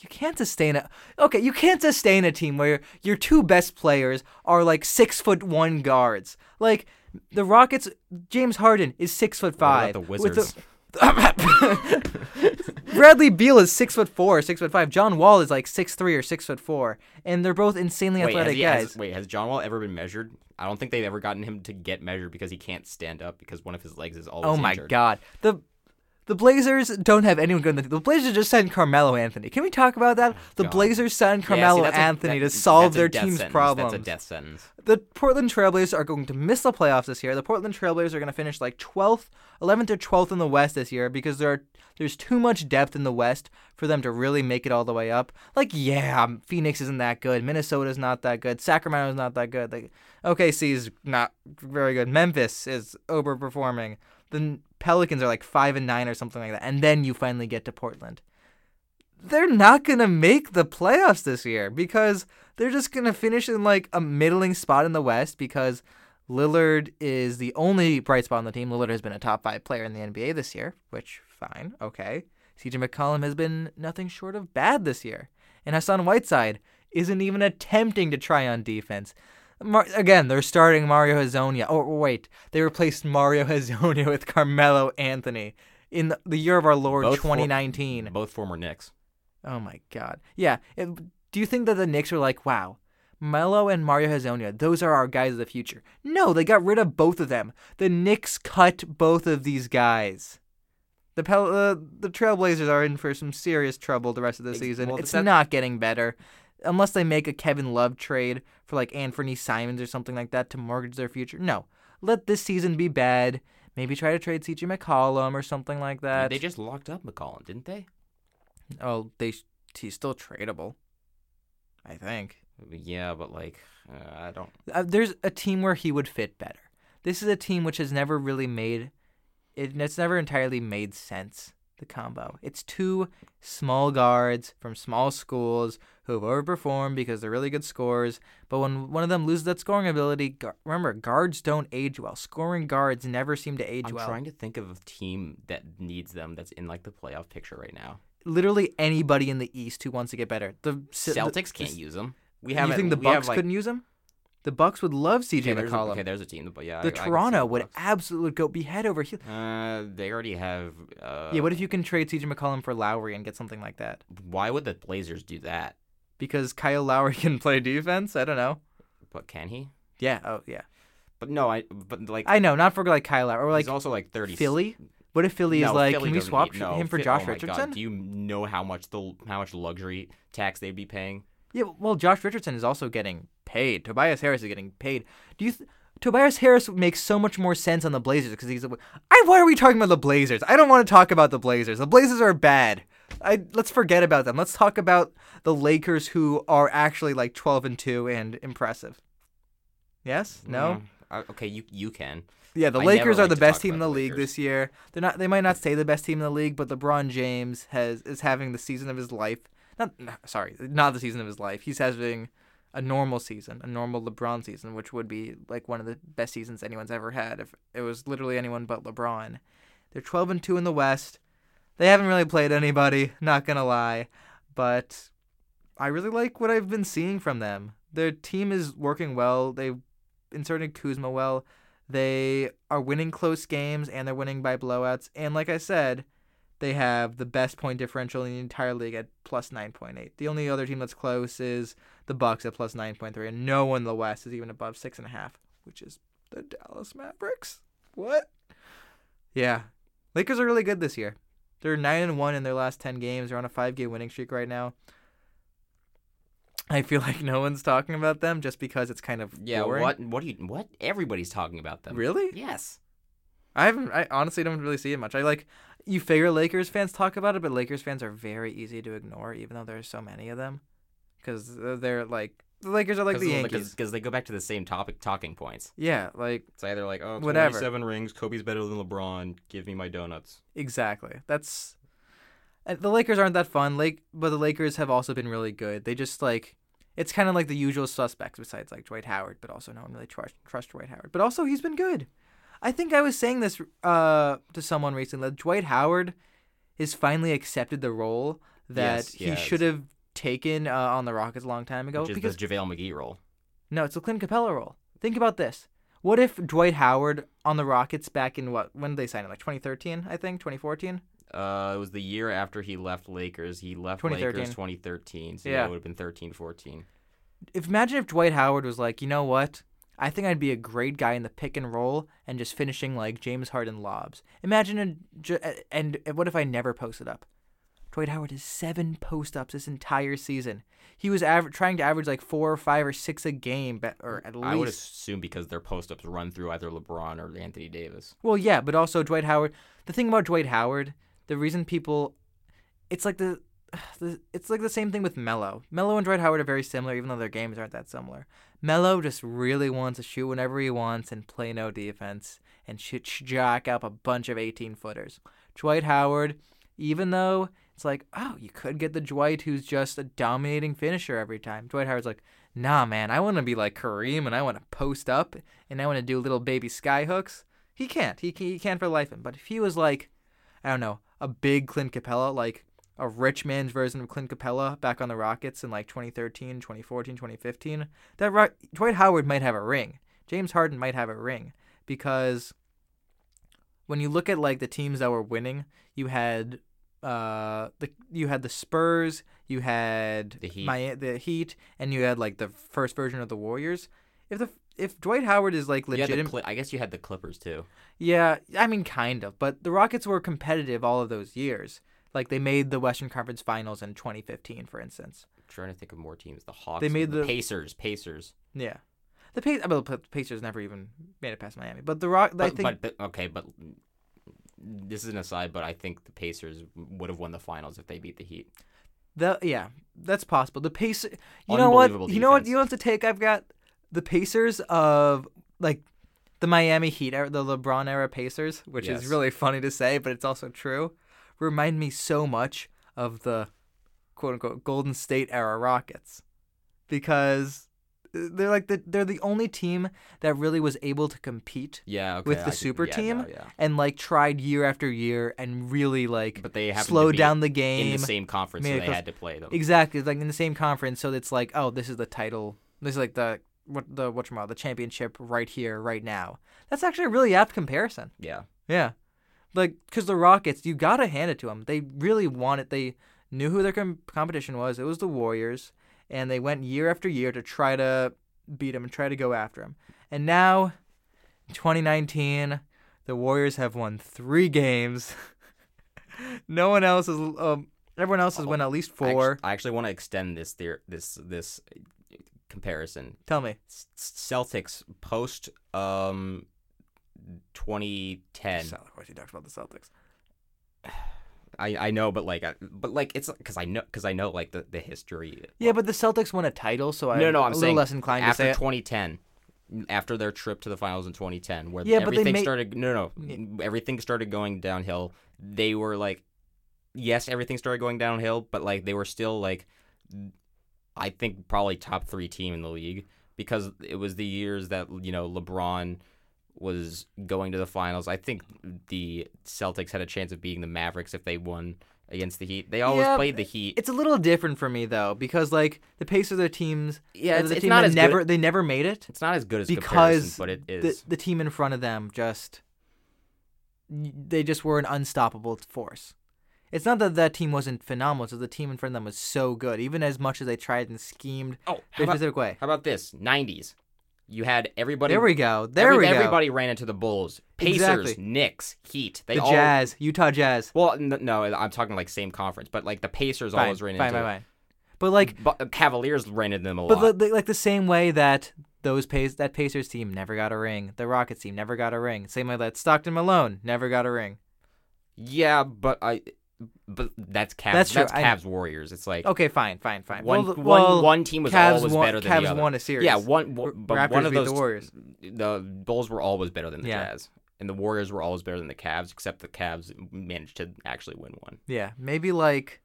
you can't sustain a okay. You can't sustain a team where your two best players are like six foot one guards. Like the Rockets, James Harden is six foot five. the Wizards? Bradley Beal is six foot four, six foot five. John Wall is like six three or six foot four, and they're both insanely wait, has athletic he, guys. has, wait, has John Wall ever been measured? I don't think they've ever gotten him to get measured because he can't stand up because one of his legs is always Oh my injured. god. The The Blazers don't have anyone good. In the, the Blazers just signed Carmelo Anthony. Can we talk about that? Oh, the God. Blazers signed Yeah, see, Carmelo a- Anthony that- to solve their team's sentence. problems. That's a death sentence. the Portland Trailblazers are going to miss the playoffs this year. The Portland Trailblazers are going to finish like 12th, 11th or 12th in the West this year because there are there's too much depth in the West for them to really make it all the way up. Like, yeah, Phoenix isn't that good. Minnesota's not that good. Sacramento's not that good. Like, OKC's not very good. Memphis is overperforming. The Pelicans are like 5 and 9 or something like that. And then you finally get to Portland they're not to make the playoffs this year because they're just to finish in like a middling spot in the West because Lillard is the only bright spot on the team. Lillard has been a top five player in the NBA this year, which, fine, okay. CJ McCollum has been nothing short of bad this year. And Hassan Whiteside isn't even attempting to try on defense. Mar- again, they're starting Mario Hezonja. Oh, wait, they replaced Mario Hezonja with Carmelo Anthony in the, year of our Lord Both for- 2019. Both former Knicks. Oh my god. Yeah. it- do you think that the Knicks were like, wow, Melo and Mario Hezonja, those are our guys of the future? No, they got rid of both of them. The Knicks cut both of these guys. The Pel- uh, the Trailblazers are in for some serious trouble the rest of the season. well, it's not getting better. Unless they make a Kevin Love trade for like Anthony Simons or something like that to mortgage their future. No. Let this season be bad. Maybe try to trade CJ McCollum or something like that. They just locked up McCollum, didn't they? oh, they he's still tradable. I think. Yeah, but like, uh, I don't. uh, there's a team where he would fit better. This is a team which has never really made it. It's never entirely made sense. The combo. It's two small guards from small schools who have overperformed because they're really good scorers. But when one of them loses that scoring ability, remember guards don't age well. Scoring guards never seem to age well. I'm trying to think of a team that needs them that's in like the playoff picture right now. Literally anybody in the East who wants to get better. The C- the- Celtics can't use them. We have. you think the have, Bucks like- couldn't use them? The Bucks would love CJ Okay, a, McCollum. okay, there's a team, but yeah, the I Toronto the would absolutely go be head over heels. Uh, they already have. Uh, Yeah, what if you can trade CJ McCollum for Lowry and get something like that? Why would the Blazers do that? Because Kyle Lowry can play defense? I don't know. But can he? Yeah, oh yeah. But no, I. But like, I know, not for like Kyle Lowry. Or like he's also like thirty. Philly? What if Philly is like, Philly can we swap need- no, him for Phil- Josh oh Richardson? God, do you know how much the how much luxury tax they'd be paying? Yeah, well, Josh Richardson is also getting paid. Tobias Harris is getting paid. Do you? Th- Tobias Harris makes so much more sense on the Blazers because he's. I. Why are we talking about the Blazers? I don't want to talk about the Blazers. The Blazers are bad. I let's forget about them. Let's talk about the Lakers, who are actually like twelve and two and impressive. Yes? No. Mm, okay, you you can. Yeah, the I Lakers are the best team in the the league this year. They're not. They might not stay the best team in the league, but LeBron James has is having the season of his life. Not no, sorry, not the season of his life. He's having a normal season, a normal LeBron season, which would be like one of the best seasons anyone's ever had if it was literally anyone but LeBron. They're 12 and 2 in the West. They haven't really played anybody, not to lie, but I really like what I've been seeing from them. Their team is working well. They've inserted Kuzma well. They are winning close games and they're winning by blowouts. And like I said, they have the best point differential in the entire league at plus 9.8. The only other team that's close is the Bucks at plus 9.3, and no one in the West is even above six and a half, which is the Dallas Mavericks. What? Yeah, Lakers are really good this year. They're nine and one in their last ten games. They're on a five-game winning streak right now. I feel like no one's talking about them just because it's kind of Yeah. boring. What? What do you? What? Everybody's talking about them. Really? Yes. I haven't. I honestly don't really see it much. I like you figure Lakers fans talk about it, but Lakers fans are very easy to ignore, even though there's so many of them, because uh, they're like the Lakers are like the Yankees. Because they go back to the same topic talking points. Yeah, like It's either like, oh, Whatever. 27 rings, Kobe's better than LeBron, give me my donuts. exactly. That's the Lakers aren't that fun. Like, but the Lakers have also been really good. They just like it's kind of like the usual suspects, besides like Dwight Howard, but also no one really trust trust Dwight Howard. But also he's been good. I think I was saying this uh to someone recently that Dwight Howard has finally accepted the role that Yes, he yes. should have taken uh, on the Rockets a long time ago. Which because the JaVale McGee role. no, it's the Clint Capela role. Think about this. What if Dwight Howard on the Rockets back in what? When did they sign him? Like 2013, I think, 2014. Uh, it was the year after he left Lakers. He left 2013. Lakers 2013. So Yeah. yeah, it would have been 13, 14. If imagine if Dwight Howard was like, you know what? I think I'd be a great guy in the pick and roll and just finishing like James Harden lobs. Imagine a, and what if I never posted up? Dwight Howard has seven post ups this entire season. He was aver- trying to average like four or five or six a game, but, or at least. I would assume because their post ups run through either LeBron or Anthony Davis. Well, yeah, but also Dwight Howard. The thing about Dwight Howard, the reason people, it's like the, the it's like the same thing with Melo. Melo and Dwight Howard are very similar, even though their games aren't that similar. Melo just really wants to shoot whenever he wants and play no defense and shoot jack up a bunch of 18 footers. Dwight Howard, even though it's like, oh, you could get the Dwight who's just a dominating finisher every time. Dwight Howard's like, nah, man, I want to be like Kareem and I want to post up and I want to do little baby sky hooks. He can't. He, he can't for life. But if he was like, I don't know, a big Clint Capela, like a rich man's version of Clint Capela back on the Rockets in like 2013, 2014, 2015, that Dwight Howard might have a ring. James Harden might have a ring because when you look at like the teams that were winning, you had uh the you had the Spurs, you had The Heat. The Heat, and you had like the first version of the Warriors. If the if Dwight Howard is like legitimate, Cli- I guess you had the Clippers too. yeah, I mean, kind of. But the Rockets were competitive all of those years. Like they made the Western Conference Finals in 2015, for instance. I'm trying to think of more teams. The Hawks. They made the, the- Pacers. Pacers. Yeah, the Pac- I mean, the Pacers never even made it past Miami. But the Rock, I think, but, but okay, but this is an aside. But I think the Pacers would have won the finals if they beat the Heat. the yeah, that's possible. The Pacers, you know what? Unbelievable You know what? defense. You know what's take I've got? The Pacers of like the Miami Heat era, the LeBron era Pacers, which Yes. is really funny to say, but it's also true. Remind me so much of the quote unquote Golden State era Rockets because they're like the they're the only team that really was able to compete Yeah. Okay, with the could- super yeah, team no, yeah. and like tried year after year and really like But they have slow to be down the game. in the same conference, so made it they close. had to play them. Exactly, like in the same conference, so it's like, oh, this is the title. This is like the what the what the championship right here, right now. That's actually a really apt comparison. Yeah. Yeah, like because the Rockets, you gotta hand it to them. They really wanted. They knew who their com- competition was. It was the Warriors, and they went year after year to try to beat him and try to go after him. And now, 2019, the Warriors have won three games. no one else has. Um, everyone else has won at least four. I actually want to extend this theor- this this comparison. Tell me. Celtics post um 2010. Of course, he talks about the Celtics. I, I know, but like, I, but like, it's because I know because I know like the, the history. Yeah, but the Celtics won a title, so I'm no, no, I'm a little saying less inclined to after say it. 2010, after their trip to the finals in 2010, where Yeah, but they everything made- started. No, no, everything started going downhill. They were like, yes, everything started going downhill, but like they were still like, I think probably top three team in the league because it was the years that you know LeBron was going to the finals. I think the Celtics had a chance of beating the Mavericks if they won against the Heat. They always Yeah, played the Heat. It's a little different for me though, because like the Pacers are teams. Yeah, uh, it's- the it's team not as good- never they never made it It's not as good as because but it the the team in front of them just they just were an unstoppable force. It's not that that team wasn't phenomenal; it's that the team in front of them was so good. Even as much as they tried and schemed oh, their how about, way. how about this? 90s. You had everybody. There we go. There every- we go. Everybody ran into the Bulls. Pacers, Exactly. Knicks, Heat. They the all. Jazz, Utah Jazz. Well, n- no, I'm talking like same conference, but like the Pacers Fine, always ran fine, into. fine, fine. But like, But uh, Cavaliers ran into them a But lot. the, the, like the same way that those Pace that Pacers team never got a ring, the Rockets team never got a ring. Same way that Stockton Malone never got a ring. yeah, but I. But that's Cavs. That's That's, true, I- Cavs Warriors. It's like Okay, fine, fine, fine. one, well, one, well, one team was Cavs always won, better than Cavs the other. won a series. Yeah, one, but Raptors one of those the Warriors. the Bulls were always better than the Yeah. Jazz, and the Warriors were always better than the Cavs, except the Cavs managed to actually win one. Yeah, maybe like.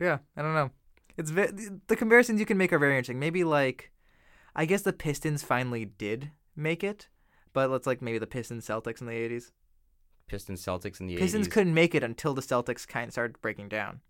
Yeah, I don't know. It's ve- the comparisons you can make are very interesting. Maybe like, I guess the Pistons finally did make it, but let's like maybe the Pistons Celtics in the '80s. Pistons, Celtics in the Pistons 80s. couldn't make it until the Celtics kind of started breaking down.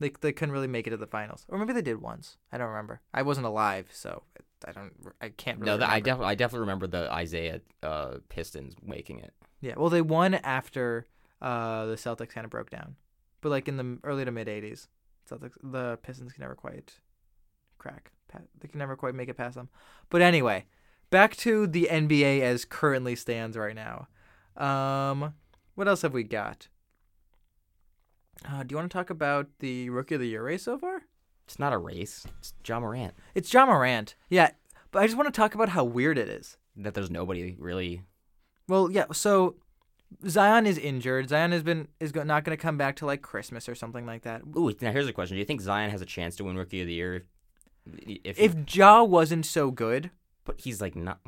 They they couldn't really make it to the finals, or maybe they did once. I don't remember. I wasn't alive, so I don't. I can't. Really no, that, I definitely, I definitely remember the Isaiah uh, Pistons making it. Yeah, well, they won after uh, the Celtics kind of broke down, but like in the early to mid '80s, Celtics the Pistons can never quite crack. They can never quite make it past them. But anyway, back to the NBA as currently stands right now. Um, what else have we got? Uh, do you want to talk about the rookie of the year race so far? It's not a race. It's Ja Morant. It's Ja Morant. Yeah, but I just want to talk about how weird it is. That there's nobody really. Well, yeah. So Zion is injured. Zion has been is go- not going to come back to like Christmas or something like that. Ooh, now here's a question: Do you think Zion has a chance to win Rookie of the Year? If, if, If Ja wasn't so good, but he's like not.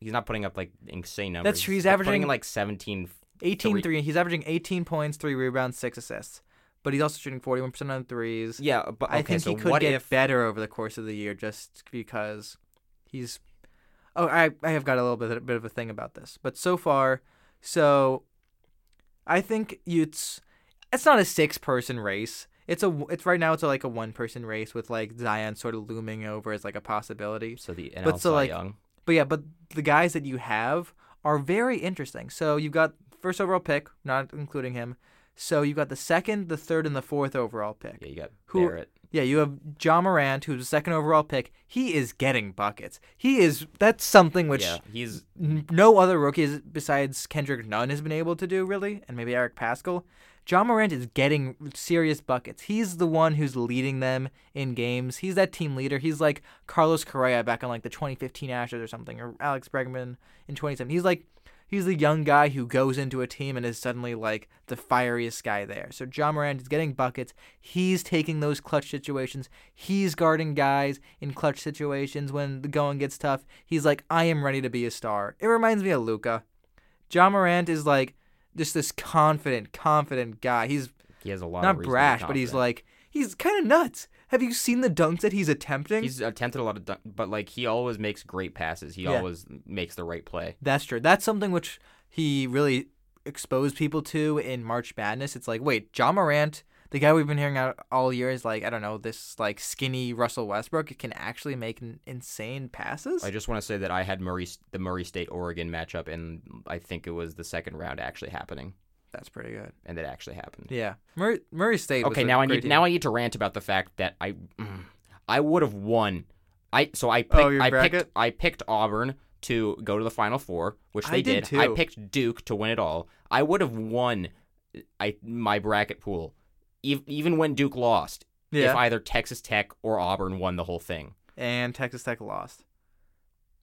He's not putting up like insane numbers. That's true, he's like, averaging- like 17. 18 Three. three. He's averaging 18 points, three rebounds, six assists. But he's also shooting 41% on threes. Yeah, but okay, I think so he could get if better over the course of the year just because he's. Oh, I I have got a little bit a bit of a thing about this, but so far, so I think it's it's not a six person race. It's a it's right now it's a, like a one person race with like Zion sort of looming over as like a possibility. so the NL But so, Cy like, Young? But yeah, but the guys that you have are very interesting. So you've got first overall pick, not including him. So you've got the second, the third, and the fourth overall pick. Yeah, you got Who- Barrett. Yeah, you have Ja Morant, who's the second overall pick. He is getting buckets. He is that's something which yeah, he's n- no other rookies besides Kendrick Nunn has been able to do really, and maybe Eric Paschall. Ja Morant is getting serious buckets. He's the one who's leading them in games. He's that team leader. He's like Carlos Correa back on like the 2015 Astros or something, or Alex Bregman in 2017. He's like he's the young guy who goes into a team and is suddenly like the fieriest guy there. So Ja Morant is getting buckets. He's taking those clutch situations. He's guarding guys in clutch situations when the going gets tough. He's like, I am ready to be a star. It reminds me of Luka. John Morant is like just this confident, confident guy. He's he has a lot. of not brash, but he's like he's kind of nuts. Have you seen the dunks that he's attempting? He's attempted a lot of, dun- but like he always makes great passes. He Yeah. always makes the right play. That's true. That's something which he really exposed people to in March Madness. It's like, wait, Ja Morant, the guy we've been hearing out all year, is like, I don't know, this like skinny Russell Westbrook can actually make insane passes. I just want to say that I had Murray, the Murray State Oregon matchup, and I think it was the second round actually happening, That's pretty good. and it actually happened. Yeah, Murray, Murray State. Okay, now I need team. now I need to rant about the fact that I mm, I would have won. I so I picked, Oh, I bracket? picked I picked Auburn to go to the Final Four, which I they did I picked Duke to win it all. I would have won I my bracket pool, ev- even when Duke lost. yeah, If either Texas Tech or Auburn won the whole thing. and Texas Tech lost,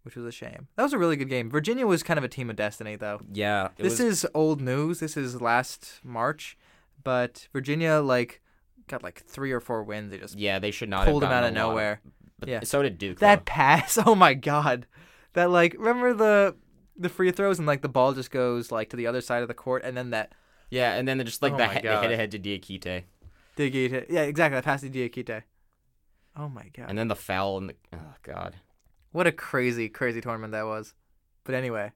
which was a shame. That was a really good game. Virginia was kind of a team of destiny, though. Yeah, this is old news. This is last March, but Virginia like got like three or four wins. They just yeah they should not pulled have him out of nowhere. but Yeah. so did Duke. That though. pass, oh my god, that like remember the the free throws and like the ball just goes like to the other side of the court and then that yeah, and then just like Oh the, he- the head to Diakite, hit. Yeah, exactly. That passed to Diakite. Oh my god, and then the foul and the oh god. what a crazy crazy tournament that was. But anyway,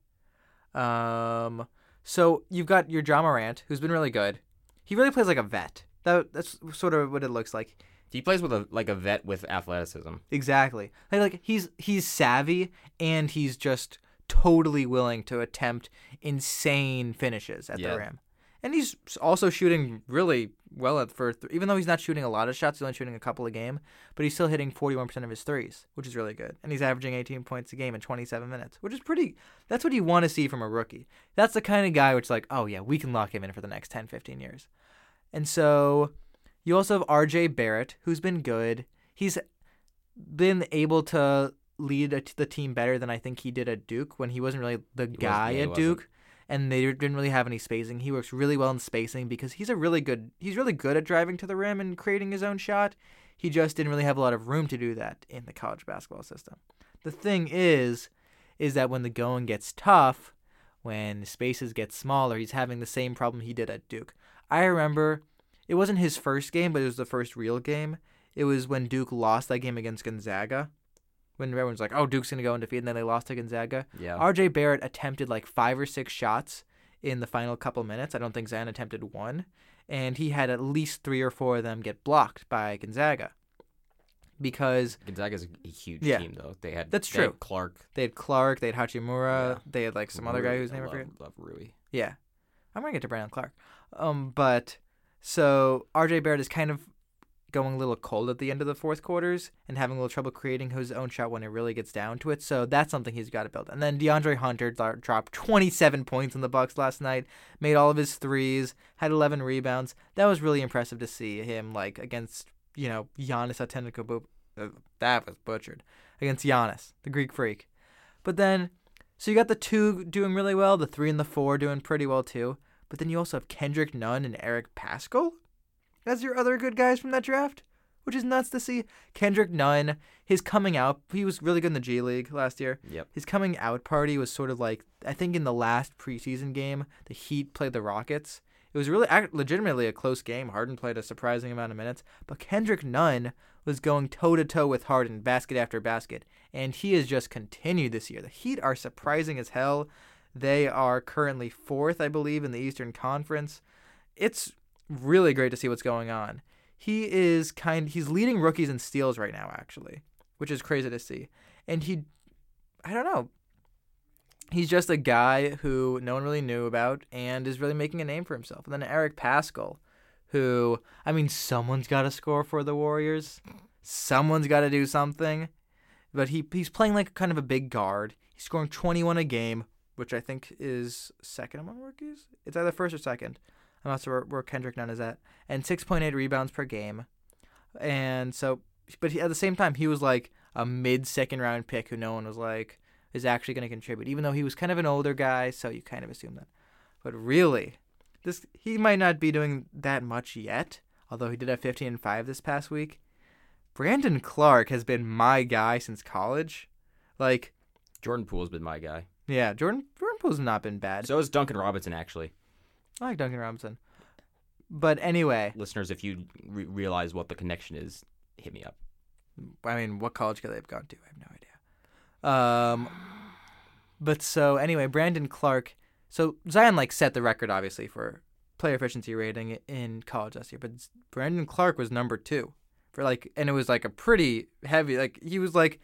um, so you've got your Ja Morant who's been really good. He really plays like a vet. That that's sort of what it looks like. He plays with a like a vet with athleticism. Exactly. Like, like he's he's savvy and he's just totally willing to attempt insane finishes at Yeah. the rim. And he's also shooting really well at for th- even though he's not shooting a lot of shots, he's only shooting a couple a game, but he's still hitting 41% of his threes, which is really good. And he's averaging 18 points a game in 27 minutes, which is pretty that's what you want to see from a rookie. That's the kind of guy which like, oh yeah, we can lock him in for the next 10, 15 years. And so you also have RJ Barrett, who's been good. He's been able to lead a, the team better than I think he did at Duke when he wasn't really the guy at. Duke, and they didn't really have any spacing. He works really well in spacing because he's a really good. He's really good at driving to the rim and creating his own shot. He just didn't really have a lot of room to do that in the college basketball system. The thing is, is that when the going gets tough, when spaces get smaller, he's having the same problem he did at Duke. I remember it wasn't his first game, but it was the first real game. It was when Duke lost that game against Gonzaga. When everyone's like, "Oh, Duke's gonna go undefeated," and then they lost to Gonzaga. Yeah. R.J. Barrett attempted like five or six shots in the final couple minutes. I don't think Zion attempted one, and he had at least three or four of them get blocked by Gonzaga because Gonzaga's a huge Yeah. team, though. They had That's they had true. Clarke, they had Clarke, they had Hachimura, Yeah. they had like some other guy whose name I forget. love Rui. Yeah. I'm gonna get to Brandon Clarke. Um, but so RJ Barrett is kind of going a little cold at the end of the fourth quarters and having a little trouble creating his own shot when it really gets down to it. So that's something he's got to build. And then DeAndre Hunter dropped 27 points in the Bucks last night, made all of his threes, had 11 rebounds. That was really impressive to see him like against you know Giannis Antetokounmpo. Uh, that was butchered against Giannis, the Greek freak. But then, so you got the two doing really well, the three and the four doing pretty well too. But then you also have Kendrick Nunn and Eric Paschall as your other good guys from that draft, which is nuts to see. Kendrick Nunn, his coming out, he was really good in the G League last year. Yep. His coming out party was sort of like I think in the last preseason game, the Heat played the Rockets. It was really legitimately a close game. Harden played a surprising amount of minutes, but Kendrick Nunn was going toe to toe with Harden, basket after basket, and he has just continued this year. The Heat are surprising as hell. They are currently fourth, I believe, in the Eastern Conference. It's really great to see what's going on. He is kind he's leading rookies in steals right now actually, which is crazy to see. And he I don't know. He's just a guy who no one really knew about and is really making a name for himself. And then Eric Paschall, who I mean someone's got to score for the Warriors. Someone's got to do something. But he he's playing like kind of a big guard. He's scoring 21 a game, which I think is second among rookies. It's either first or second. I'm not sure where Kendrick Nunn is at, and 6.8 rebounds per game. And so, but he, at the same time, he was like a mid second round pick who no one was like is actually going to contribute, even though he was kind of an older guy, so you kind of assume that. But really, this he might not be doing that much yet, although he did have 15 and 5 this past week. Brandon Clarke has been my guy since college. Like, Jordan Poole's been my guy. yeah, Jordan Jordan Poole's not been bad. So is Duncan Robinson, actually. I like Duncan Robinson. But anyway, Listeners, if you re- realize what the connection is, hit me up. I mean, what college could they have gone to? I have no idea. Um, but so anyway, Brandon Clarke. So Zion like set the record obviously for player efficiency rating in college last year, but Brandon Clarke was number two for like, and it was like a pretty heavy. Like he was like,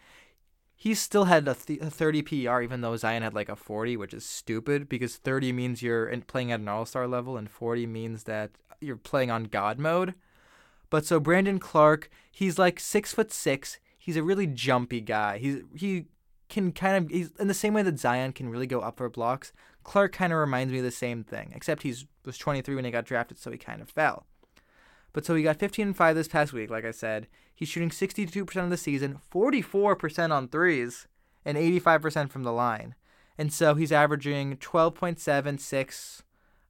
he still had a, th- a 30 PER even though Zion had like a 40, which is stupid because 30 means you're in, playing at an All Star level and 40 means that you're playing on God mode. But so Brandon Clarke, he's like six foot six. He's a really jumpy guy. He's he can kind of he's in the same way that Zion can really go up for blocks. Clark kind of reminds me of the same thing, except he's was 23 when he got drafted, so he kind of fell. But so he got 15 and 5 this past week, like I said. He's shooting 62% of the season, 44% on threes, and 85% from the line. And so he's averaging 12.76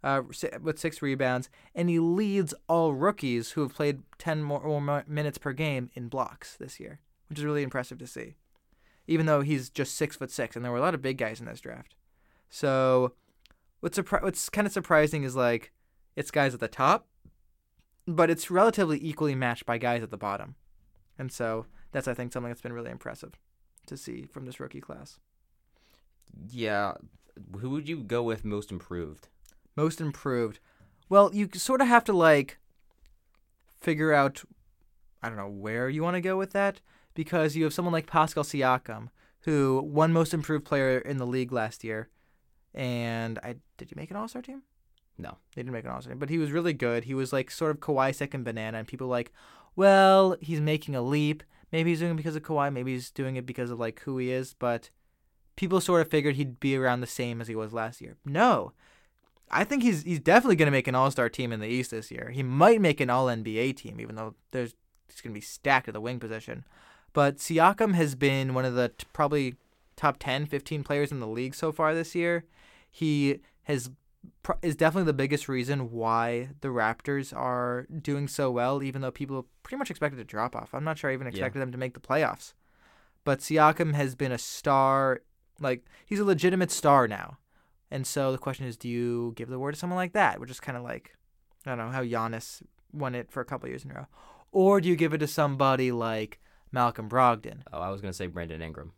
uh, with six rebounds, and he leads all rookies who have played 10 more, more minutes per game in blocks this year, which is really impressive to see. Even though he's just six foot six, and there were a lot of big guys in this draft. So, what's surpri- what's kind of surprising is like it's guys at the top, but it's relatively equally matched by guys at the bottom, and so that's I think something that's been really impressive to see from this rookie class. Yeah. Who would you go with most improved? Most improved. Well, you sort of have to like figure out I don't know where you want to go with that because you have someone like Pascal Siakam who won most improved player in the league last year. And I did you make an All-Star team? No. They didn't make an All-Star team, but he was really good. He was like sort of Kawhi second banana and people like, "Well, he's making a leap. Maybe he's doing it because of Kawhi, maybe he's doing it because of like who he is, but people sort of figured he'd be around the same as he was last year. No. I think he's he's definitely going to make an All-Star team in the East this year. He might make an All-NBA team even though there's he's going to be stacked at the wing position. But Siakam has been one of the t- probably top 10, 15 players in the league so far this year. He has is definitely the biggest reason why the Raptors are doing so well, even though people pretty much expected a drop off. I'm not sure I even expected them to make the playoffs. But Siakam has been a star, like he's a legitimate star now. And so the question is, do you give the award to someone like that, which is kind of like, I don't know how Giannis won it for a couple years in a row, or do you give it to somebody like Malcolm Brogdon? Oh, I was gonna say Brandon Ingram.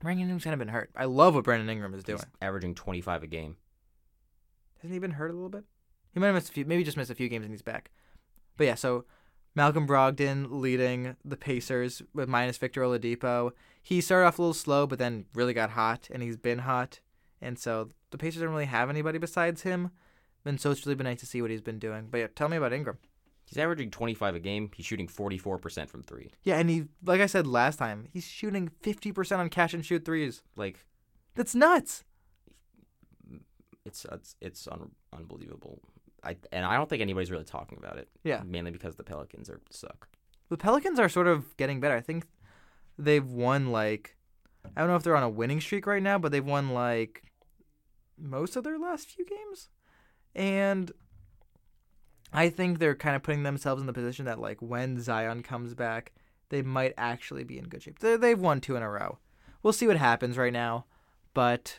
Brandon Ingram's kind of been hurt. I love what Brandon Ingram is doing. He's averaging 25 a game. Hasn't he been hurt a little bit? He might have missed a few, maybe just missed a few games and he's back. But yeah, so Malcolm Brogdon leading the Pacers with minus Victor Oladipo. He started off a little slow, but then really got hot, and he's been hot. And so the Pacers don't really have anybody besides him. And so it's really been nice to see what he's been doing. But yeah, tell me about Ingram. He's averaging 25 a game. He's shooting 44% from three. Yeah, and he, like I said last time, he's shooting 50% on catch and shoot threes. Like That's nuts. It's it's it's un- unbelievable. I and I don't think anybody's really talking about it. Yeah. Mainly because the Pelicans are suck. The Pelicans are sort of getting better. I think they've won like I don't know if they're on a winning streak right now, but they've won like most of their last few games. And I think they're kind of putting themselves in the position that like when Zion comes back, they might actually be in good shape. they they've won two in a row. We'll see what happens right now, but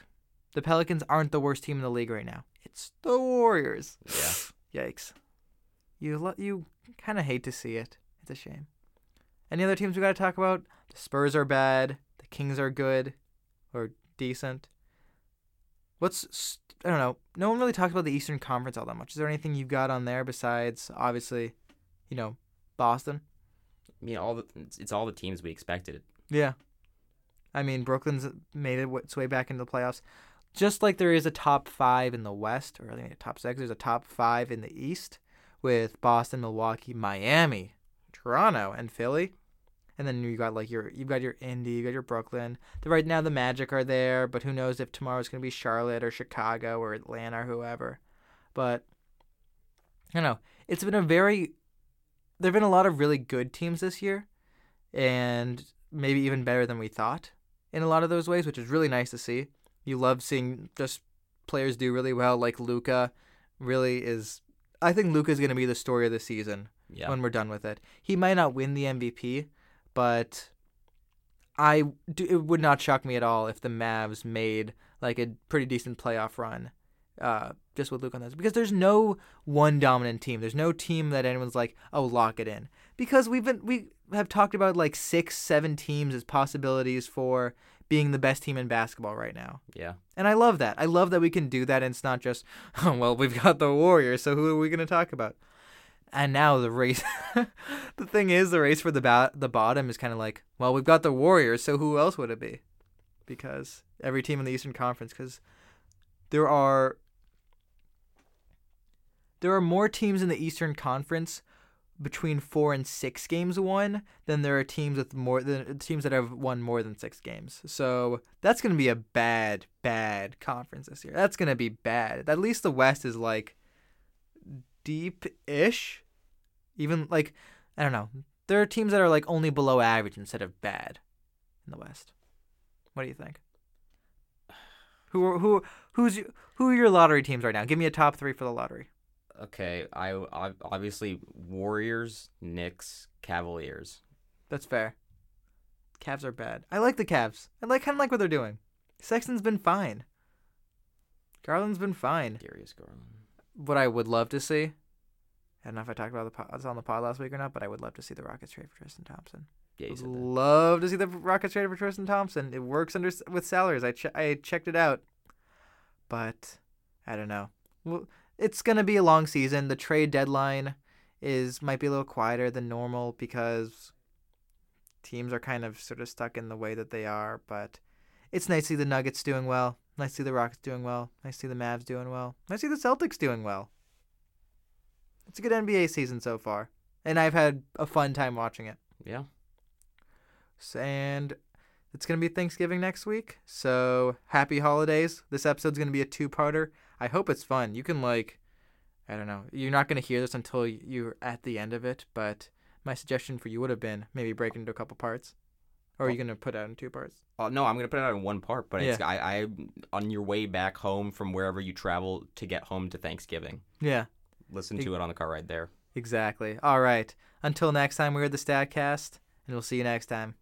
the Pelicans aren't the worst team in the league right now. It's the Warriors. Yeah. Yikes. You lo- you kind of hate to see it. It's a shame. Any other teams we got to talk about? The Spurs are bad. The Kings are good or decent. What's I don't know. No one really talks about the Eastern Conference all that much. Is there anything you've got on there besides obviously, you know, Boston? I mean, all the it's, it's all the teams we expected. Yeah. I mean, Brooklyn's made its way back into the playoffs. Just like there is a top five in the West, or I think a top six, there's a top five in the East with Boston, Milwaukee, Miami, Toronto, and Philly. And then you got like your you've got your Indy, you got your Brooklyn. The, right now the Magic are there, but who knows if tomorrow's gonna be Charlotte or Chicago or Atlanta or whoever. But I don't know. It's been a very there've been a lot of really good teams this year and maybe even better than we thought in a lot of those ways, which is really nice to see. You love seeing just players do really well, like Luka. Really is. I think Luka is going to be the story of the season Yeah. when we're done with it. He might not win the MVP, but I do, it would not shock me at all if the Mavs made like a pretty decent playoff run, uh, just with Luke on this. Because there's no one dominant team. There's no team that anyone's like, oh, lock it in. Because we've been we have talked about like six, seven teams as possibilities for being the best team in basketball right now. yeah. And I love that. I love that we can do that and it's not just, oh, well, we've got the Warriors, so who are we going to talk about? And now the race, the thing is, the race for the ba- the bottom is kind of like, well, we've got the Warriors, so who else would it be? Because every team in the Eastern Conference, because there are there are more teams in the Eastern Conference between four and six games won than there are teams with more than teams that have won more than six games. So that's gonna be a bad, bad conference this year. That's gonna be bad. At least the West is like deep-ish. Even like I don't know. There are teams that are like only below average instead of bad in the West. What do you think? Who who who's who are your lottery teams right now? Give me a top three for the lottery. Okay. I, I obviously Warriors, Knicks, Cavaliers. That's fair. Cavs are bad. I like the Cavs. I like kind of like what they're doing. Sexton's been fine. Garland's been fine. Darius Garland. What I would love to see, I don't know if I talked about the pod, on the pod last week or not, but I would love to see the Rockets trade for Tristan Thompson. Yeah, you Would said that. love to see the Rockets trade for Tristan Thompson. It works under with salaries. I che- I checked it out, but I don't know. Well, it's gonna be a long season. The trade deadline is might be a little quieter than normal because teams are kind of sort of stuck in the way that they are. But it's nice to see the Nuggets doing well. Nice to see the Rockets doing well. Nice to see the Mavs doing well. Nice to see the Celtics doing well. It's a good NBA season so far, and I've had a fun time watching it. Yeah. And it's going to be Thanksgiving next week. So happy holidays. This episode's going to be a two parter. I hope it's fun. You can, like, I don't know. You're not going to hear this until you're at the end of it, but my suggestion for you would have been maybe break it into a couple parts. Or are you oh. going to put it out in two parts? Oh no, I'm gonna put it out in one part, but it's I, I on your way back home from wherever you travel to get home to Thanksgiving. Yeah, Listen to it on the car ride there. exactly. All right. Until next time, we're the Stat Cast, and we'll see you next time.